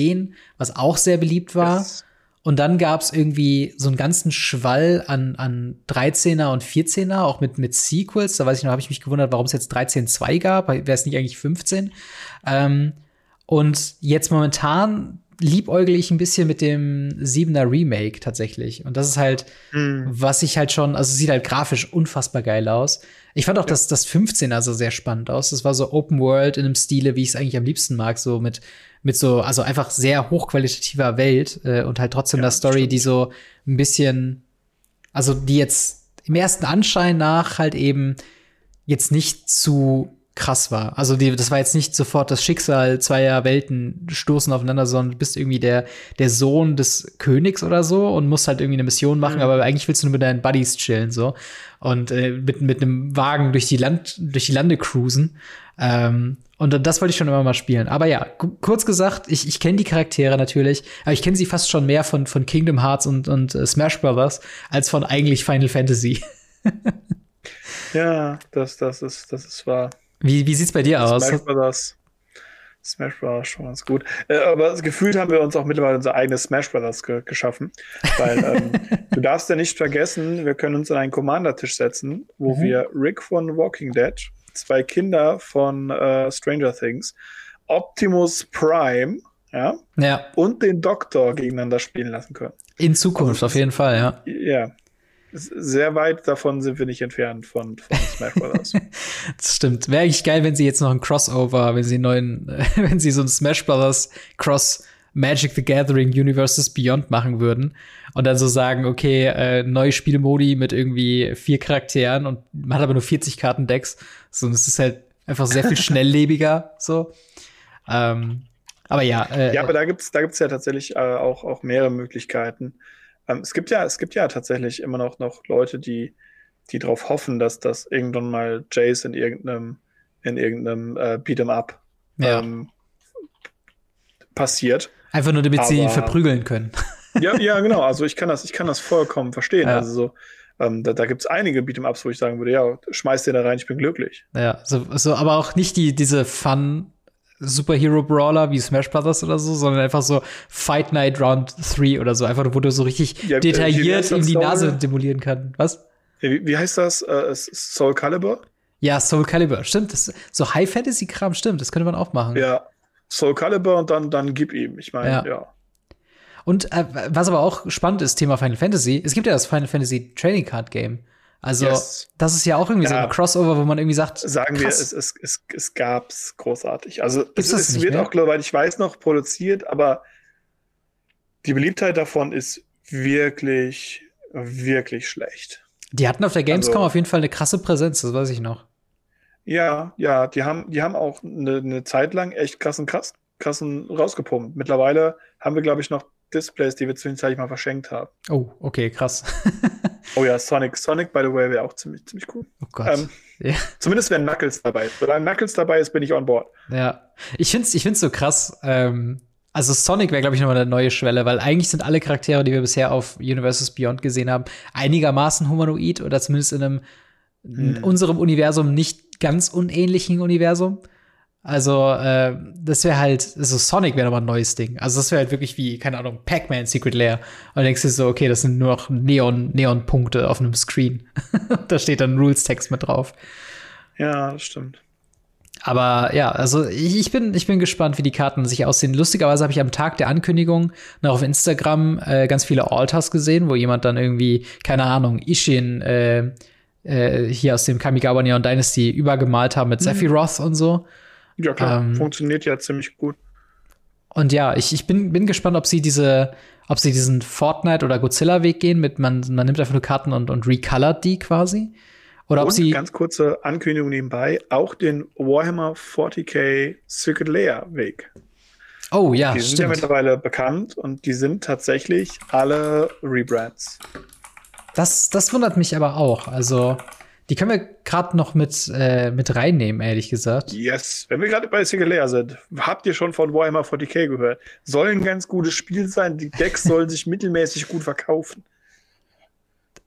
was auch sehr beliebt war. Yes. Und dann gab es irgendwie so einen ganzen Schwall an, an 13er und 14er, auch mit, mit Sequels. Da weiß ich noch, habe ich mich gewundert, warum es jetzt 13.2 gab. Wäre es nicht eigentlich 15? Ähm, und jetzt momentan liebäugle ich ein bisschen mit dem 7er Remake tatsächlich. Und das ist halt, mm. was ich halt schon, also sieht halt grafisch unfassbar geil aus. Ich fand auch ja. das, das 15er so sehr spannend aus. Das war so Open World in einem Stile, wie ich es eigentlich am liebsten mag, so mit, mit so, also einfach sehr hochqualitativer Welt äh, und halt trotzdem ja, der Story, stimmt. die so ein bisschen, also die jetzt im ersten Anschein nach halt eben jetzt nicht zu krass war. Also die, das war jetzt nicht sofort das Schicksal zweier Welten stoßen aufeinander, sondern du bist irgendwie der, der Sohn des Königs oder so und musst halt irgendwie eine Mission machen, mhm. aber eigentlich willst du nur mit deinen Buddies chillen so und äh, mit, mit einem Wagen durch die Land, durch die Lande cruisen. Ähm, und das wollte ich schon immer mal spielen. Aber ja, kurz gesagt, ich, ich kenne die Charaktere natürlich, aber ich kenne sie fast schon mehr von, von Kingdom Hearts und, und äh, Smash Brothers als von eigentlich Final Fantasy. *laughs* ja, das, das ist, das ist wahr. Wie, wie sieht's bei dir aus? Smash Brothers. Smash Brothers schon ganz gut. Äh, aber gefühlt haben wir uns auch mittlerweile unser eigenes Smash Brothers ge geschaffen. Weil ähm, *laughs* du darfst ja nicht vergessen, wir können uns an einen Commander-Tisch setzen, wo mhm. wir Rick von Walking Dead, zwei Kinder von äh, Stranger Things, Optimus Prime, ja, ja, und den Doktor gegeneinander spielen lassen können. In Zukunft, also, auf jeden Fall, ja. Ja, sehr weit davon sind wir nicht entfernt von, von Smash Brothers. *laughs* das stimmt. Wäre eigentlich geil, wenn sie jetzt noch ein Crossover, wenn sie einen neuen, *laughs* wenn sie so ein Smash Brothers Cross Magic the Gathering Universes Beyond machen würden und dann so sagen, okay, äh, neue Spielmodi mit irgendwie vier Charakteren und man hat aber nur 40 Kartendecks. So, und es ist halt einfach sehr viel *laughs* schnelllebiger, so. Ähm, aber ja. Äh, ja, aber da gibt's, da gibt's ja tatsächlich äh, auch, auch mehrere Möglichkeiten. Ähm, es gibt ja, es gibt ja tatsächlich immer noch, noch Leute, die, die darauf hoffen, dass das irgendwann mal Jace in irgendeinem, in irgendeinem äh, Beat'em Up ja. ähm, passiert. Einfach nur, damit Aber, sie verprügeln können. *laughs* ja, ja, genau. Also ich kann das, ich kann das vollkommen verstehen. Ja. Also so, ähm, da, da gibt es einige Beat'em-Ups, wo ich sagen würde, ja, schmeiß den da rein, ich bin glücklich. Ja, so, so aber auch nicht die, diese Fun- Superhero-Brawler wie Smash Brothers oder so, sondern einfach so Fight Night Round 3 oder so, einfach wo du so richtig ja, detailliert ihm die Nase demolieren kann. Was? Wie, wie heißt das? Uh, Soul Calibur? Ja, Soul Calibur, stimmt. Das, so High Fantasy Kram, stimmt. Das könnte man auch machen. Ja, Soul Calibur und dann, dann gib ihm. Ich meine, ja. ja. Und äh, was aber auch spannend ist, Thema Final Fantasy, es gibt ja das Final Fantasy Trading Card Game. Also, yes. das ist ja auch irgendwie ja. so ein Crossover, wo man irgendwie sagt. Sagen krass. wir, es, es, es, es gab's großartig. Also, es, es wird mehr? auch, glaube ich, weiß noch, produziert, aber die Beliebtheit davon ist wirklich, wirklich schlecht. Die hatten auf der Gamescom also, auf jeden Fall eine krasse Präsenz, das weiß ich noch. Ja, ja, die haben, die haben auch eine, eine Zeit lang echt krassen, krass, krassen rausgepumpt. Mittlerweile haben wir, glaube ich, noch Displays, die wir zwischenzeitlich mal verschenkt haben. Oh, okay, krass. *laughs* oh ja, Sonic. Sonic, by the way, wäre auch ziemlich, ziemlich cool. Oh Gott. Ähm, ja. Zumindest wenn Knuckles dabei ist. Wenn Knuckles dabei ist, bin ich on board. Ja. Ich finde es ich find's so krass. Ähm, Also Sonic wäre, glaube ich, nochmal eine neue Schwelle, weil eigentlich sind alle Charaktere, die wir bisher auf Universes Beyond gesehen haben, einigermaßen humanoid oder zumindest in einem in hm. unserem Universum nicht ganz unähnlichen Universum. Also, äh, das wäre halt, also Sonic wäre nochmal ein neues Ding. Also, das wäre halt wirklich wie, keine Ahnung, Pac-Man Secret Lair. Und dann denkst du so, okay, das sind nur noch Neon, Neon-Punkte auf einem Screen. *laughs* da steht dann Rules-Text mit drauf. Ja, das stimmt. Aber ja, also ich, bin, ich bin gespannt, wie die Karten sich aussehen. Lustigerweise habe ich am Tag der Ankündigung noch auf Instagram äh, ganz viele Altars gesehen, wo jemand dann irgendwie, keine Ahnung, Ishin äh, äh, hier aus dem Kamigawa Neon Dynasty übergemalt haben mit mhm. Sephiroth und so. Ja, klar, ähm, funktioniert ja ziemlich gut. Und ja, ich, ich bin, bin gespannt, ob sie diese, ob sie diesen Fortnite oder Godzilla-Weg gehen, mit man, man nimmt einfach nur Karten und, und recolort die quasi. Oder ob sie. Ganz kurze Ankündigung nebenbei, auch den Warhammer 40k Circuit Layer Weg. Oh ja, Die sind stimmt. ja mittlerweile bekannt und die sind tatsächlich alle Rebrands. Das, das wundert mich aber auch. Also, die können wir gerade noch mit, äh, mit reinnehmen, ehrlich gesagt. Yes. Wenn wir gerade bei Single Layer sind, habt ihr schon von Warhammer 40k gehört? Soll ein ganz gutes Spiel sein. Die Decks sollen sich mittelmäßig gut verkaufen.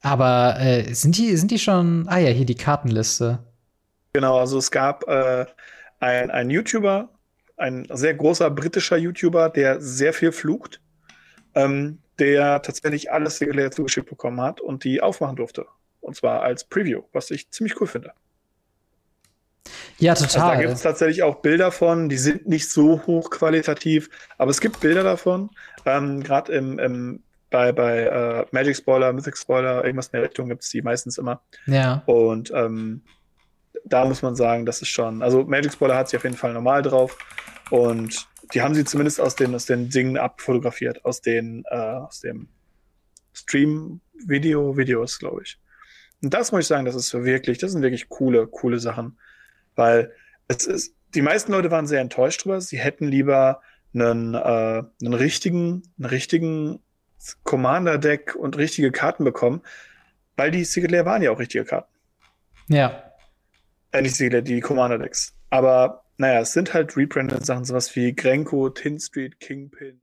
Aber äh, sind, die, sind die schon. Ah ja, hier die Kartenliste. Genau, also es gab äh, einen YouTuber, ein sehr großer britischer YouTuber, der sehr viel flucht, ähm, der tatsächlich alles Single zugeschickt bekommen hat und die aufmachen durfte. Und zwar als Preview, was ich ziemlich cool finde. Ja, total. Also da gibt es tatsächlich auch Bilder von, die sind nicht so hochqualitativ, aber es gibt Bilder davon. Ähm, Gerade im, im bei, bei äh, Magic Spoiler, Mythic Spoiler, irgendwas in der Richtung gibt es die meistens immer. Ja. Und ähm, da muss man sagen, das ist schon, also Magic Spoiler hat sie auf jeden Fall normal drauf und die haben sie zumindest aus den, aus den Dingen abfotografiert, aus den, äh, aus dem Stream-Video, Videos, glaube ich. Und das muss ich sagen, das ist wirklich, das sind wirklich coole, coole Sachen, weil es ist, die meisten Leute waren sehr enttäuscht drüber. Sie hätten lieber einen, äh, einen richtigen, einen richtigen Commander-Deck und richtige Karten bekommen, weil die Secret Lair waren ja auch richtige Karten. Ja. Äh, nicht Secret Lair, die Commander-Decks. Aber naja, es sind halt rebranded Sachen, sowas wie Grenko, Tin Street, Kingpin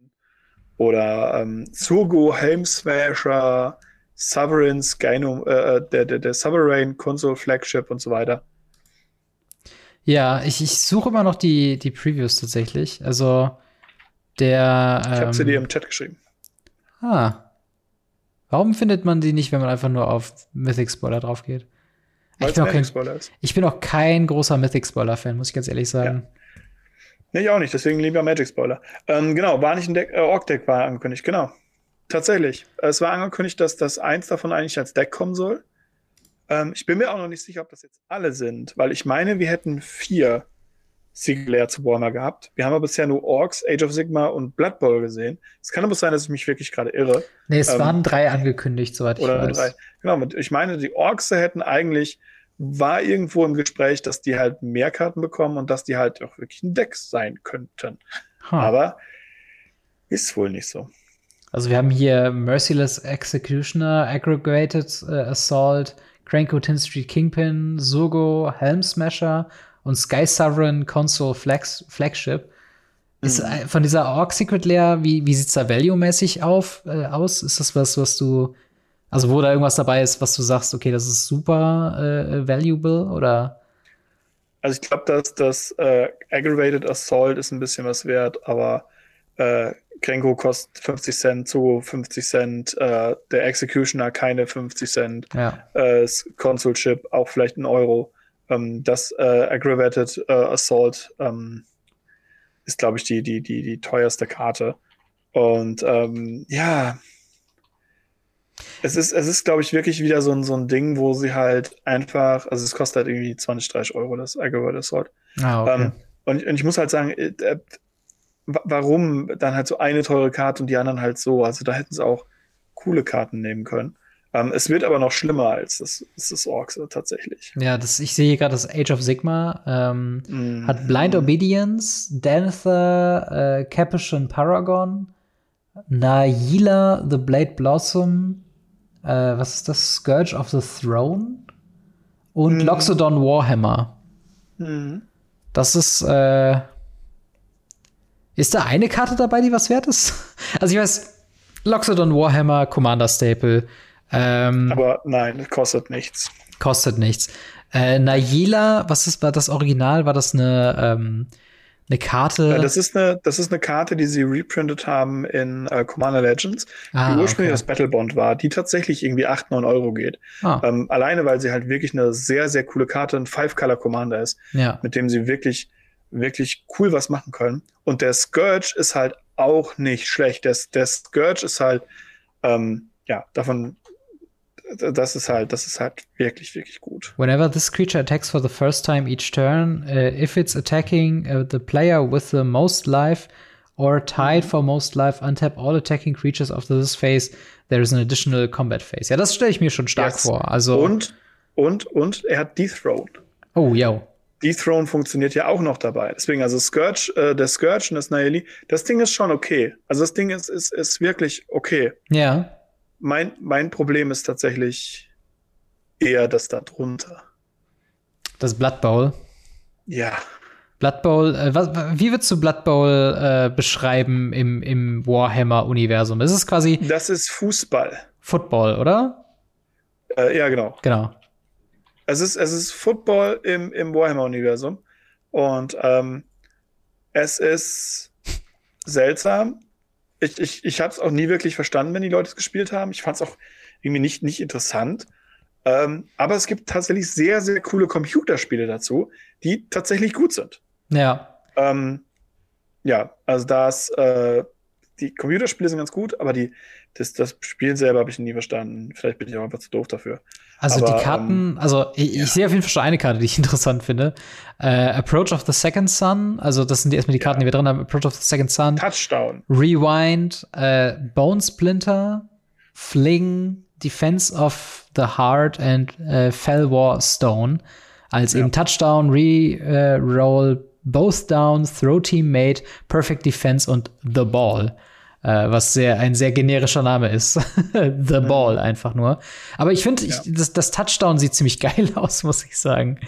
oder ähm, Surgo, Helmsmasher, Sovereign, Skynum, äh, äh, der, der, der Sovereign Console Flagship und so weiter. Ja, ich, ich suche immer noch die, die Previews tatsächlich. Also der. Ähm, ich habe sie dir im Chat geschrieben. Ah. Warum findet man die nicht, wenn man einfach nur auf Mythic Spoiler drauf geht? Ich bin, kein, ich bin, auch kein, großer Mythic Spoiler-Fan, muss ich ganz ehrlich sagen. Ja. Nee, ich auch nicht, deswegen lieber Magic Spoiler. Ähm, genau, war nicht ein Deck, äh, Orc-Deck war angekündigt, genau. Tatsächlich. Es war angekündigt, dass das eins davon eigentlich als Deck kommen soll. Ähm, ich bin mir auch noch nicht sicher, ob das jetzt alle sind, weil ich meine, wir hätten vier Single zu Warhammer gehabt. Wir haben aber bisher nur Orks, Age of Sigma und Blood Bowl gesehen. Es kann aber sein, dass ich mich wirklich gerade irre. Nee, es ähm, waren drei angekündigt, soweit ich oder weiß. Drei. Genau, ich meine, die Orks hätten eigentlich, war irgendwo im Gespräch, dass die halt mehr Karten bekommen und dass die halt auch wirklich ein Deck sein könnten. Huh. Aber ist wohl nicht so. Also wir haben hier Merciless Executioner, Aggregated uh, Assault, Cranko Tin Street Kingpin, Sogo, Helm Smasher, und Sky Sovereign Console Flags Flagship. Ist mhm. von dieser Org Secret Layer, wie, wie sieht's da value-mäßig auf, äh, aus? Ist das was, was du, also wo da irgendwas dabei ist, was du sagst, okay, das ist super äh, valuable oder? Also ich glaube, dass das äh, Aggravated Assault ist ein bisschen was wert, aber äh, Krenko kostet 50 Cent, Zogo 50 Cent, äh, der Executioner keine 50 Cent, ja. äh, Console Chip auch vielleicht ein Euro. Ähm, das äh, Aggravated äh, Assault ähm, ist, glaube ich, die, die, die, die teuerste Karte. Und ähm, ja, es ist, es ist, glaube ich, wirklich wieder so ein, so ein Ding, wo sie halt einfach, also es kostet halt irgendwie 20, 30 Euro, das Aggravated Assault. Ah, okay. Ähm, und, und ich muss halt sagen, äh, äh warum dann halt so eine teure Karte und die anderen halt so? Also da hätten sie auch coole Karten nehmen können. Ähm, es wird aber noch schlimmer als das, das ist Orks tatsächlich. Ja, das, ich sehe gerade das Age of Sigma ähm, mm. hat Blind Obedience, Danther, äh, Capuchin Paragon, Naila, The Blade Blossom, äh, was ist das? Scourge of the Throne und mm. Loxodon Warhammer. Mm. Das ist äh, Ist da eine Karte dabei, die was wert ist? Also ich weiß, Loxodon Warhammer, Commander Staple. Ähm, Aber nein, kostet nichts. Kostet nichts. Äh, Nayela, was ist, war das Original? War das eine, ähm, eine Karte? Ja, das, ist eine, das ist eine Karte, die sie reprintet haben in äh, Commander Legends, ah, die ursprünglich okay. das Battlebond war, die tatsächlich irgendwie 8, 9 Euro geht. Ah. Ähm, alleine, weil sie halt wirklich eine sehr, sehr coole Karte, ein Five-Color-Commander ist, ja. mit dem sie wirklich, wirklich cool was machen können. Und der Scourge ist halt auch nicht schlecht. Der, der Scourge ist halt, ähm, ja, davon das ist halt, das ist halt wirklich, wirklich gut. Whenever this creature attacks for the first time each turn, uh, if it's attacking uh, the player with the most life or tied for most life, untap all attacking creatures of this phase, there is an additional combat phase. Ja, das stelle ich mir schon stark yes. vor. Also und, und, und er hat Dethrone. Oh, ja. Dethrone funktioniert ja auch noch dabei. Deswegen, also Scourge, äh, der Scourge und das Naeli, das Ding ist schon okay. Also das Ding ist, ist, ist wirklich okay. Ja mein, mein Problem ist tatsächlich eher das da drunter. Das Blood Bowl? Ja. Blood Bowl, äh, was, wie würdest du Blood Bowl äh, beschreiben im, im Warhammer-Universum? Ist es quasi. Das ist Fußball. Football, oder? Äh, ja, genau. Genau. Es ist, es ist Football im, im Warhammer-Universum. Und ähm, es ist seltsam, ich, ich, ich habe es auch nie wirklich verstanden, wenn die Leute es gespielt haben. Ich fand es auch irgendwie nicht, nicht interessant. Ähm, aber es gibt tatsächlich sehr, sehr coole Computerspiele dazu, die tatsächlich gut sind. Ja. Ähm, ja, also das, äh, die Computerspiele sind ganz gut, aber die, das, das Spiel selber habe ich nie verstanden. Vielleicht bin ich auch einfach zu doof dafür. Also Aber, die Karten, ähm, also ich, ja. ich, sehe auf jeden Fall schon eine Karte, die ich *laughs* interessant finde. Äh, Approach of the Second Sun, also das sind die erstmal die Karten, ja. die wir drin haben. Approach of the Second Sun. Touchdown. Rewind, äh, Bone Splinter, Fling, Defense of the Heart and äh, Fellwar Stone. Als ja. eben Touchdown, Re-Roll, Both Down, Throw Teammate, Perfect Defense und The Ball äh, was sehr ein sehr generischer Name ist. *laughs* The Ball einfach nur. Aber ich finde, ja. das, das Touchdown sieht ziemlich geil *laughs* aus, muss ich sagen.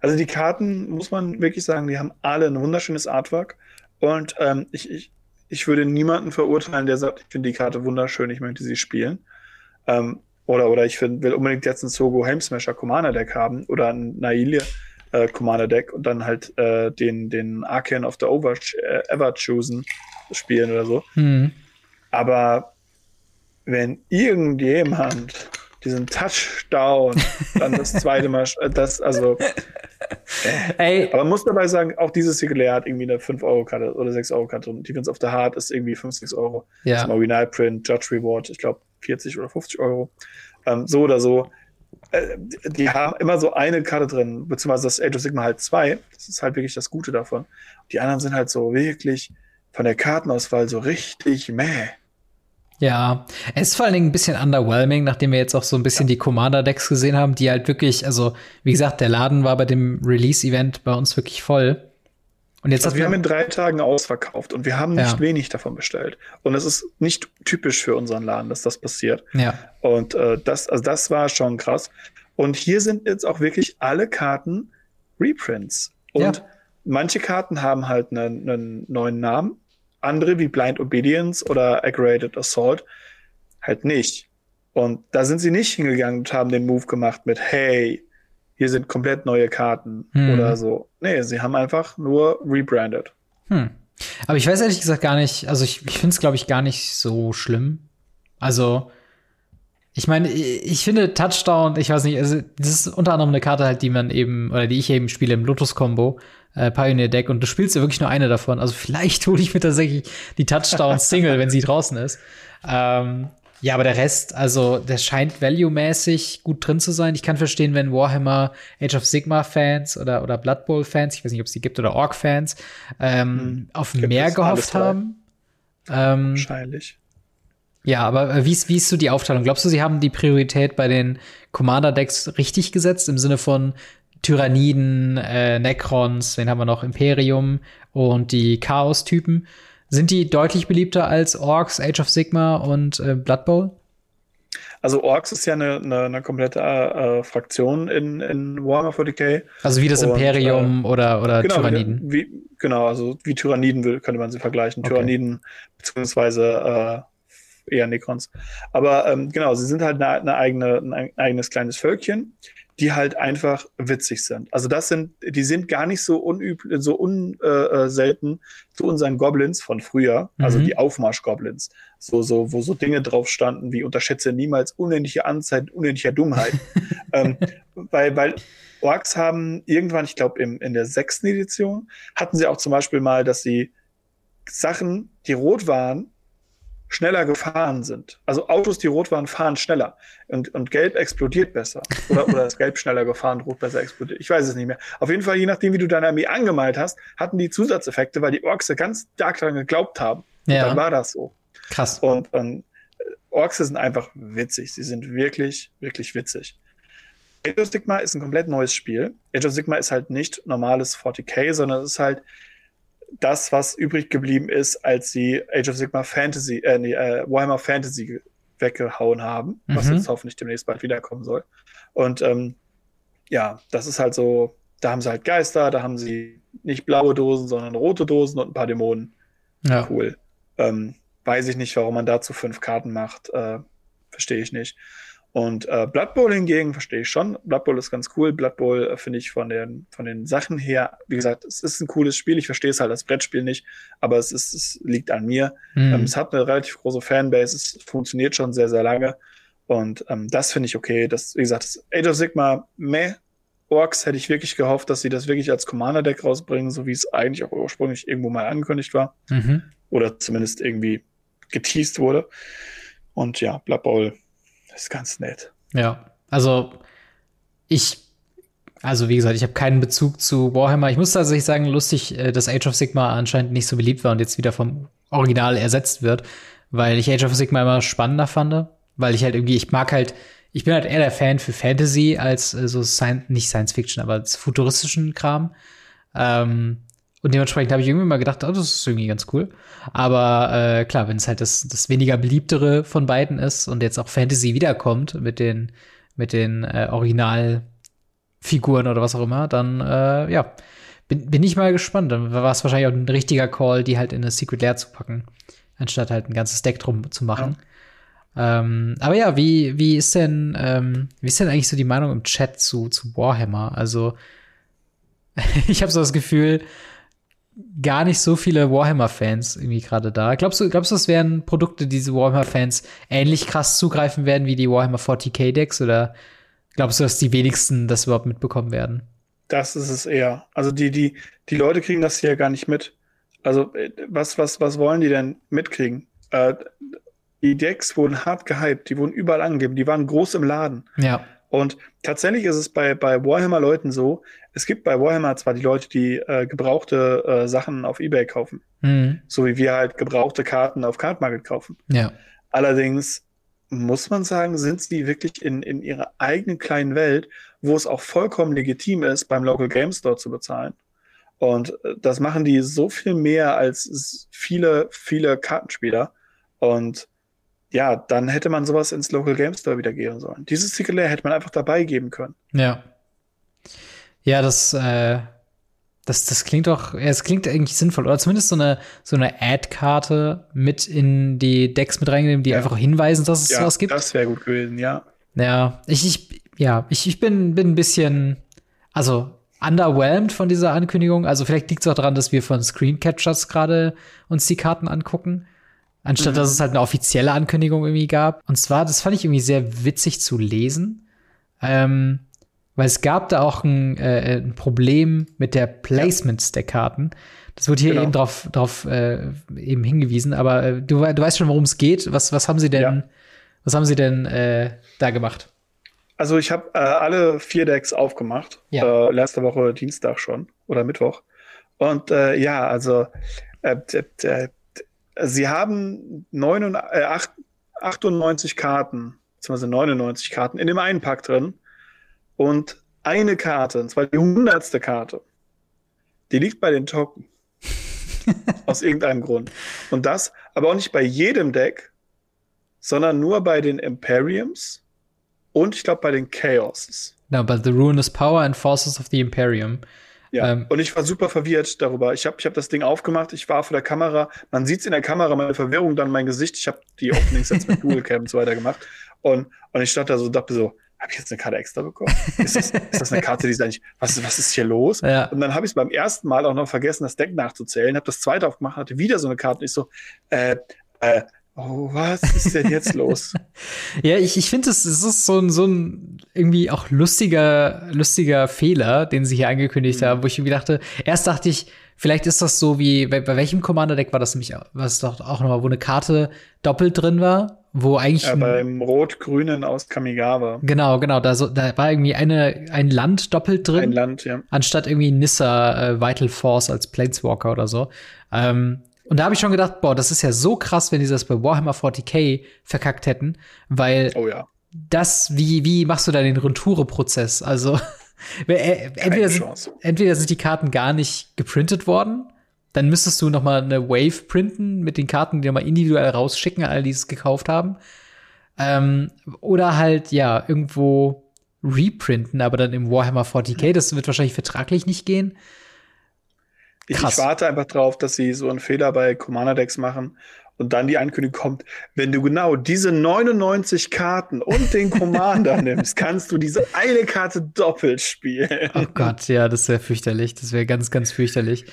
Also die Karten, muss man wirklich sagen, die haben alle ein wunderschönes Artwork. Und ähm, ich, ich, ich würde niemanden verurteilen, der sagt, ich finde die Karte wunderschön, ich möchte sie spielen. Ähm, oder, oder ich find, will unbedingt jetzt ein Sogo Helmsmasher Commander Deck haben oder ein Nailia äh, Commander Deck und dann halt äh, den, den Arcan of the Over äh, Ever choosen spielen oder so. Mhm. Aber wenn irgendjemand diesen Touchdown dann das zweite Mal, das, also. Äh, Ey. Aber man muss dabei sagen, auch dieses Sigilär hat irgendwie eine 5-Euro-Karte oder 6-Euro-Karte und Defense of the Heart ist irgendwie 5, 6 Euro. Ja. Zum Originalprint, Judge Reward, ich glaube 40 oder 50 Euro. Ähm, so oder so. Äh, die haben immer so eine Karte drin, beziehungsweise das Age of Sigma halt zwei. Das ist halt wirklich das Gute davon. Die anderen sind halt so wirklich von der Kartenauswahl so richtig meh. Ja, es ist vor allen Dingen ein bisschen underwhelming, nachdem wir jetzt auch so ein bisschen die Commander-Decks gesehen haben, die halt wirklich, also wie gesagt, der Laden war bei dem Release-Event bei uns wirklich voll. Und jetzt also wir haben in drei Tagen ausverkauft und wir haben nicht ja. wenig davon bestellt. Und es ist nicht typisch für unseren Laden, dass das passiert. Ja. Und äh, das, also das war schon krass. Und hier sind jetzt auch wirklich alle Karten Reprints. Und ja. manche Karten haben halt einen, einen neuen Namen andere wie Blind Obedience oder Aggravated Assault halt nicht. Und da sind sie nicht hingegangen und haben den Move gemacht mit, hey, hier sind komplett neue Karten hm. oder so. Nee, sie haben einfach nur rebranded. Hm. Aber ich weiß ehrlich gesagt gar nicht, also ich, ich finde es, glaube ich, gar nicht so schlimm. Also, ich meine, ich finde Touchdown, ich weiß nicht, also das ist unter anderem eine Karte halt, die man eben, oder die ich eben spiele im Lotus-Combo äh, Pioneer Deck und du spielst ja wirklich nur eine davon. Also vielleicht *laughs* hole ich mir tatsächlich die Touchdown-Single, wenn sie draußen ist. Ähm, ja, aber der Rest, also der scheint value-mäßig gut drin zu sein. Ich kann verstehen, wenn Warhammer Age of Sigma-Fans oder, oder Blood Bowl-Fans, ich weiß nicht, ob es die gibt, oder Orc-Fans, ähm, hm, auf mehr gehofft haben. Ähm, Wahrscheinlich. Ja, aber äh, wie ist, wie ist so die Aufteilung? Glaubst du, sie haben die Priorität bei den Commander-Decks richtig gesetzt, im Sinne von, Tyranniden, äh, Necrons, wen haben wir noch? Imperium und die Chaos-Typen. Sind die deutlich beliebter als Orks, Age of Sigma und äh, Blood Bowl? Also Orks ist ja eine, eine, eine komplette äh, Fraktion in, in Warhammer 40k. Also wie das und, Imperium äh, oder, oder genau, Tyranniden. Wie, genau, also wie Tyranniden könnte man sie vergleichen. Okay. Tyranniden beziehungsweise äh, eher Necrons. Aber ähm, genau, sie sind halt eine, eine eigene, ein eigenes kleines Völkchen die halt einfach witzig sind. Also das sind, die sind gar nicht so unüblich, so unselten äh, zu unseren Goblins von früher, also mhm. die Aufmarsch-Goblins. So, so, wo so Dinge drauf standen wie unterschätze niemals unendliche Anzeit, unendlicher Dummheit. *laughs* ähm, weil, weil Orks haben irgendwann, ich glaube, in der sechsten Edition, hatten sie auch zum Beispiel mal, dass sie Sachen, die rot waren, schneller gefahren sind. Also Autos, die rot waren, fahren schneller und, und gelb explodiert besser. Oder, oder ist gelb schneller gefahren, rot besser explodiert. Ich weiß es nicht mehr. Auf jeden Fall, je nachdem, wie du deine Armee angemalt hast, hatten die Zusatzeffekte, weil die Orks ganz stark daran geglaubt haben. Ja. Und dann war das so. Krass. Und, und Orks sind einfach witzig. Sie sind wirklich, wirklich witzig. Age of Sigma ist ein komplett neues Spiel. Age of Sigma ist halt nicht normales 40k, sondern es ist halt das, was übrig geblieben ist, als sie Age of Sigma Fantasy, äh, nee, äh, Warhammer Fantasy weggehauen haben, mhm. was jetzt hoffentlich demnächst bald wiederkommen soll. Und ähm, ja, das ist halt so, da haben sie halt Geister, da haben sie nicht blaue Dosen, sondern rote Dosen und ein paar Dämonen. Ja. Cool. Ähm, weiß ich nicht, warum man dazu fünf Karten macht. Äh, Verstehe ich nicht. Und äh, Blood Bowl hingegen verstehe ich schon. Blood Bowl ist ganz cool. Blood Bowl äh, finde ich von den, von den Sachen her, wie gesagt, es ist ein cooles Spiel. Ich verstehe es halt als Brettspiel nicht, aber es, ist, es liegt an mir. Mhm. Ähm, es hat eine relativ große Fanbase, es funktioniert schon sehr, sehr lange. Und ähm, das finde ich okay. Das, wie gesagt, das Age of Sigma, meh. Orks hätte ich wirklich gehofft, dass sie das wirklich als Commander-Deck rausbringen, so wie es eigentlich auch ursprünglich irgendwo mal angekündigt war. Mhm. Oder zumindest irgendwie geteased wurde. Und ja, Blood Bowl ist ganz nett. Ja, also ich, also wie gesagt, ich habe keinen Bezug zu Warhammer. Ich muss tatsächlich sagen, lustig, äh, dass Age of Sigma anscheinend nicht so beliebt war und jetzt wieder vom Original ersetzt wird, weil ich Age of Sigma immer spannender fand, weil ich halt irgendwie, ich mag halt, ich bin halt eher der Fan für Fantasy als äh, so Science, nicht Science Fiction, aber als futuristischen Kram. Ähm, und dementsprechend habe ich irgendwie mal gedacht, oh, das ist irgendwie ganz cool. Aber äh, klar, wenn es halt das, das weniger beliebtere von beiden ist und jetzt auch Fantasy wiederkommt mit den, mit den äh, Originalfiguren oder was auch immer, dann äh, ja, bin, bin ich mal gespannt. Dann war es wahrscheinlich auch ein richtiger Call, die halt in eine Secret Lair zu packen, anstatt halt ein ganzes Deck drum zu machen. Ja. Ähm, aber ja, wie, wie ist denn, ähm, wie ist denn eigentlich so die Meinung im Chat zu, zu Warhammer? Also, *laughs* ich habe so das Gefühl, gar nicht so viele Warhammer-Fans irgendwie gerade da. Glaubst du, glaubst du, es wären Produkte, die diese Warhammer-Fans ähnlich krass zugreifen werden wie die Warhammer 40k-Decks? Oder glaubst du, dass die wenigsten das überhaupt mitbekommen werden? Das ist es eher. Also die, die, die Leute kriegen das hier gar nicht mit. Also äh, was, was, was wollen die denn mitkriegen? Äh, die Decks wurden hart gehypt, die wurden überall angegeben, die waren groß im Laden. Ja. Und tatsächlich ist es bei, bei Warhammer-Leuten so, es gibt bei Warhammer zwar die Leute, die äh, gebrauchte äh, Sachen auf Ebay kaufen, mhm. so wie wir halt gebrauchte Karten auf Card Market kaufen. Ja. Allerdings muss man sagen, sind sie wirklich in, in ihrer eigenen kleinen Welt, wo es auch vollkommen legitim ist, beim Local Game Store zu bezahlen. Und äh, das machen die so viel mehr als viele, viele Kartenspieler. Und ja, dann hätte man sowas ins Local Game Store wieder geben sollen. Dieses Ticket hätte man einfach dabei geben können. Ja. Ja, das, äh, das, das klingt doch, ja, es klingt eigentlich sinnvoll. Oder zumindest so eine, so eine Ad-Karte mit in die Decks mit reingenommen, die ja. einfach hinweisen, dass es ja, sowas gibt. Das wäre gut gewesen, ja. Ja, ich, ich, ja, ich, ich bin, bin ein bisschen, also underwhelmed von dieser Ankündigung. Also vielleicht liegt es auch daran, dass wir von Screencatchers gerade uns die Karten angucken anstatt mhm. dass es halt eine offizielle Ankündigung irgendwie gab. Und zwar, das fand ich irgendwie sehr witzig zu lesen, ähm, weil es gab da auch ein, äh, ein Problem mit der Placements ja. der Karten. Das wurde hier genau. eben drauf, drauf äh, eben hingewiesen, aber äh, du, du weißt schon, worum es geht. Was, was haben sie denn, ja. was haben sie denn äh, da gemacht? Also ich habe äh, alle vier Decks aufgemacht. Ja. Äh, letzte Woche Dienstag schon oder Mittwoch. Und äh, ja, also äh, Sie haben 98, 98 äh, Karten, beziehungsweise 99 Karten in dem einen Pack drin. Und eine Karte, und zwar die hundertste Karte, die liegt bei den Token. *laughs* Aus irgendeinem Grund. Und das aber auch nicht bei jedem Deck, sondern nur bei den Imperiums und ich glaube bei den Chaoses. No, but the Ruinous Power and Forces of the Imperium. Ja, ähm, und ich war super verwirrt darüber. Ich habe ich hab das Ding aufgemacht, ich war vor der Kamera. Man sieht es in der Kamera, meine Verwirrung, dann mein Gesicht. Ich habe die Openings jetzt mit *laughs* Google Cam und so weiter gemacht. Und, und ich stand da so, dachte so, habe ich jetzt eine Karte extra bekommen? Ist das, ist das eine Karte, die ist eigentlich, was, was ist hier los? Ja. Und dann habe ich es beim ersten Mal auch noch vergessen, das Deck nachzuzählen, habe das zweite aufgemacht, hatte wieder so eine Karte und ich so, äh, äh, oh, was ist denn jetzt los? *laughs* ja, ich, ich finde, es, es ist so ein, so ein irgendwie auch lustiger, lustiger Fehler, den sie hier angekündigt mhm. haben, wo ich irgendwie dachte, erst dachte ich, vielleicht ist das so wie, bei, bei welchem Commander-Deck war das nämlich, was doch auch nochmal, wo eine Karte doppelt drin war, wo eigentlich. Ja, beim Rot-Grünen aus Kamigawa. Genau, genau, da, so, da war irgendwie eine, ein Land doppelt drin. Ein Land, ja. Anstatt irgendwie Nissa äh, Vital Force als Planeswalker oder so. Ähm, und da habe ich schon gedacht, boah, das ist ja so krass, wenn die das bei Warhammer 40k verkackt hätten, weil oh ja. das, wie, wie machst du da den Retoure-Prozess? Also, *laughs* äh, entweder sind, entweder sind die Karten gar nicht geprintet worden, dann müsstest du noch mal eine Wave printen mit den Karten, die mal individuell rausschicken, alle, die es gekauft haben. Ähm, oder halt, ja, irgendwo reprinten, aber dann im Warhammer 40k. Das wird wahrscheinlich vertraglich nicht gehen. Ich, ich, warte einfach drauf, dass sie so einen Fehler bei Commander Decks machen und dann die Ankündigung kommt, wenn du genau diese 99 Karten und den Commander *laughs* nimmst, kannst du diese eine Karte doppelt spielen. Oh Gott, ja, das wäre fürchterlich. Das wäre ganz, ganz fürchterlich.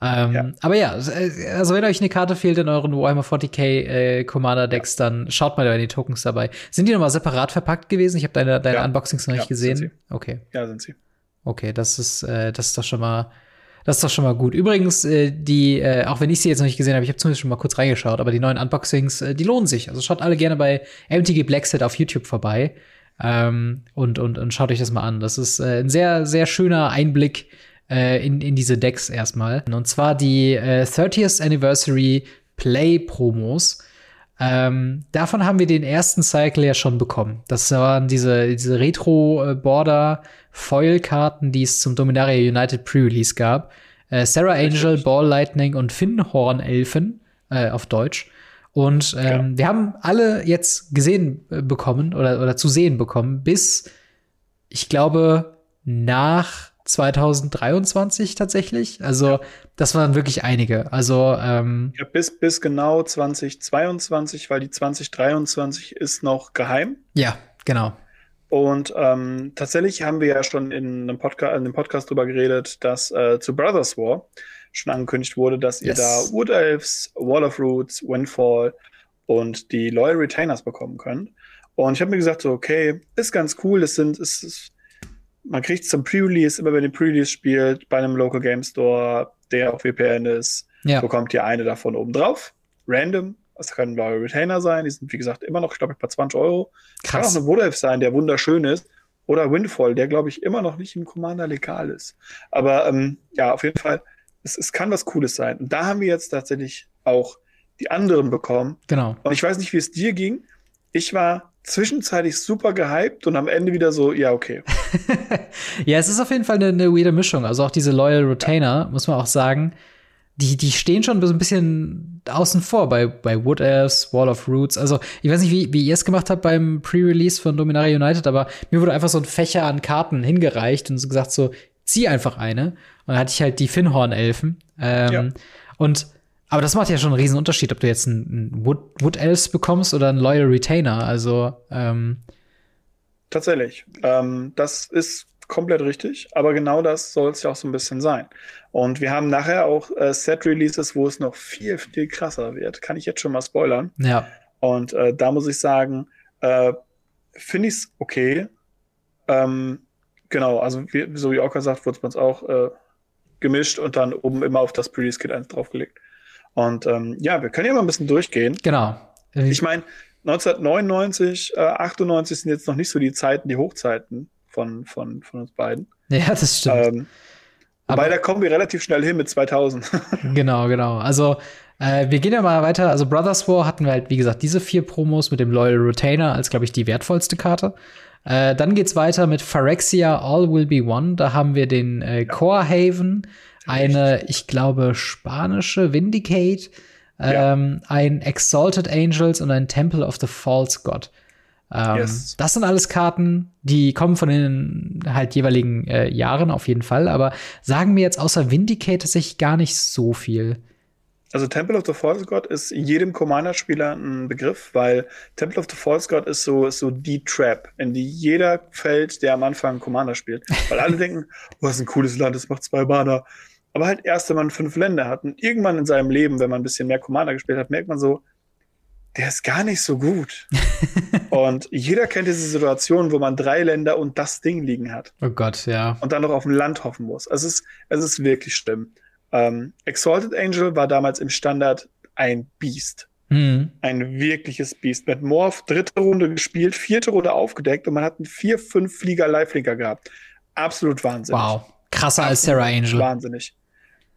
Ähm, ja. Aber ja, also wenn euch eine Karte fehlt in euren Warhammer 40k äh, Commander Decks, ja. dann schaut mal bei den Tokens dabei. Sind die nochmal separat verpackt gewesen? Ich habe deine, deine ja. Unboxings noch nicht gesehen. Okay. Ja, sind sie. Okay, das ist, äh, das ist doch schon mal das ist doch schon mal gut. Übrigens, äh, die, äh, auch wenn ich sie jetzt noch nicht gesehen habe, ich habe zumindest schon mal kurz reingeschaut, aber die neuen Unboxings, äh, die lohnen sich. Also schaut alle gerne bei MTG Blackset auf YouTube vorbei ähm, und, und, und schaut euch das mal an. Das ist äh, ein sehr, sehr schöner Einblick äh, in, in diese Decks erstmal. Und zwar die äh, 30th Anniversary Play Promos. Ähm, davon haben wir den ersten Cycle ja schon bekommen. Das waren diese, diese Retro-Border-Foil-Karten, die es zum Dominaria United Pre-Release gab. Äh, Sarah Angel, Ball Lightning und Finnhorn Elfen äh, auf Deutsch. Und ähm, ja. wir haben alle jetzt gesehen äh, bekommen oder, oder zu sehen bekommen, bis ich glaube nach 2023 tatsächlich. Also das waren wirklich einige. Also ähm, ja, bis bis genau 2022, weil die 2023 ist noch geheim. Ja, genau. Und ähm, tatsächlich haben wir ja schon in einem Podcast, in einem Podcast drüber geredet, dass äh, zu Brothers War schon angekündigt wurde, dass yes. ihr da Wood Elves, Wall of Roots, Windfall und die Loyal Retainers bekommen könnt. Und ich habe mir gesagt, so, okay, ist ganz cool, das sind, ist, ist man kriegt zum Pre-Release, immer wenn ihr Pre-Release spielt, bei einem Local Game Store, der auf VPN ist, ja. bekommt ihr eine davon oben drauf. Random. Das kann ein Loyal Retainer sein. Die sind, wie gesagt, immer noch, ich glaube, bei 20 Euro. Krass. Kann auch ein Woodelf sein, der wunderschön ist. Oder Windfall, der, glaube ich, immer noch nicht im Commander legal ist. Aber ähm, ja, auf jeden Fall, es, es kann was Cooles sein. Und da haben wir jetzt tatsächlich auch die anderen bekommen. Genau. Und ich weiß nicht, wie es dir ging. Ich war zwischenzeitlich super gehypt und am Ende wieder so, ja, okay. *laughs* ja, es ist auf jeden Fall eine, eine weirde Mischung. Also auch diese Loyal Retainer, ja. muss man auch sagen, die, die stehen schon so ein bisschen außen vor bei, bei Wood Elves, Wall of Roots. Also, ich weiß nicht, wie, wie ihr es gemacht habt beim Pre-Release von Dominaria United, aber mir wurde einfach so ein Fächer an Karten hingereicht und so gesagt, so, zieh einfach eine. Und dann hatte ich halt die Finnhorn-Elfen. Ähm, ja. Und aber das macht ja schon einen riesen Unterschied, ob du jetzt einen Wood, Wood Elves bekommst oder einen Loyal Retainer. Also ähm tatsächlich, ähm, das ist komplett richtig. Aber genau das soll es ja auch so ein bisschen sein. Und wir haben nachher auch äh, Set Releases, wo es noch viel viel krasser wird. Kann ich jetzt schon mal spoilern? Ja. Und äh, da muss ich sagen, äh, finde ich es okay. Ähm, genau, also wie, so wie auch gesagt, wurde es bei uns auch äh, gemischt und dann oben immer auf das Pre-Release Kit 1 draufgelegt. Und ähm, ja, wir können ja mal ein bisschen durchgehen. Genau. Ich meine, 1999, äh, 98 sind jetzt noch nicht so die Zeiten, die Hochzeiten von, von, von uns beiden. Ja, das stimmt. Ähm, aber da kommen wir relativ schnell hin mit 2000. *laughs* genau, genau. Also äh, wir gehen ja mal weiter. Also Brothers War hatten wir halt, wie gesagt, diese vier Promos mit dem Loyal Retainer als, glaube ich, die wertvollste Karte. Äh, dann geht's weiter mit Phyrexia All Will Be One. Da haben wir den äh, Core Haven, eine, ich glaube, spanische Vindicate, ja. ähm, ein Exalted Angels und ein Temple of the False God. Ähm, yes. Das sind alles Karten, die kommen von den halt jeweiligen äh, Jahren auf jeden Fall, aber sagen mir jetzt außer Vindicate tatsächlich gar nicht so viel. Also Temple of the False God ist jedem Commander-Spieler ein Begriff, weil Temple of the False God ist so, ist so die Trap, in die jeder fällt, der am Anfang Commander spielt. Weil alle *laughs* denken, oh, das ist ein cooles Land, das macht zwei Mana. Aber halt erst, wenn man fünf Länder hat und irgendwann in seinem Leben, wenn man ein bisschen mehr Commander gespielt hat, merkt man so, der ist gar nicht so gut. *laughs* und jeder kennt diese Situation, wo man drei Länder und das Ding liegen hat. Oh Gott, ja. Und dann noch auf ein Land hoffen muss. Es ist, es ist wirklich schlimm. Ähm, Exalted Angel war damals im Standard ein Biest. Mhm. Ein wirkliches Biest. Mit Morph dritte Runde gespielt, vierte Runde aufgedeckt und man hat einen vier, fünf Flieger Live-Flinker gehabt. Absolut wahnsinnig. Wow. Krasser Absolut als Sarah Angel. Wahnsinnig.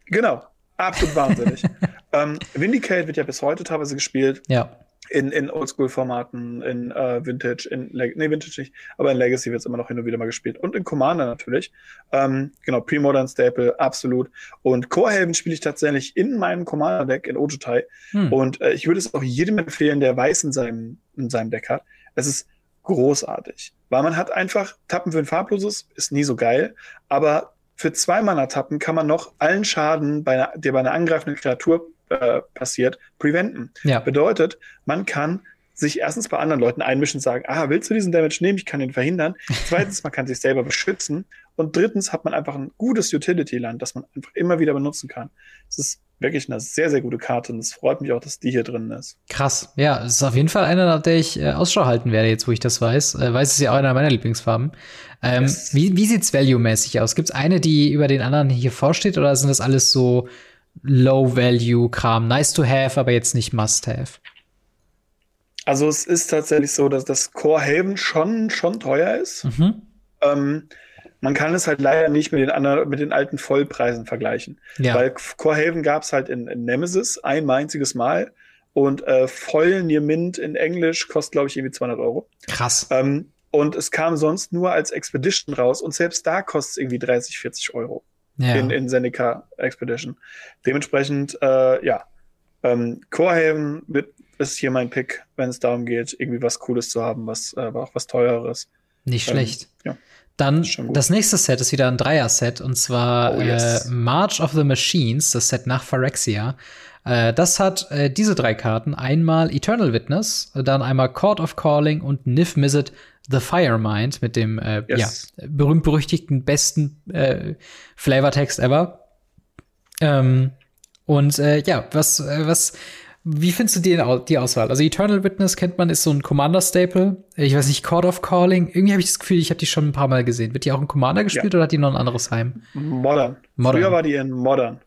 Genau. Absolut wahnsinnig. *laughs* ähm, Vindicate wird ja bis heute teilweise gespielt. Ja in, in Oldschool-Formaten, in uh, Vintage, in Leg nee, Vintage nicht, aber in Legacy wird es immer noch hin und wieder mal gespielt. Und in Commander natürlich. Ähm, genau, Pre-Modern Staple, absolut. Und Core spiele ich tatsächlich in meinem Commander-Deck in Ojutai. Hm. Und äh, ich würde es auch jedem empfehlen, der Weiß in seinem, in seinem Deck hat. Es ist großartig. Weil man hat einfach, Tappen für ein farbloses ist nie so geil, aber für zwei Mana-Tappen kann man noch allen Schaden, bei einer, der bei einer angreifenden Kreatur äh, passiert, preventen. Ja. Bedeutet, man kann sich erstens bei anderen Leuten einmischen und sagen, ah, willst du diesen Damage nehmen? Ich kann ihn verhindern. *laughs* Zweitens, man kann sich selber beschützen. Und drittens hat man einfach ein gutes Utility-Land, das man einfach immer wieder benutzen kann. Es ist wirklich eine sehr, sehr gute Karte und es freut mich auch, dass die hier drin ist. Krass. Ja, es ist auf jeden Fall eine, nach der ich äh, Ausschau halten werde, jetzt wo ich das weiß. Äh, weiß es ja auch einer meiner Lieblingsfarben. Ähm, yes. Wie, wie sieht's value-mäßig aus? Gibt es eine, die über den anderen hier vorsteht oder sind das alles so Low-Value-Kram. Nice to have, aber jetzt nicht must have. Also es ist tatsächlich so, dass das Core Haven schon, schon teuer ist. Mhm. Ähm, man kann es halt leider nicht mit den anderen, mit den alten Vollpreisen vergleichen. Ja. Weil Core Haven gab es halt in, in, Nemesis ein einziges Mal und äh, voll Near Mint in Englisch kostet, glaube ich, irgendwie 200 Euro. Krass. Ähm, und es kam sonst nur als Expedition raus und selbst da kostet es irgendwie 30, 40 Euro ja. in, in Seneca Expedition. Dementsprechend, äh, ja, ähm, Corehaven wird, ist hier mein Pick, wenn es darum geht, irgendwie was Cooles zu haben, was äh, auch was Teureres. Nicht ähm, schlecht. Ja. Dann das nächste Set ist wieder ein Dreier-Set und zwar oh, yes. äh, March of the Machines, das Set nach Phyrexia. Äh, das hat äh, diese drei Karten. Einmal Eternal Witness, dann einmal Court of Calling und Nif Mizzet The Firemind mit dem äh, yes. ja, berühmt-berüchtigten besten äh, Flavortext ever. Ähm, und äh, ja, was, äh, was, wie findest du die, die Auswahl? Also Eternal Witness kennt man, ist so ein Commander-Staple. Ich weiß nicht, Court of Calling. Irgendwie habe ich das Gefühl, ich habe die schon ein paar Mal gesehen. Wird die auch in Commander gespielt ja. oder hat die noch ein anderes Heim? Modern. Modern. Früher war die in Modern.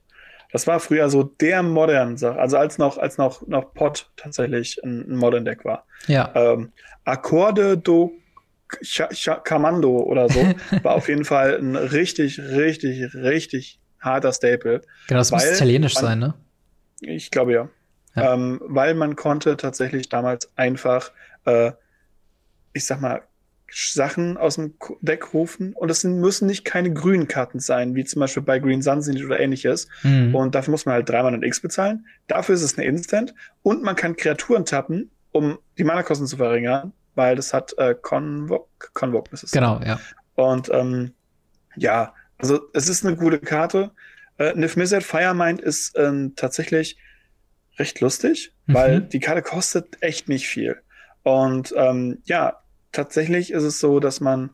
Das war früher so der Modern, also als noch, als noch, noch Pot tatsächlich ein, Modern Deck war. Ja. Ähm, Akkorde do Kamando oder so, *laughs* war auf jeden Fall ein richtig, richtig, richtig harter Staple. Genau, das muss italienisch man, sein, ne? Ich glaube ja. Ja. Ähm, weil man konnte tatsächlich damals einfach, äh, ich sag mal, Sachen aus dem Deck rufen und es müssen nicht keine grünen Karten sein, wie zum Beispiel bei Green Sunset oder ähnliches. Mhm. Und dafür muss man halt dreimal ein X bezahlen. Dafür ist es eine Instant und man kann Kreaturen tappen, um die Mana-Kosten zu verringern weil das hat äh, Convoke, Convoke ist es. Genau, ja. Und ähm, ja, also es ist eine gute Karte. Äh, Nif Mizzet Firemind ist ähm, tatsächlich recht lustig, mhm. weil die Karte kostet echt nicht viel. Und ähm, ja, tatsächlich ist es so, dass man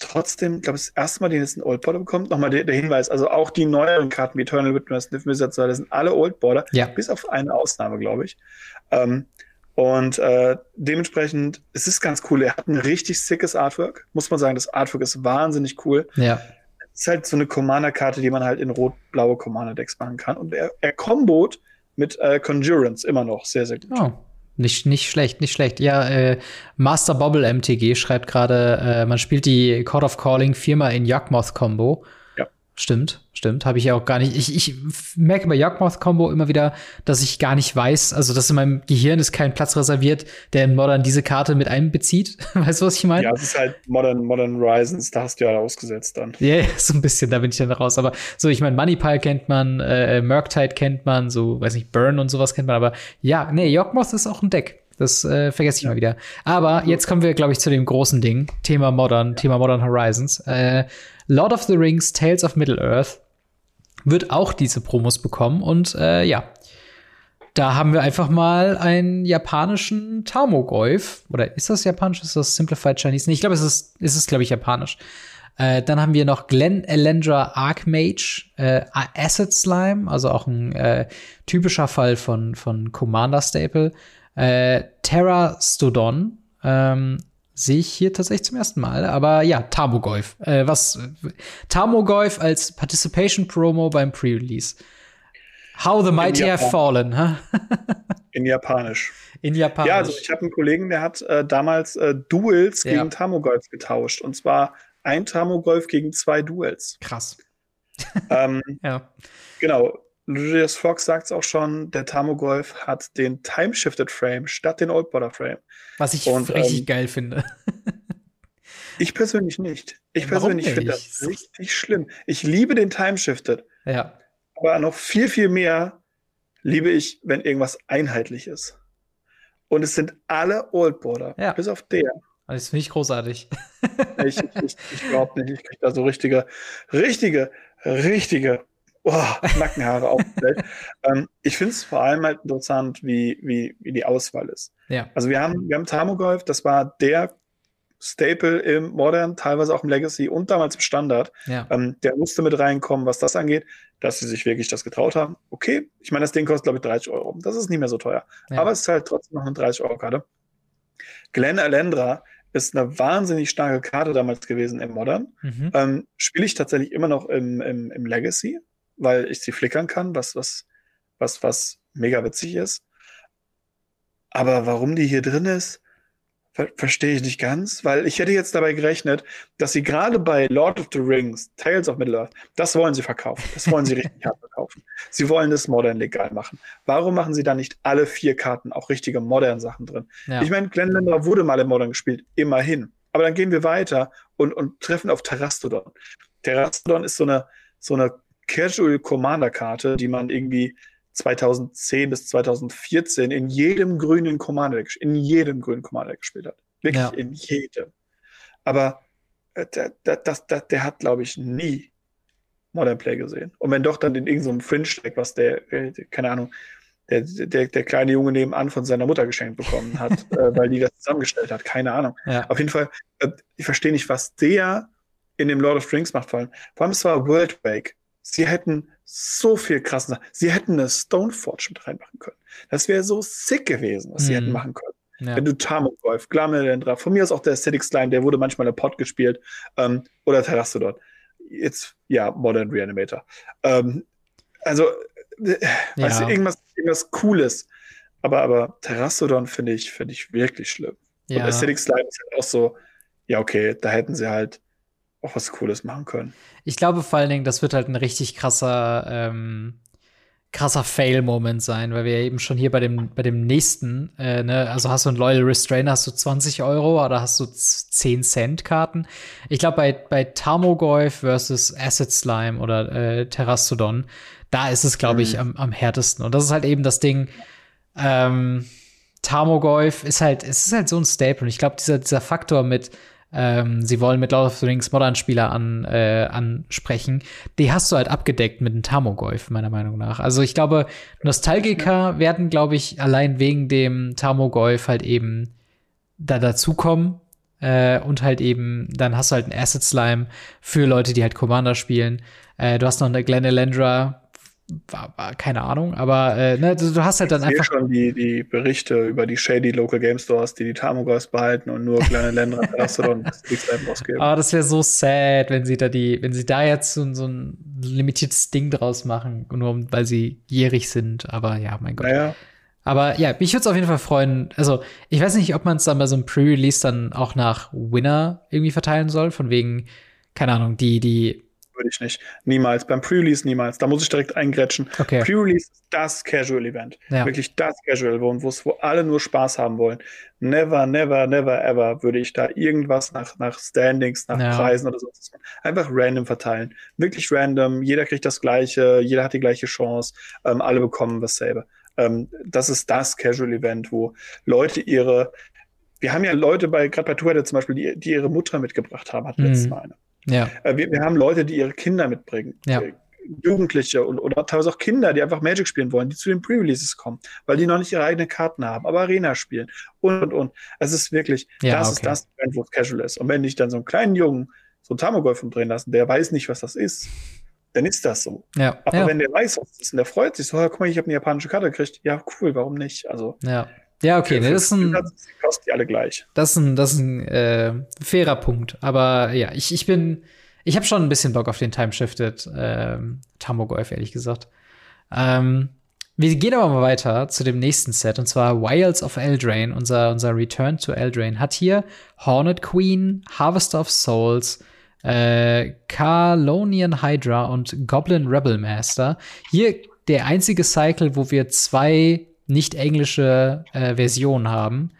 trotzdem, ich glaube, das erste Mal den jetzt ein Old Border bekommt. Nochmal der, der, Hinweis, also auch die neueren Karten wie Eternal Witness, Nif Mizzet, das sind alle Old Border, ja. bis auf eine Ausnahme, glaube ich. Ähm, und äh, dementsprechend, es ist ganz cool. Er hat ein richtig sickes Artwork, muss man sagen. Das Artwork ist wahnsinnig cool. Ja. Es ist halt so eine Commander-Karte, die man halt in rot-blaue Commander-Decks machen kann. Und er, er kombot mit äh, Conjurance immer noch sehr, sehr gut. Oh. Nicht, nicht schlecht, nicht schlecht. Ja, äh, Master Bobble MTG schreibt gerade, äh, man spielt die Court of Calling viermal in Yawgmoth-Combo. Ja. Stimmt, stimmt. Habe ich ja auch gar nicht. Ich, ich merke bei Yawgmoth-Combo immer wieder, dass ich gar nicht weiß, also dass in meinem Gehirn ist kein Platz reserviert, der in Modern diese Karte mit einbezieht. *laughs* weißt du, was ich meine? Ja, es ist halt Modern, Modern Horizons, da hast du ja ausgesetzt dann. Ja, yeah, so ein bisschen, da bin ich dann raus. Aber so, ich meine, Moneypile kennt man, äh, Murktide kennt man, so, weiß nicht, Burn und sowas kennt man, aber ja, nee, Yawgmoth ist auch ein Deck. Das äh, vergesse ich ja. mal wieder. Aber jetzt kommen wir, glaube ich, zu dem großen Ding. Thema Modern, ja. Thema Modern Horizons. Äh, Lord of the Rings, Tales of Middle-earth wird auch diese Promos bekommen. Und äh, ja, da haben wir einfach mal einen japanischen Tamogolf. Oder ist das japanisch? Ist das Simplified Chinese? Nee, ich glaube, es ist, es glaube ich, japanisch. Äh, dann haben wir noch Glenn Elendra Archmage, äh, Acid Slime, also auch ein äh, typischer Fall von, von Commander Staple. Äh, Terra Stodon, ähm, sehe ich hier tatsächlich zum ersten Mal. Aber ja, Tamogolf. Äh, was Tamogolf als Participation Promo beim Pre-Release. How the Mighty have fallen. Huh? *laughs* In Japanisch. In Japanisch. Ja, also ich habe einen Kollegen, der hat äh, damals äh, Duels ja. gegen Tamogolf getauscht. Und zwar ein Tamogolf gegen zwei Duels. Krass. Ähm, *laughs* ja. Genau. Lucius Fox sagt es auch schon, der Tamogolf hat den Time-Shifted Frame statt den Old Border Frame. Was ich Und, richtig ähm, geil finde. *laughs* ich persönlich nicht. Ich persönlich finde das richtig schlimm. Ich liebe den Time-Shifted. Ja. Aber noch viel, viel mehr liebe ich, wenn irgendwas einheitlich ist. Und es sind alle Old Border, ja. bis auf der. Das finde ich großartig. ich ich, ich glaube nicht, ich kriege da so richtige, richtige, richtige oh, Nackenhaare aufgestellt. *laughs* ähm, ich finde es vor allem halt interessant, wie, wie, wie die Auswahl ist. Ja. Also wir haben, wir haben Tamogolf, das war der Staple im Modern, teilweise auch im Legacy und damals im Standard. Ja. Ähm, der musste mit reinkommen, was das angeht, dass sie sich wirklich das getraut haben. Okay, ich meine, das Ding kostet, glaube ich, 30 Euro. Das ist nicht mehr so teuer. Ja. Aber es ist halt trotzdem noch eine 30-Euro-Karte. Glenn Alendra ist eine wahnsinnig starke Karte damals gewesen im Modern. Mhm. Ähm, Spiele ich tatsächlich immer noch im, im, im Legacy weil ich sie flickern kann, was, was, was, was mega witzig ist. Aber warum die hier drin ist, ver verstehe ich nicht ganz, weil ich hätte jetzt dabei gerechnet, dass sie gerade bei Lord of the Rings, Tales of Middle-earth, das wollen sie verkaufen. Das wollen sie richtig *laughs* hart verkaufen. Sie wollen das Modern legal machen. Warum machen sie da nicht alle vier Karten auch richtige Modern Sachen drin? Ja. Ich meine, Glenlander wurde mal im Modern gespielt, immerhin. Aber dann gehen wir weiter und, und treffen auf Terrastodon. Terrastodon ist so eine, so eine Casual Commander Karte, die man irgendwie 2010 bis 2014 in jedem grünen Commander Deck, in jedem grünen Commander Deck gespielt hat. Wirklich ja. in jedem. Aber äh, der, der, das, der, der hat, glaube ich, nie Modern Play gesehen. Und wenn doch, dann in irgendeinem Fringe-Deck, was der, äh, keine Ahnung, der, der, der kleine Junge nebenan von seiner Mutter geschenkt bekommen hat, *laughs* äh, weil die das zusammengestellt hat. Keine Ahnung. Ja. Auf jeden Fall, äh, ich verstehe nicht, was der in dem Lord of Rings macht, vor allem. Vor allem, es war World Wake. Sie hätten so viel krassen Sie hätten eine Stoneforge mit reinmachen können. Das wäre so sick gewesen, was mhm. sie hätten mhm. machen können. Ja. Wenn du Tamogolf, Glamelendra, von mir aus auch der Aesthetic Slime, der wurde manchmal in Pod gespielt, ähm, oder Terrastodon. Jetzt, ja, Modern Reanimator. Ähm, also, äh, ja. weißt du, irgendwas, irgendwas Cooles. Aber, aber Terrastodon finde ich, finde ich wirklich schlimm. Ja. Und Aesthetic Slime ist halt auch so, ja, okay, da hätten sie halt auch was Cooles machen können. Ich glaube vor allen Dingen, das wird halt ein richtig krasser, ähm, krasser Fail-Moment sein, weil wir eben schon hier bei dem, bei dem nächsten, äh, ne, also hast du ein Loyal Restrainer, hast du 20 Euro oder hast du 10 Cent Karten. Ich glaube, bei, bei Tamogolf versus Acid Slime oder äh, Terrastodon, da ist es, glaube ich, mhm. am, am härtesten. Und das ist halt eben das Ding, ähm, Tamogolf ist halt, es ist halt so ein Staple. Und ich glaube, dieser, dieser Faktor mit, ähm, sie wollen mit Lord of the Rings Modern-Spieler an, äh, ansprechen, die hast du halt abgedeckt mit einem Tamogolf, meiner Meinung nach. Also ich glaube, Nostalgiker werden, glaube ich, allein wegen dem Tamogolf halt eben da dazukommen. Äh, und halt eben, dann hast du halt einen Acid Slime für Leute, die halt Commander spielen. Äh, du hast noch eine Glenn Elendra war, war, keine Ahnung, aber äh, ne, du, du, hast halt dann ich einfach. schon die, die Berichte über die shady Local Game Stores, die die Tamogos behalten und nur kleine *laughs* Länder Mastodon rausgeben. Aber das wäre so sad, wenn sie da die, wenn sie da jetzt so, so ein limitiertes Ding draus machen, nur weil sie jährig sind. Aber ja, mein Gott. Naja. Aber ja, mich würde es auf jeden Fall freuen. Also, ich weiß nicht, ob man es dann bei so einem Pre-Release dann auch nach Winner irgendwie verteilen soll, von wegen, keine Ahnung, die, die würde ich nicht. Niemals. Beim Pre-Release niemals. Da muss ich direkt eingrätschen. Okay. Pre-Release ist das Casual-Event. Ja. Wirklich das Casual, wo, wo alle nur Spaß haben wollen. Never, never, never, ever würde ich da irgendwas nach, nach Standings, nach Ja. Preisen oder sowas machen. Einfach random verteilen. Wirklich random. Jeder kriegt das Gleiche. Jeder hat die gleiche Chance. Ähm, alle bekommen dasselbe. Ähm, das ist das Casual-Event, wo Leute ihre wir haben ja Leute bei, gerade bei Twitter zum Beispiel, die, die ihre Mutter mitgebracht haben, hat Mhm. letztes Mal eine. Ja. Äh, Wir, wir haben Leute, die ihre Kinder mitbringen. Ja. Äh, Jugendliche und, oder teilweise auch Kinder, die einfach Magic spielen wollen, die zu den Pre-Releases kommen, weil die noch nicht ihre eigenen Karten haben, aber Arena spielen und und und. Es ist wirklich, Ja, das okay. ist das wo es casual ist. Und wenn ich dann so einen kleinen Jungen so einen Tamagolf umdrehen lassen, der weiß nicht, was das ist, dann ist das so. Ja. Aber ja. wenn der weiß, was das ist und der freut sich so, "Ah, guck mal, ich habe eine japanische Karte gekriegt, ja, cool, warum nicht? Also, ja. Ja, okay, ne, das ist ein, die kosten die alle gleich. Das ist ein, das ist ein äh, fairer Punkt. Aber ja, ich, ich bin, ich habe schon ein bisschen Bock auf den Time-Shifted ähm, Tamogolf, ehrlich gesagt. Ähm, wir gehen aber mal weiter zu dem nächsten Set, und zwar Wilds of Eldraine. Unser, unser Return to Eldraine hat hier Hornet Queen, Harvester of Souls, äh, Carlonian Hydra und Goblin Rebel Master. Hier der einzige Cycle, wo wir zwei nicht englische äh, Versionen haben.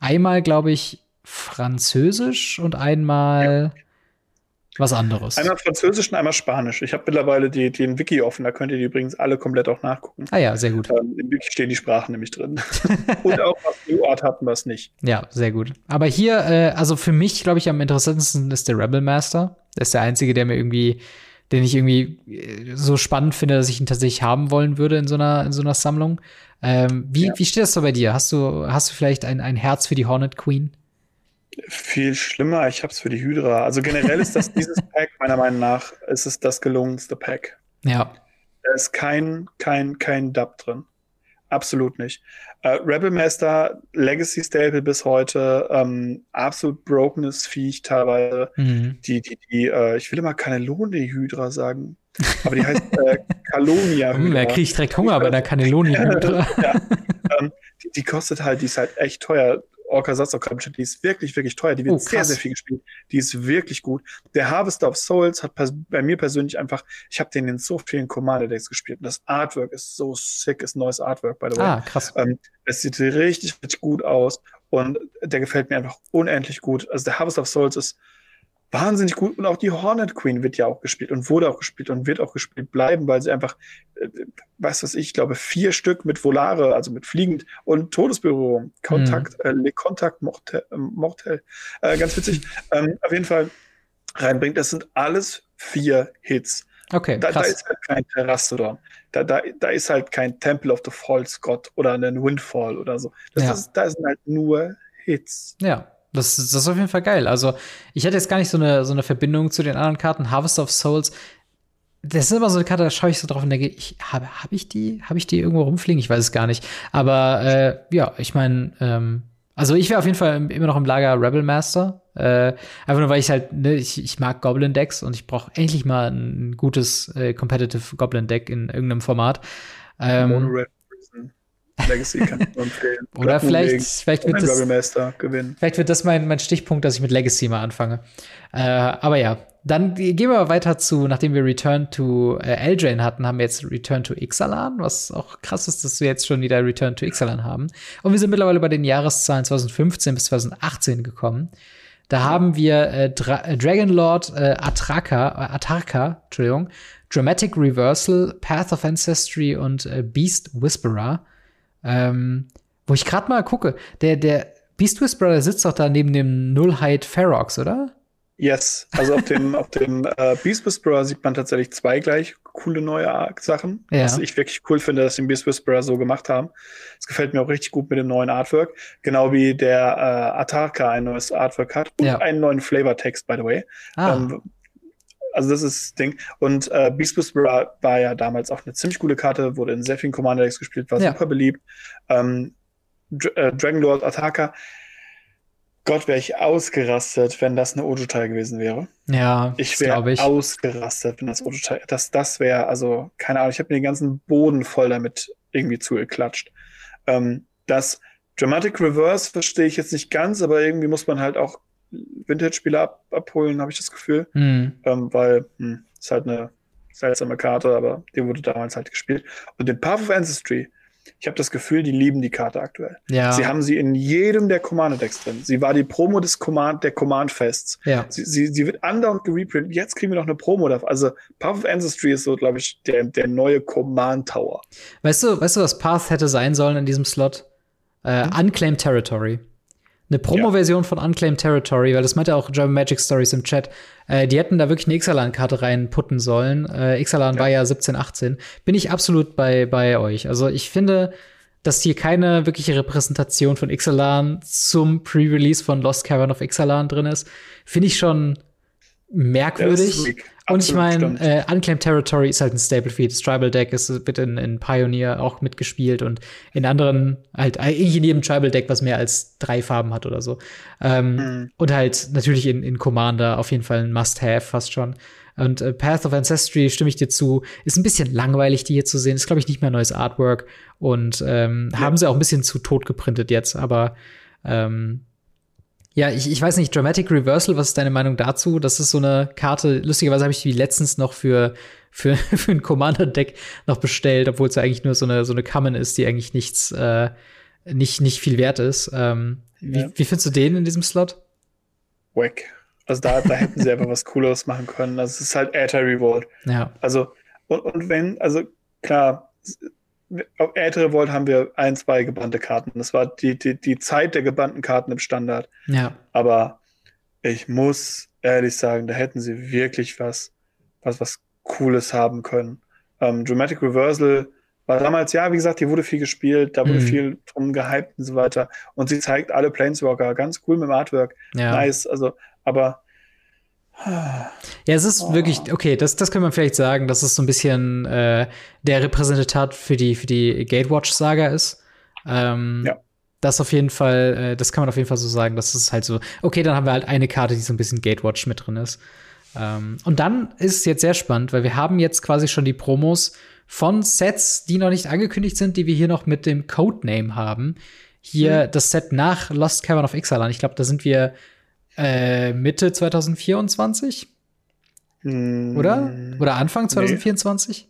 Einmal, glaube ich, Französisch und einmal was anderes. Einmal Französisch und einmal Spanisch. Ich habe mittlerweile die, den Wiki offen, da könnt ihr die übrigens alle komplett auch nachgucken. ah ja, sehr gut. Ähm, Im Wiki stehen die Sprachen nämlich drin. *laughs* und auch was New Art hatten, was nicht. Ja, sehr gut. Aber hier, äh, also für mich, glaube ich, am interessantesten ist der Rebel Master. Der ist der einzige, der mir irgendwie, den ich irgendwie äh, so spannend finde, dass ich ihn tatsächlich haben wollen würde in so einer, in so einer Sammlung. Ähm, wie, Ja. wie steht das so bei dir? Hast du, hast du vielleicht ein, ein Herz für die Hornet Queen? Viel schlimmer, ich hab's für die Hydra. Also generell ist das *laughs* dieses Pack, meiner Meinung nach, ist es das gelungenste Pack. Ja. Da ist kein, kein, kein Dub drin. Absolut nicht. Äh, Rebel Master, Legacy Staple bis heute, ähm, absolut brokenes Viech teilweise. Mhm. Die, die, die, äh, ich will immer Cannelloni Hydra sagen, aber die heißt äh, Calonia Hm, er kriegt direkt Hunger bei der. Hydra. ja. ähm, die, die kostet halt, die ist halt echt teuer. Orca Satz die ist wirklich, wirklich teuer. Die wird Oh, sehr, sehr viel gespielt. Die ist wirklich gut. Der Harvester of Souls hat bei mir persönlich einfach, ich habe den in so vielen Commander-Decks gespielt. Und das Artwork ist so sick, ist neues Artwork, by the way. Ah, krass. Ähm, es sieht richtig, richtig gut aus und der gefällt mir einfach unendlich gut. Also der Harvest of Souls ist wahnsinnig gut und auch die Hornet Queen wird ja auch gespielt und wurde auch gespielt und wird auch gespielt bleiben, weil sie einfach, äh, weiß was ich, glaube vier Stück mit Volare, also mit fliegend und Todesberührung, Kontakt, äh, Le Kontakt Mortel, äh, Mortel. Äh, ganz witzig. *laughs* ähm, auf jeden Fall reinbringt. Das sind alles vier Hits. Okay, Da, da krass. ist halt kein Terrastodon. Da, da, da ist halt kein Temple of the False God oder ein Windfall oder so. Das Ja. ist, da sind halt nur Hits. Ja, das, das ist auf jeden Fall geil. Also, ich hatte jetzt gar nicht so eine, so eine Verbindung zu den anderen Karten. Harvest of Souls, das ist immer so eine Karte, da schaue ich so drauf und denke, ich, habe hab ich die? Habe ich die irgendwo rumfliegen? Ich weiß es gar nicht. Aber äh, ja, ich meine, ähm, also ich wäre auf jeden Fall immer noch im Lager Rebel Master. Äh, einfach nur, weil ich halt, ne, ich, ich mag Goblin-Decks und ich brauche endlich mal ein gutes äh, Competitive Goblin-Deck in irgendeinem Format. Ähm, Mono Red Prison Legacy kann ich nur empfehlen. *laughs* oder vielleicht, vielleicht wird das. Vielleicht wird das mein, mein Stichpunkt, dass ich mit Legacy mal anfange. Äh, aber ja, dann gehen wir weiter zu, nachdem wir Return to äh, Eldraine hatten, haben wir jetzt Return to Ixalan, was auch krass ist, dass wir jetzt schon wieder Return to Ixalan haben. Und wir sind mittlerweile bei den Jahreszahlen 2015 bis 2018 gekommen. Da haben wir äh, Dra äh, Dragonlord äh, Atraka, äh, Atarka, Entschuldigung, Dramatic Reversal, Path of Ancestry und äh, Beast Whisperer. Ähm, wo ich gerade mal gucke, der, der Beast Whisperer sitzt doch da neben dem Nullhide Ferox, oder? Yes, also auf dem, auf dem äh, Beast Whisperer sieht man tatsächlich zwei gleich coole neue Sachen. Ja. Was ich wirklich cool finde, dass sie den Beast Whisperer so gemacht haben. Es gefällt mir auch richtig gut mit dem neuen Artwork. Genau wie der äh, Atarka ein neues Artwork hat und Ja. einen neuen Flavortext, by the way. Ah, Ähm, also das ist das Ding. Und äh, Beast Whisperer war ja damals auch eine ziemlich coole Karte, wurde in sehr vielen Commander Decks gespielt, war Ja. super beliebt. Ähm, Dr äh, Dragonlord Ataka. Gott, wäre ich ausgerastet, wenn das eine Ojo-Teil gewesen wäre. ja, Ich wäre ausgerastet, wenn das Ojo-Teil. Das, das wäre, also, keine Ahnung, ich habe mir den ganzen Boden voll damit irgendwie zugeklatscht. Ähm, das Dramatic Reverse verstehe ich jetzt nicht ganz, aber irgendwie muss man halt auch Vintage-Spieler ab abholen, habe ich das Gefühl. Hm. Ähm, weil, hm, Ist halt eine seltsame Karte, aber die wurde damals halt gespielt. Und den Path of Ancestry, ich habe das Gefühl, die lieben die Karte aktuell. Ja. Sie haben sie in jedem der Commander-Decks drin. Sie war die Promo des Command, der Command-Fests. Ja. Sie, sie, sie wird andauernd gereprintet. Jetzt kriegen wir noch eine Promo davon. Also Path of Ancestry ist so, glaube ich, der, der neue Command-Tower. Weißt du, weißt du, was Path hätte sein sollen in diesem Slot? Äh, Hm? Unclaimed Territory. Eine Promo-Version von Unclaimed Territory, weil das meinte auch German Magic Stories im Chat. Äh, die hätten da wirklich eine Ixalan-Karte reinputten sollen. Äh, Ixalan Ja. war ja 17, 18. Bin ich absolut bei, bei euch. Also ich finde, dass hier keine wirkliche Repräsentation von Ixalan zum Pre-Release von Lost Cavern of Ixalan drin ist, finde ich schon merkwürdig. Weak. Und ich Absolut, meine, äh, Unclaimed Territory ist halt ein Staple Feed. Das Tribal Deck ist, wird in, in Pioneer auch mitgespielt und in anderen, halt eigentlich in jedem Tribal Deck, was mehr als drei Farben hat oder so. Ähm, Mhm. Und halt natürlich in, in Commander auf jeden Fall ein Must-Have fast schon. Und äh, Path of Ancestry, stimme ich dir zu, ist ein bisschen langweilig, die hier zu sehen. Ist, glaube ich, nicht mehr neues Artwork. Und ähm, Ja. haben sie auch ein bisschen zu tot geprintet jetzt, aber ähm, ja, ich, ich weiß nicht, Dramatic Reversal, was ist deine Meinung dazu? Das ist so eine Karte, lustigerweise habe ich die letztens noch für, für, *laughs* für ein Commander-Deck noch bestellt, obwohl es ja eigentlich nur so eine, so eine Common ist, die eigentlich nichts, äh, nicht, nicht viel wert ist. Ähm, wie, Ja. wie findest du den in diesem Slot? Wack. Also da, da hätten sie einfach was Cooleres *laughs* machen können. Also es ist halt Aether Revolt. Ja, Also, und, und wenn, also klar, auf Aether Revolt haben wir ein, zwei gebannte Karten. Das war die, die, die Zeit der gebannten Karten im Standard. ja, Aber ich muss ehrlich sagen, da hätten sie wirklich was, was, was Cooles haben können. Ähm, Dramatic Reversal war damals, ja, wie gesagt, die wurde viel gespielt, da wurde Mhm. viel drum gehypt und so weiter. Und sie zeigt alle Planeswalker ganz cool mit dem Artwork. ja. Nice, also, aber Ja, es ist Oh. wirklich, okay, das, das kann man vielleicht sagen, dass es so ein bisschen äh, der Repräsentat für die, für die Gatewatch-Saga ist. Ähm, Ja. Das auf jeden Fall, äh, das kann man auf jeden Fall so sagen, dass es halt so, okay, dann haben wir halt eine Karte, die so ein bisschen Gatewatch mit drin ist. Ähm, und dann ist es jetzt sehr spannend, weil wir haben jetzt quasi schon die Promos von Sets, die noch nicht angekündigt sind, die wir hier noch mit dem Codename haben. Hier das Set nach Lost Cavern of Ixalan. Ich glaube, da sind wir äh, Mitte 2024. hm, Oder? Oder Anfang nee. 2024?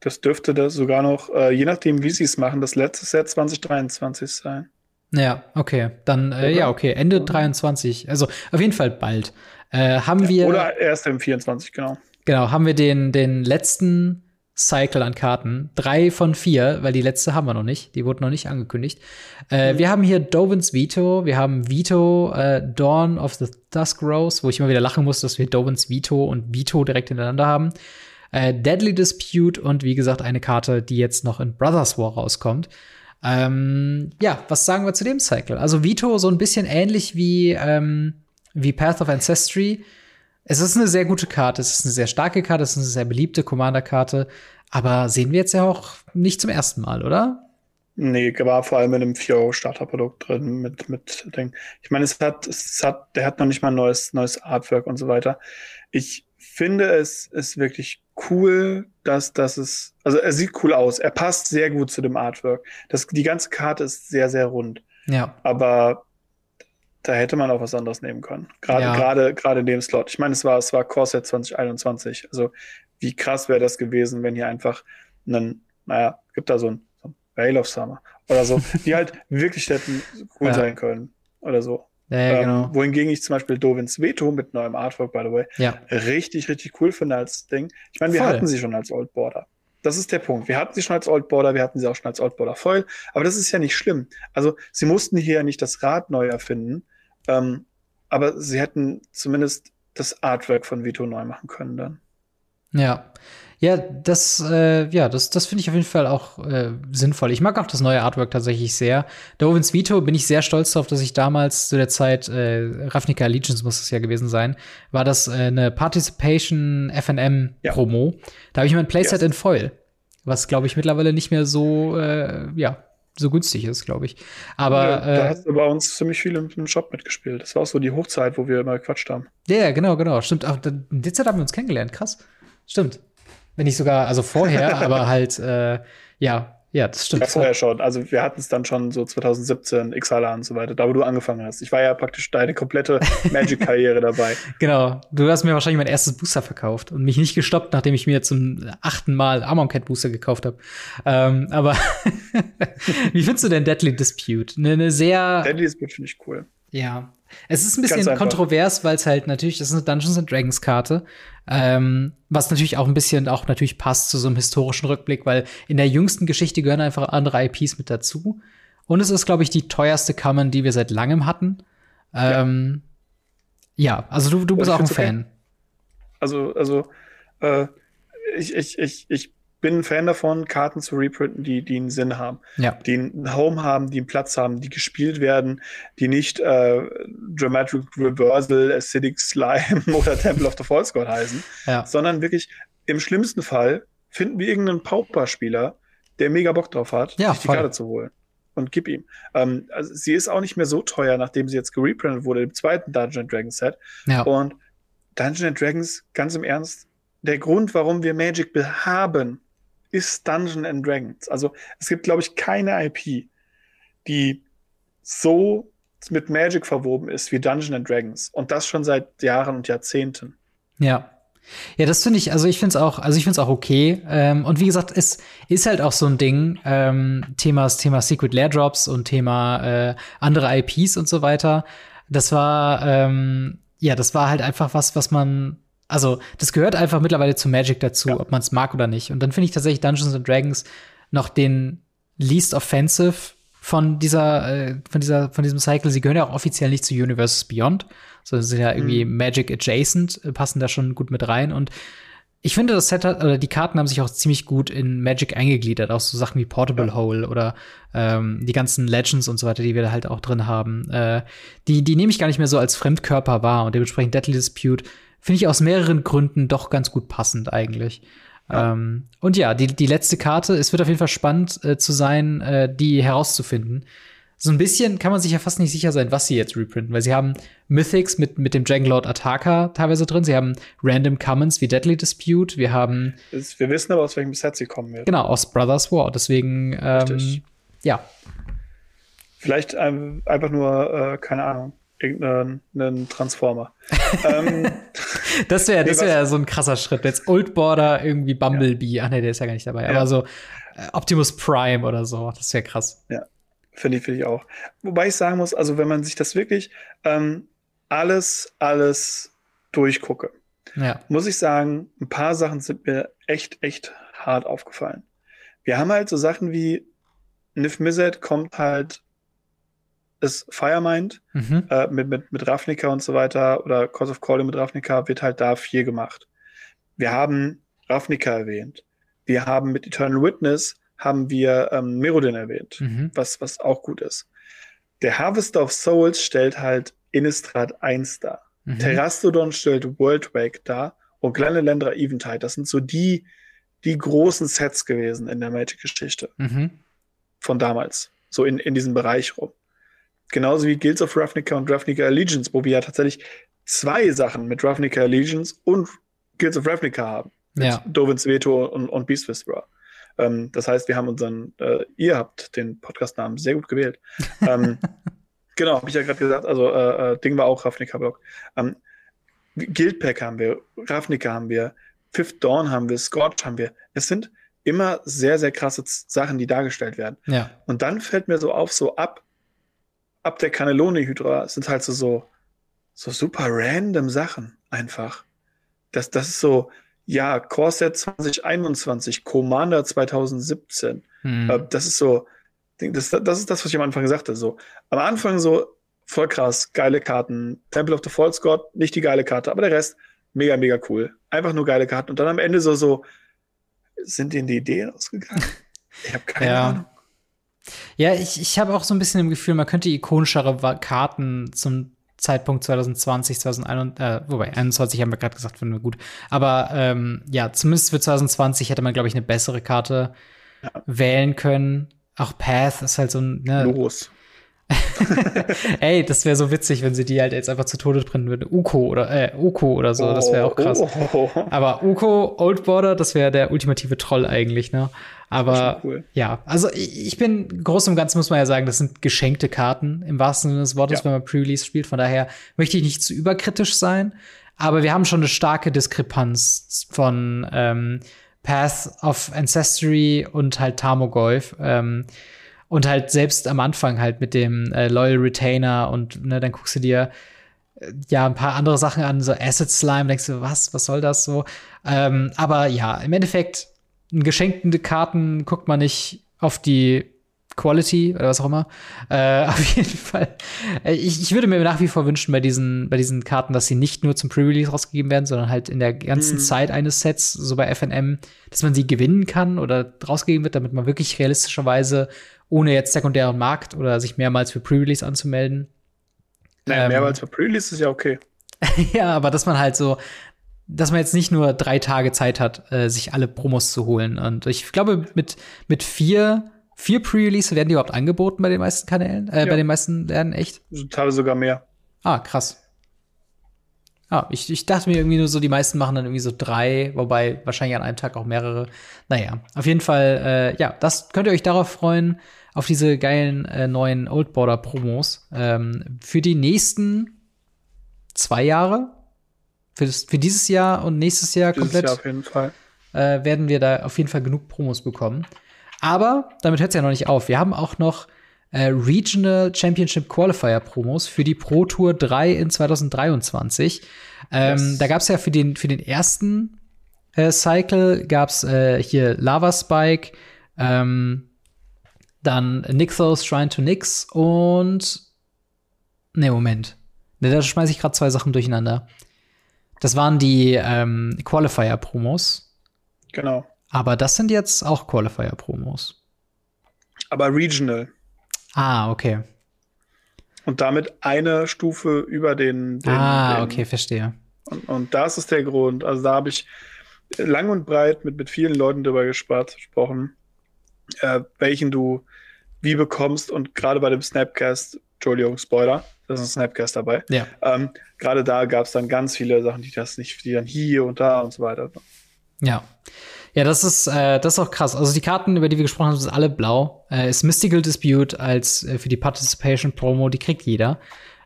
Das dürfte das sogar noch, äh, je nachdem, wie sie es machen, das letzte Set 2023 sein. Ja, okay. Dann, äh, ja, okay. Ende 23. Also auf jeden Fall bald. Äh, haben wir, Oder erst im 24, genau. genau, haben wir den, den letzten Cycle an Karten. Drei von vier, weil die letzte haben wir noch nicht. Die wurde noch nicht angekündigt. Äh, Mhm. Wir haben hier Dovins Veto. Wir haben Veto, äh, Dawn of the Dusk Rose, wo ich immer wieder lachen muss, dass wir Dovins Veto und Veto direkt hintereinander haben. Äh, Deadly Dispute und wie gesagt eine Karte, die jetzt noch in Brothers War rauskommt. Ähm, ja, was sagen wir zu dem Cycle? Also Vito so ein bisschen ähnlich wie, ähm, wie Path of Ancestry. Es ist eine sehr gute Karte, es ist eine sehr starke Karte, es ist eine sehr beliebte Commander-Karte, aber sehen wir jetzt ja auch nicht zum ersten Mal, oder? Nee, war vor allem in einem 4-Euro-Starterprodukt drin mit, mit Ding. Ich meine, es hat, es hat, der hat noch nicht mal ein neues, neues Artwork und so weiter. Ich finde es ist wirklich cool, dass, dass es, also er sieht cool aus. Er passt sehr gut zu dem Artwork. Das, die ganze Karte ist sehr, sehr rund. Ja, Aber da hätte man auch was anderes nehmen können. Gerade, Ja. gerade, gerade in dem Slot. Ich meine, es war, es war Corset 2021. Also, wie krass wäre das gewesen, wenn hier einfach einen, naja, gibt da so ein, so ein Veil of Summer oder so, *laughs* die halt wirklich hätten cool Ja. sein können oder so. ja, ja ähm, genau. Wohingegen ich zum Beispiel Dovins Veto mit neuem Artwork, by the way, Ja, richtig, richtig cool finde als Ding. Ich meine, wir Voll. hatten sie schon als Old Border. Das ist der Punkt. Wir hatten sie schon als Old Border, wir hatten sie auch schon als Old Border Foil, aber das ist ja nicht schlimm. Also, sie mussten hier ja nicht das Rad neu erfinden, ähm, aber sie hätten zumindest das Artwork von Vito neu machen können dann. ja. Ja, das, äh, ja, das, das finde ich auf jeden Fall auch äh, sinnvoll. Ich mag auch das neue Artwork tatsächlich sehr. Dovins Vito bin ich sehr stolz darauf, dass ich damals zu der Zeit, äh, Ravnica Allegiance muss es ja gewesen sein, war das äh, eine Participation FNM-Promo. Da habe ich mein Playset Yes. in Foil, was, glaube ich, mittlerweile nicht mehr so, äh, ja, so günstig ist, glaube ich. Aber ja, da äh, hast du bei uns ziemlich viel im, im Shop mitgespielt. Das war auch so die Hochzeit, wo wir immer gequatscht haben. Ja, ja, genau, genau. Stimmt. Auch, in der Zeit haben wir uns kennengelernt. Krass. Stimmt. Wenn nicht sogar, also vorher, *laughs* aber halt, äh, ja, ja, das stimmt. Ja, vorher schon. Also wir hatten es dann schon so 2017, Xala und so weiter, da wo du angefangen hast. Ich war ja praktisch deine komplette *laughs* Magic-Karriere dabei. Genau. Du hast mir wahrscheinlich mein erstes Booster verkauft und mich nicht gestoppt, nachdem ich mir zum achten Mal Amonkhet Booster gekauft habe. Ähm, aber *laughs* wie findest du denn Deadly Dispute? Eine, eine sehr. Deadly Dispute finde ich cool. Ja. Es ist ein bisschen kontrovers, weil es halt natürlich, das ist eine Dungeons and Dragons Karte, ähm, was natürlich auch ein bisschen auch natürlich passt zu so einem historischen Rückblick, weil in der jüngsten Geschichte gehören einfach andere IPs mit dazu. Und es ist, glaube ich, die teuerste Common, die wir seit langem hatten. Ähm, ja. ja. also du, du bist auch ein Fan. Okay. Also, also, äh, ich, ich, ich, ich bin ein Fan davon, Karten zu reprinten, die, die einen Sinn haben. Ja. Die einen Home haben, die einen Platz haben, die gespielt werden, die nicht äh, Dramatic Reversal, Acidic Slime *laughs* oder Temple of the False God heißen, ja. sondern wirklich im schlimmsten Fall finden wir irgendeinen Pauper-Spieler, der mega Bock drauf hat, ja, sich die Karte zu holen. Und gib ihm. Ähm, also sie ist auch nicht mehr so teuer, nachdem sie jetzt gereprintet wurde im zweiten Dungeon Dragons Set. Ja. Und Dungeon Dragons, ganz im Ernst, der Grund, warum wir Magic haben, ist Dungeon and Dragons. Also es gibt, glaube ich, keine IP, die so mit Magic verwoben ist wie Dungeon and Dragons. Und das schon seit Jahren und Jahrzehnten. Ja. Ja, das finde ich, also ich finde es auch, also ich finde es auch okay. Ähm, und wie gesagt, es ist halt auch so ein Ding, ähm, Thema, Thema Secret Lair Drops und Thema äh, andere IPs und so weiter. Das war, ähm, ja, das war halt einfach was, was man also, das gehört einfach mittlerweile zu Magic dazu, ja. ob man es mag oder nicht. Und dann finde ich tatsächlich Dungeons and Dragons noch den least offensive von dieser, äh, von dieser, von diesem Cycle. Sie gehören ja auch offiziell nicht zu Universes Beyond, sondern sind ja irgendwie mhm. Magic adjacent, äh, passen da schon gut mit rein. Und ich finde, das Set hat, oder die Karten haben sich auch ziemlich gut in Magic eingegliedert, auch so Sachen wie Portable ja. Hole oder ähm, die ganzen Legends und so weiter, die wir da halt auch drin haben. Äh, die, die nehme ich gar nicht mehr so als Fremdkörper wahr und dementsprechend Deadly Dispute finde ich aus mehreren Gründen doch ganz gut passend eigentlich. Ja. Ähm, und ja, die, die letzte Karte, es wird auf jeden Fall spannend äh, zu sein, äh, die herauszufinden. So ein bisschen kann man sich ja fast nicht sicher sein, was sie jetzt reprinten, weil sie haben Mythics mit, mit dem Dragonlord Ataka teilweise drin, sie haben Random Commons wie Deadly Dispute, wir haben. Wir wissen aber, aus welchem Set sie kommen werden. Genau, aus Brothers War, deswegen, ähm, ja. Vielleicht ähm, einfach nur, äh, keine Ahnung, irgendeinen Transformer. *laughs* ähm, das wäre das wär so ein krasser Schritt. Jetzt Old Border, irgendwie Bumblebee. Ja. Ach nee, der ist ja gar nicht dabei. Ja. Aber so äh, Optimus Prime oder so, das wäre krass. Ja, finde ich, finde ich auch. Wobei ich sagen muss, also wenn man sich das wirklich ähm, alles, alles durchgucke, ja. muss ich sagen, ein paar Sachen sind mir echt, echt hart aufgefallen. Wir haben halt so Sachen wie Nif Mizzet kommt halt ist Firemind mhm. äh, mit, mit, mit Ravnica und so weiter oder Cause of Calling mit Ravnica wird halt da viel gemacht. Wir haben Ravnica erwähnt. Wir haben mit Eternal Witness haben wir ähm, Merodin erwähnt, mhm. was, was auch gut ist. Der Harvester of Souls stellt halt Innistrad 1 dar. Mhm. Terrastodon stellt Worldwake dar und Kleine Länder Eventide. Das sind so die, die großen Sets gewesen in der Magic-Geschichte. Mhm. Von damals. So in, in diesem Bereich rum. Genauso wie Guilds of Ravnica und Ravnica Allegiance, wo wir ja tatsächlich zwei Sachen mit Ravnica Allegiance und Guilds of Ravnica haben. Mit ja. Dovins Veto und, und Beast Whisperer. Ähm, das heißt, wir haben unseren, äh, ihr habt den Podcastnamen sehr gut gewählt. ähm, *laughs* genau, habe ich ja gerade gesagt. Also, äh, äh, Ding war auch Ravnica-Block. Ähm, Guildpack haben wir, Ravnica haben wir, Fifth Dawn haben wir, Scorch haben wir. Es sind immer sehr, sehr krasse Sachen, die dargestellt werden. Ja. Und dann fällt mir so auf, so ab ab der Cannelloni-Hydra sind halt so, so, so super random Sachen einfach. Das, das ist so, ja, Corset 2021, Commander 2017. Hm. Äh, das ist so, das, das ist das, was ich am Anfang gesagt habe. So, am Anfang so, voll krass, geile Karten. Temple of the False God, nicht die geile Karte, aber der Rest, mega, mega cool. Einfach nur geile Karten. Und dann am Ende so, so, sind denen die Ideen ausgegangen? *laughs* Ich habe keine ja. Ahnung. Ja, ich, ich habe auch so ein bisschen im Gefühl, man könnte ikonischere Karten zum Zeitpunkt 2020, 2021, äh, wobei 21 haben wir gerade gesagt, finden wir gut. Aber ähm, ja, zumindest für 2020 hätte man, glaube ich, eine bessere Karte ja. wählen können. Auch Path ist halt so ein. Ne, Los. *laughs* Ey, das wäre so witzig, wenn sie die halt jetzt einfach zu Tode brennen würden. Uko oder äh, Uko oder so, oh, das wäre auch krass. Oh. Aber Uko, Old Border, das wäre der ultimative Troll eigentlich, ne? Aber cool. ja, also ich bin groß und ganz muss man ja sagen, das sind geschenkte Karten im wahrsten Sinne des Wortes, ja. wenn man Pre-Release spielt. Von daher möchte ich nicht zu überkritisch sein. Aber wir haben schon eine starke Diskrepanz von ähm, Path of Ancestry und halt Tamogolf. Ähm, und halt selbst am Anfang halt mit dem äh, Loyal Retainer und ne, dann guckst du dir äh, ja ein paar andere Sachen an, so Acid Slime, denkst du, was, was soll das so? Ähm, aber ja, im Endeffekt, geschenkte Karten guckt man nicht auf die Quality oder was auch immer. Äh, *laughs* auf jeden Fall. Äh, ich, ich würde mir nach wie vor wünschen bei diesen, bei diesen Karten, dass sie nicht nur zum Pre-Release rausgegeben werden, sondern halt in der ganzen mhm. Zeit eines Sets, so bei FNM, dass man sie gewinnen kann oder rausgegeben wird, damit man wirklich realistischerweise, ohne jetzt sekundären Markt oder sich mehrmals für Pre-Release anzumelden. Naja, ähm, mehrmals für Pre-Release ist ja okay. *laughs* ja, aber dass man halt so, dass man jetzt nicht nur drei Tage Zeit hat, äh, sich alle Promos zu holen. Und ich glaube, mit, mit vier Vier Pre-Release werden die überhaupt angeboten bei den meisten Kanälen? Äh, ja. Bei den meisten Lernen, echt? Teilweise sogar mehr. Ah, krass. Ah, ich, ich dachte mir irgendwie nur so, die meisten machen dann irgendwie so drei, wobei wahrscheinlich an einem Tag auch mehrere. Naja, auf jeden Fall, äh, ja, das könnt ihr euch darauf freuen, auf diese geilen äh, neuen Old Border Promos. Ähm, für die nächsten zwei Jahre, für, das, für dieses Jahr und nächstes Jahr dieses komplett, Jahr auf jeden Fall. Äh, werden wir da auf jeden Fall genug Promos bekommen. Aber damit hört es ja noch nicht auf. Wir haben auch noch äh, Regional Championship Qualifier Promos für die Pro Tour 3 in 2023. Ähm, yes. Da gab es ja für den, für den ersten äh, Cycle gab's äh, hier Lava Spike, ähm, dann Nixos Shrine to Nix und Ne, Moment. Ne, da schmeiße ich gerade zwei Sachen durcheinander. Das waren die ähm, Qualifier-Promos. Genau. Aber das sind jetzt auch Qualifier-Promos. Aber regional. Ah, okay. Und damit eine Stufe über den. den ah, den, okay, verstehe. Und, und das ist der Grund. Also da habe ich lang und breit mit, mit vielen Leuten darüber gespart, gesprochen, äh, welchen du wie bekommst. Und gerade bei dem Snapcast, Entschuldigung, Spoiler, das ist ein Snapcast dabei. Ja. Ähm, gerade da gab es dann ganz viele Sachen, die das nicht, die dann hier und da und so weiter. Ja. Ja, das ist, äh, das ist auch krass. Also die Karten, über die wir gesprochen haben, sind alle blau. Äh, ist Mystical Dispute als äh, für die Participation Promo, die kriegt jeder,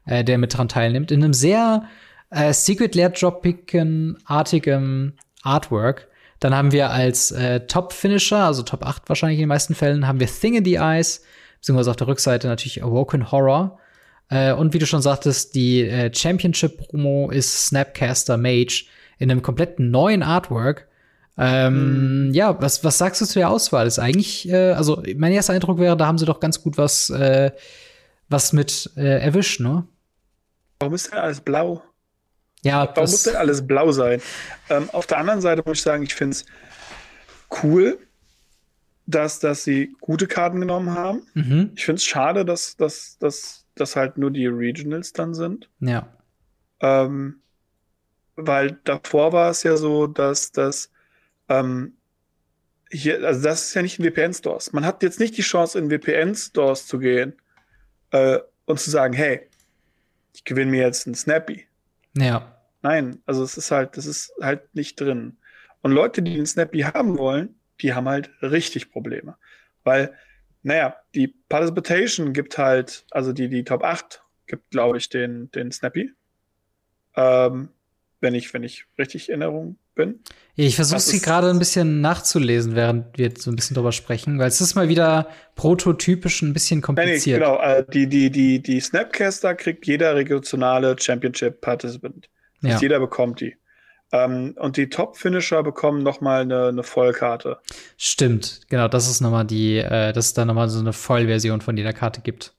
äh, der mit dran teilnimmt. In einem sehr äh, Secret Lair Droppicken-artigem Artwork. Dann haben wir als äh, Top-Finisher, also Top 8 wahrscheinlich in den meisten Fällen, haben wir Thing in the Eyes, beziehungsweise auf der Rückseite natürlich Awoken Horror. Äh, und wie du schon sagtest, die äh, Championship-Promo ist Snapcaster Mage in einem kompletten neuen Artwork ähm, mhm. Ja, was, was sagst du zu der Auswahl? Ist eigentlich, äh, also mein erster Eindruck wäre, da haben sie doch ganz gut was, äh, was mit äh, erwischt, ne? Warum ist denn alles blau? Ja, Warum muss denn alles blau sein? Ähm, auf der anderen Seite muss ich sagen, ich finde es cool, dass, dass sie gute Karten genommen haben. Mhm. Ich finde es schade, dass, dass, dass, dass halt nur die Regionals dann sind. Ja. Ähm, weil davor war es ja so, dass das ähm, hier, also das ist ja nicht in VPN-Stores. Man hat jetzt nicht die Chance, in VPN-Stores zu gehen äh, und zu sagen, hey, ich gewinne mir jetzt einen Snappy. Ja. Nein, also es ist halt, das ist halt nicht drin. Und Leute, die den Snappy haben wollen, die haben halt richtig Probleme. Weil, naja, die Participation gibt halt, also die, die Top 8 gibt, glaube ich, den, den Snappy. Ähm, wenn ich, wenn ich richtig Erinnerung bin. Ich versuche sie gerade ein bisschen nachzulesen, während wir so ein bisschen drüber sprechen, weil es ist mal wieder prototypisch ein bisschen kompliziert. Nee, genau, äh, die, die, die, die Snapcaster kriegt jeder regionale Championship Participant. Ja. Jeder bekommt die. Ähm, und die Top-Finisher bekommen noch mal eine, eine Vollkarte. Stimmt, genau, das ist noch mal die, äh, dass es da noch mal so eine Vollversion von jeder Karte gibt.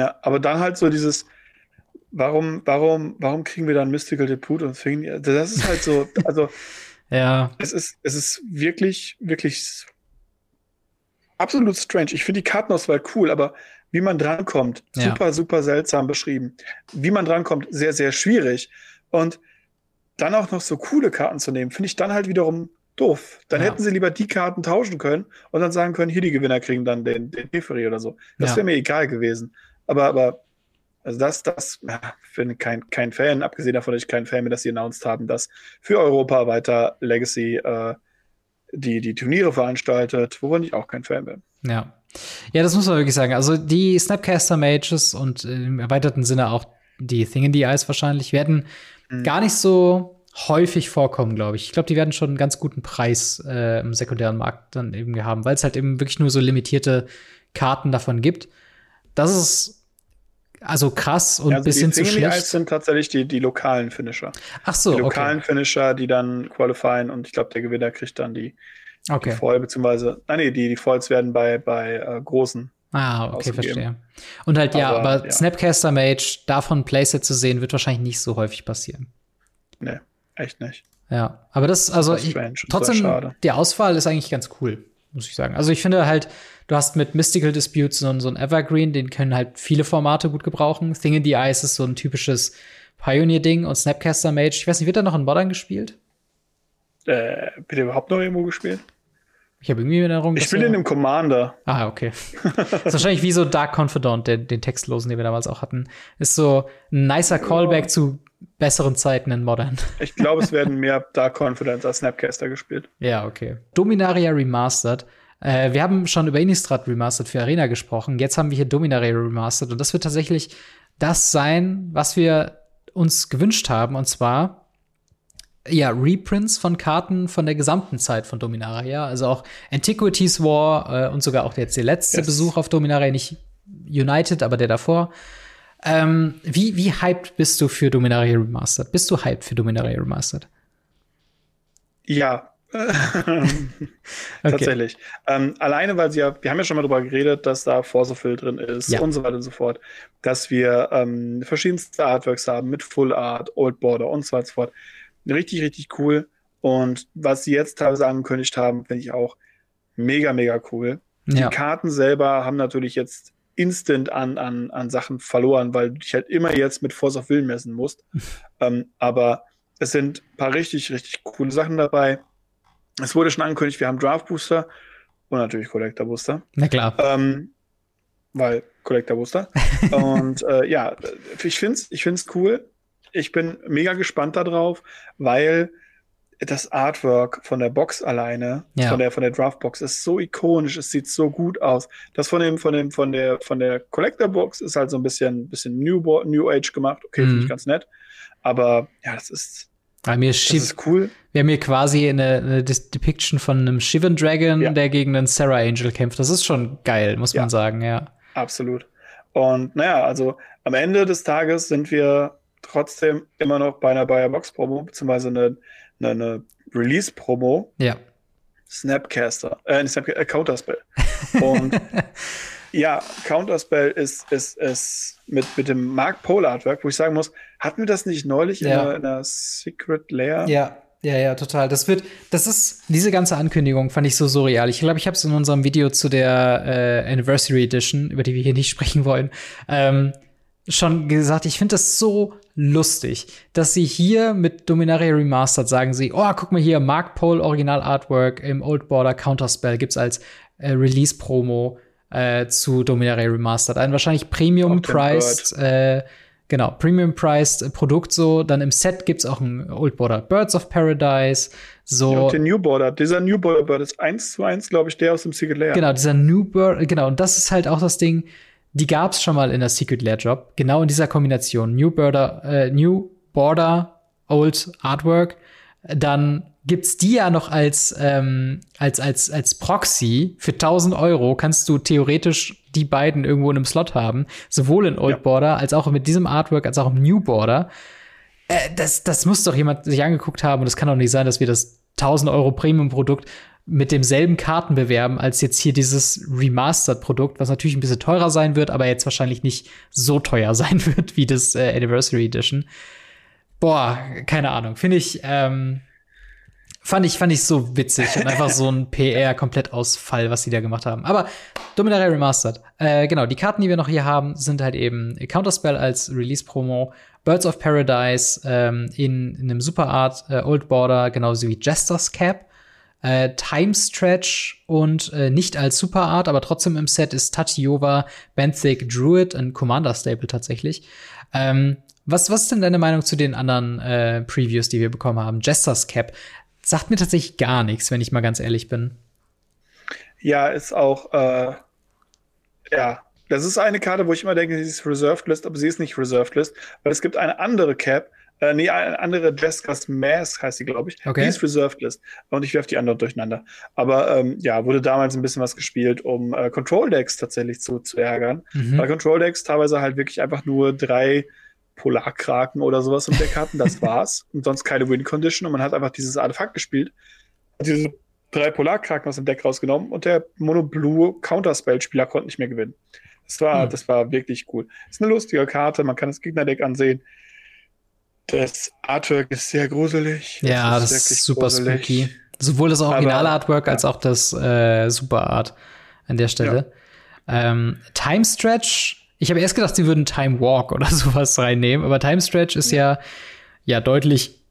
Ja, aber dann halt so dieses, warum, warum, warum kriegen wir dann Mystical Debut und Thing? Das ist halt so, *laughs* also ja. Es ist, es ist wirklich, wirklich absolut strange. Ich finde die Kartenauswahl cool, aber wie man drankommt, ja. super, super seltsam beschrieben. Wie man drankommt, sehr, sehr schwierig. Und dann auch noch so coole Karten zu nehmen, finde ich dann halt wiederum doof. Dann ja. hätten sie lieber die Karten tauschen können und dann sagen können, hier die Gewinner kriegen dann den, den Teferi oder so. Das wäre mir egal gewesen. Aber, aber also das, das ja, finde kein, kein Fan, abgesehen davon, dass ich kein Fan bin, dass sie announced haben, dass für Europa weiter Legacy äh, die, die Turniere veranstaltet, wovon ich auch kein Fan bin. Ja. Ja, das muss man wirklich sagen. Also die Snapcaster Mages und im erweiterten Sinne auch die Thing in the Eyes wahrscheinlich werden mhm. gar nicht so häufig vorkommen, glaube ich. Ich glaube, die werden schon einen ganz guten Preis äh, im sekundären Markt dann eben haben, weil es halt eben wirklich nur so limitierte Karten davon gibt. Das ist also krass und ja, also bisschen zu schlecht. Die sind tatsächlich die, die lokalen Finisher. Ach so, Die lokalen okay. Finisher, die dann qualifieren und ich glaube, der Gewinner kriegt dann die, okay. die Foil, beziehungsweise, nein, nee, die, die Foils werden bei, bei äh, großen Ah, okay, verstehe. Und halt, ja, aber, aber ja. Snapcaster Mage, davon Playset zu sehen, wird wahrscheinlich nicht so häufig passieren. Nee, echt nicht. Ja, aber das, also, das ich, trotzdem, die Auswahl ist eigentlich ganz cool, muss ich sagen. Also, ich finde halt, du hast mit Mystical Disputes so, so ein Evergreen, den können halt viele Formate gut gebrauchen. Thing in the Ice ist so ein typisches Pioneer-Ding und Snapcaster Mage. Ich weiß nicht, wird da noch in Modern gespielt? Äh, wird überhaupt noch irgendwo gespielt? Ich habe irgendwie in Erinnerung. Ich spiele in dem Commander. Ah, okay. das ist wahrscheinlich wie so Dark Confidant, den, den Textlosen, den wir damals auch hatten. Ist so ein nicer Callback ja. zu besseren Zeiten in Modern. Ich glaube, es werden mehr Dark Confidant als Snapcaster gespielt. Ja, okay. Dominaria Remastered. Äh, wir haben schon über Innistrad Remastered für Arena gesprochen. Jetzt haben wir hier Dominaria Remastered. Und das wird tatsächlich das sein, was wir uns gewünscht haben. Und zwar ja, Reprints von Karten von der gesamten Zeit von Dominaria. Also auch Antiquities War äh, und sogar auch jetzt der letzte yes. Besuch auf Dominaria, nicht United, aber der davor. Ähm, wie, wie hyped bist du für Dominaria Remastered? Bist du hyped für Dominaria Remastered? Ja. *laughs* Tatsächlich. Ähm, alleine, weil sie ja, wir haben ja schon mal darüber geredet, dass da Force of Will drin ist ja. und so weiter und so fort, dass wir ähm, verschiedenste Artworks haben mit Full Art, Old Border und so weiter und so fort richtig, richtig cool. Und was sie jetzt teilweise angekündigt haben, finde ich auch mega, mega cool. Ja. Die Karten selber haben natürlich jetzt instant an, an, an Sachen verloren, weil du dich halt immer jetzt mit Force of Will messen musst. *laughs* ähm, aber es sind ein paar richtig, richtig coole Sachen dabei. Es wurde schon angekündigt, wir haben Draft Booster und natürlich Collector Booster. Na klar. Ähm, weil Collector Booster. *laughs* und äh, ja, ich finde es ich find's cool ich bin mega gespannt darauf, weil das Artwork von der Box alleine, ja. von der von der Draftbox ist so ikonisch, es sieht so gut aus. Das von dem von dem von der von der Collector Box ist halt so ein bisschen bisschen New New Age gemacht. Okay, mhm. finde ich ganz nett, aber ja, das ist bei mir das ist cool. Wir haben hier quasi eine, eine Depiction von einem Shivan Dragon, ja. der gegen einen Sarah Angel kämpft. Das ist schon geil, muss ja. man sagen, ja. Absolut. Und naja, also am Ende des Tages sind wir trotzdem immer noch bei einer Bayer Box Promo, beziehungsweise eine, eine, eine Release Promo. Ja. Snapcaster, äh, Snap äh, Counterspell. *laughs* Und ja, Counterspell ist, ist, ist mit, mit dem Mark Pole Artwork, wo ich sagen muss, hatten wir das nicht neulich ja. in, einer, in einer Secret Lair? Ja, ja, ja, total. Das wird, das ist, diese ganze Ankündigung fand ich so surreal. Ich glaube, ich habe es in unserem Video zu der äh, Anniversary Edition, über die wir hier nicht sprechen wollen, ähm, schon gesagt, ich finde das so lustig, dass sie hier mit Dominaria Remastered sagen sie, oh, guck mal hier, Mark Pole Original Artwork im Old Border Counterspell gibt's als äh, Release Promo äh, zu Dominaria Remastered. Ein wahrscheinlich Premium Priced, äh, genau, Premium Priced Produkt so. Dann im Set gibt's auch ein Old Border Birds of Paradise. So. Ja, der New Border, dieser New Border Bird ist eins zu eins, glaube ich, der aus dem Secret Lair. Genau, dieser New Bird, genau, und das ist halt auch das Ding die gab es schon mal in der Secret Lair Job, genau in dieser Kombination. New Border, äh, New Border, Old Artwork. Dann gibt's die ja noch als, ähm, als, als, als Proxy für 1000 Euro kannst du theoretisch die beiden irgendwo in einem Slot haben. Sowohl in Old ja. Border als auch mit diesem Artwork als auch im New Border. Äh, das, das muss doch jemand sich angeguckt haben und es kann doch nicht sein, dass wir das 1000 Euro Premium-Produkt mit demselben Karten bewerben als jetzt hier dieses Remastered-Produkt, was natürlich ein bisschen teurer sein wird, aber jetzt wahrscheinlich nicht so teuer *laughs* sein wird wie das äh, Anniversary Edition. Boah, keine Ahnung. Finde ich, ähm, fand ich, fand ich so witzig und einfach so ein *laughs* PR-Komplettausfall, was sie da gemacht haben. Aber Dominaria Remastered. Äh, genau, die Karten, die wir noch hier haben, sind halt eben Counterspell als Release-Promo, Birds of Paradise ähm, in, in einem Super Art äh, Old Border, genauso wie Jester's Cap äh, Time Stretch und äh, nicht als Superart, aber trotzdem im Set ist Tatiova, Benthic, Druid, ein Commander-Staple tatsächlich. Ähm, was, was ist denn deine Meinung zu den anderen äh, Previews, die wir bekommen haben? Jester's Cap. sagt mir tatsächlich gar nichts, wenn ich mal ganz ehrlich bin. Ja, ist auch, äh, ja, das ist eine Karte, wo ich immer denke, sie ist Reserved List, aber sie ist nicht Reserved List, weil es gibt eine andere Cap, äh, nee, eine andere Jessica's Mask heißt sie, glaube ich. Okay. Die ist Reserved List. Und ich werfe die anderen durcheinander. Aber ähm, ja, wurde damals ein bisschen was gespielt, um äh, Control Decks tatsächlich zu, zu ärgern. Mhm. Weil Control Decks teilweise halt wirklich einfach nur drei Polarkraken oder sowas im Deck hatten. Das *laughs* war's. und sonst keine Win Condition. Und man hat einfach dieses Artefakt gespielt. Hat diese drei Polarkraken aus dem Deck rausgenommen und der Mono Blue Counterspell-Spieler konnte nicht mehr gewinnen. Das war, hm. das war wirklich cool. Ist eine lustige Karte, man kann das Gegnerdeck ansehen. Das Artwork ist sehr gruselig. Ja, das, ist, das ist super gruselig. spooky. Sowohl das Original-Artwork als auch das äh, Super Art an der Stelle. Ja. Ähm, Time Stretch, ich habe erst gedacht, sie würden Time Walk oder *laughs* sowas reinnehmen, aber Time Stretch ist ja, ja deutlich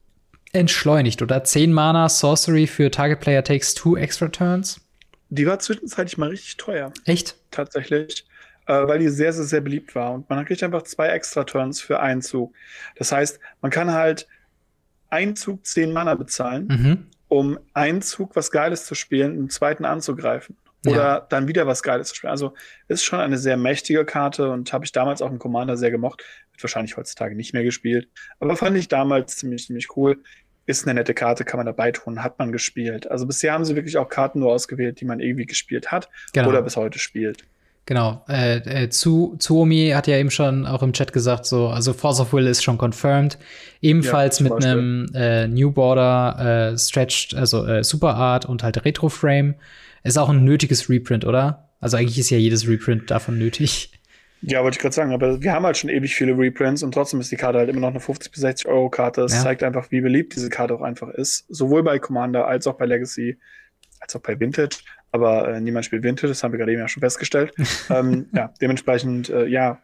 entschleunigt, oder? 10 Mana Sorcery für Target Player takes two extra turns. Die war zwischenzeitlich mal richtig teuer. Echt? Tatsächlich äh, weil die sehr, sehr, sehr beliebt war. Und man kriegt einfach zwei extra Turns für einen Zug. Das heißt, man kann halt einen Zug zehn Mana bezahlen, mhm. um einen Zug was Geiles zu spielen, einen zweiten anzugreifen. Oder ja. dann wieder was Geiles zu spielen. Also ist schon eine sehr mächtige Karte und habe ich damals auch im Commander sehr gemocht. Wird wahrscheinlich heutzutage nicht mehr gespielt. Aber fand ich damals ziemlich, ziemlich cool. Ist eine nette Karte, kann man dabei tun, hat man gespielt. Also bisher haben sie wirklich auch Karten nur ausgewählt, die man irgendwie gespielt hat genau. oder bis heute spielt. Genau. Äh, äh, zu Zuomi hat ja eben schon auch im Chat gesagt, so, also Force of Will ist schon confirmed. Ebenfalls ja, mit einem äh, New Border äh, Stretched, also äh, Super Art und halt Retro Frame. Ist auch ein nötiges Reprint, oder? Also eigentlich ist ja jedes Reprint davon nötig. Ja, wollte ich gerade sagen, aber wir haben halt schon ewig viele Reprints und trotzdem ist die Karte halt immer noch eine 50 bis 60 Euro Karte. Das ja. zeigt einfach, wie beliebt diese Karte auch einfach ist. Sowohl bei Commander als auch bei Legacy, als auch bei Vintage aber äh, niemand spielt Vintage, das haben wir gerade eben ja schon festgestellt. *laughs* ähm, ja, dementsprechend, äh, ja,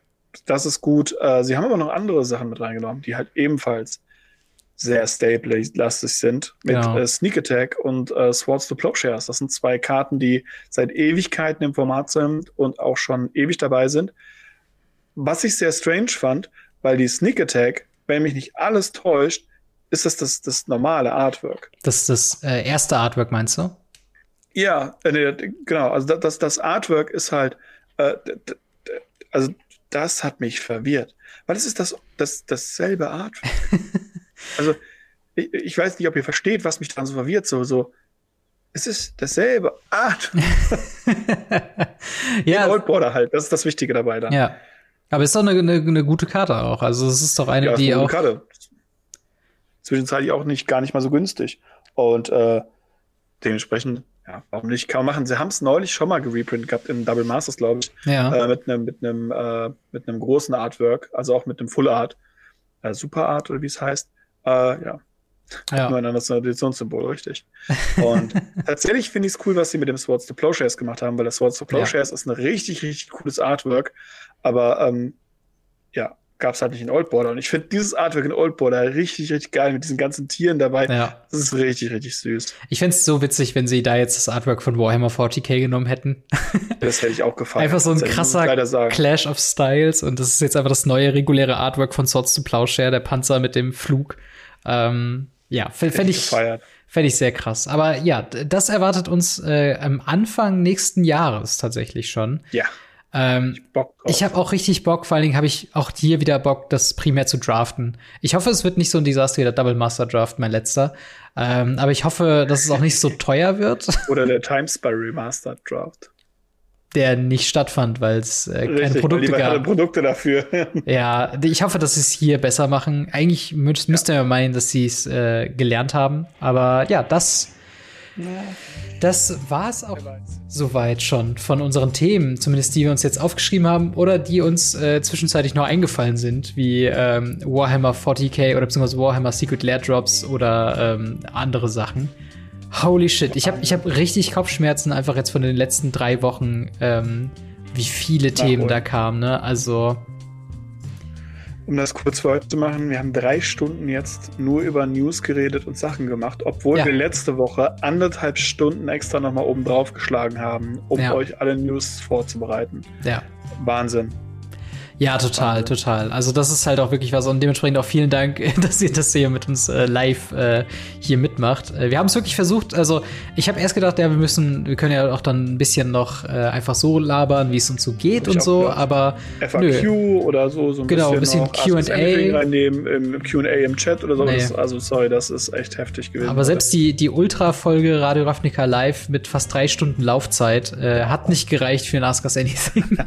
das ist gut. Äh, sie haben aber noch andere Sachen mit reingenommen, die halt ebenfalls sehr stable-lastig sind mit genau. Sneak Attack und äh, Swords to Plowshares. Das sind zwei Karten, die seit Ewigkeiten im Format sind und auch schon ewig dabei sind. Was ich sehr strange fand, weil die Sneak Attack, wenn mich nicht alles täuscht, ist das das, das normale Artwork. Das ist das äh, erste Artwork, meinst du? Ja, äh, genau. Also das, das Artwork ist halt, äh, also das hat mich verwirrt, weil es ist das, das dasselbe Artwork. *laughs* also ich, ich, weiß nicht, ob ihr versteht, was mich daran so verwirrt. So, so, es ist dasselbe Artwork. *laughs* ja. In Old Border halt. Das ist das Wichtige dabei dann. Ja. Aber es ist doch eine, eine, eine gute Karte auch. Also es ist doch eine, ja, die eine auch. Karte. Zwischenzeitlich auch nicht gar nicht mal so günstig. Und äh, dementsprechend ja, warum nicht? Kann man machen. Sie haben es neulich schon mal gereprint gehabt in Double Masters, glaube ich. Ja. Äh, mit einem mit einem äh, mit einem großen Artwork, also auch mit einem Full Art, äh, Super Art oder wie es heißt. Äh, ja. ja. Nur ein anderes Traditionssymbol, richtig. Und *laughs* tatsächlich finde ich es cool, was sie mit dem Swords to Plowshares gemacht haben, weil das Swords to Plowshares ja. ist ein richtig, richtig cooles Artwork. Aber ähm, ja, gab es halt nicht in Old Border. Und ich finde dieses Artwork in Old Border richtig, richtig geil mit diesen ganzen Tieren dabei. Ja. Das ist richtig, richtig süß. Ich fände es so witzig, wenn sie da jetzt das Artwork von Warhammer 40k genommen hätten. *laughs* Das hätte ich auch gefallen. Einfach so ein krasser Clash of Styles. Und das ist jetzt einfach das neue reguläre Artwork von Swords to Plowshare, der Panzer mit dem Flug. Ähm, ja, fände ich, fänd ich sehr krass. Aber ja, das erwartet uns äh, am Anfang nächsten Jahres tatsächlich schon. Ja. Ähm, ich habe auch richtig Bock, vor allen Dingen habe ich auch hier wieder Bock, das primär zu draften. Ich hoffe, es wird nicht so ein Desaster wie der Double Master Draft, mein letzter. Ähm, aber ich hoffe, dass es auch nicht so teuer wird. *laughs* Oder der Times by Remastered Draft. Der nicht stattfand, weil es äh, keine Richtig, Produkte gab. Produkte dafür. *laughs* ja, ich hoffe, dass sie es hier besser machen. Eigentlich müsst, ja. müsste man meinen, dass sie es äh, gelernt haben. Aber ja, das das war es auch soweit schon von unseren Themen, zumindest die wir uns jetzt aufgeschrieben haben oder die uns äh, zwischenzeitlich noch eingefallen sind, wie ähm, Warhammer 40k oder beziehungsweise Warhammer Secret Lair Drops oder ähm, andere Sachen. Holy shit, ich habe ich hab richtig Kopfschmerzen einfach jetzt von den letzten drei Wochen, ähm, wie viele Themen da kamen. Ne? Also um das kurz für heute zu machen, wir haben drei Stunden jetzt nur über News geredet und Sachen gemacht, obwohl ja. wir letzte Woche anderthalb Stunden extra nochmal oben drauf geschlagen haben, um ja. euch alle News vorzubereiten. Ja. Wahnsinn. Ja, total, total. Also das ist halt auch wirklich was und dementsprechend auch vielen Dank, *laughs* dass ihr das hier mit uns äh, live äh, hier mitmacht. Äh, wir haben es wirklich versucht. Also ich habe erst gedacht, ja, wir müssen, wir können ja auch dann ein bisschen noch äh, einfach so labern, wie es uns so geht und so. Gedacht. Aber FAQ nö. oder so, so ein genau, bisschen, bisschen Q&A reinnehmen im Q&A im Chat oder so. Nee. Also sorry, das ist echt heftig gewesen. Aber selbst die die Ultra-Folge Radio Ravnica live mit fast drei Stunden Laufzeit äh, hat nicht gereicht für ein Ask Us Anything. *laughs*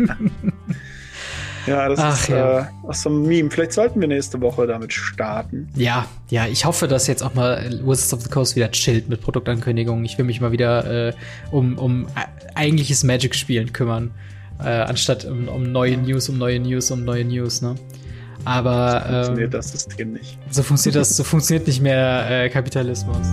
Ja, das Ach, ist ja. Äh, aus so einem Meme. Vielleicht sollten wir nächste Woche damit starten. Ja, ja, ich hoffe, dass jetzt auch mal Wizards of the Coast wieder chillt mit Produktankündigungen. Ich will mich mal wieder äh, um, um eigentliches Magic-Spielen kümmern, äh, anstatt um, um, neue News, um neue News, um neue News, ne? Aber so funktioniert ähm, das System nicht. So funktioniert das, so funktioniert nicht mehr äh, Kapitalismus.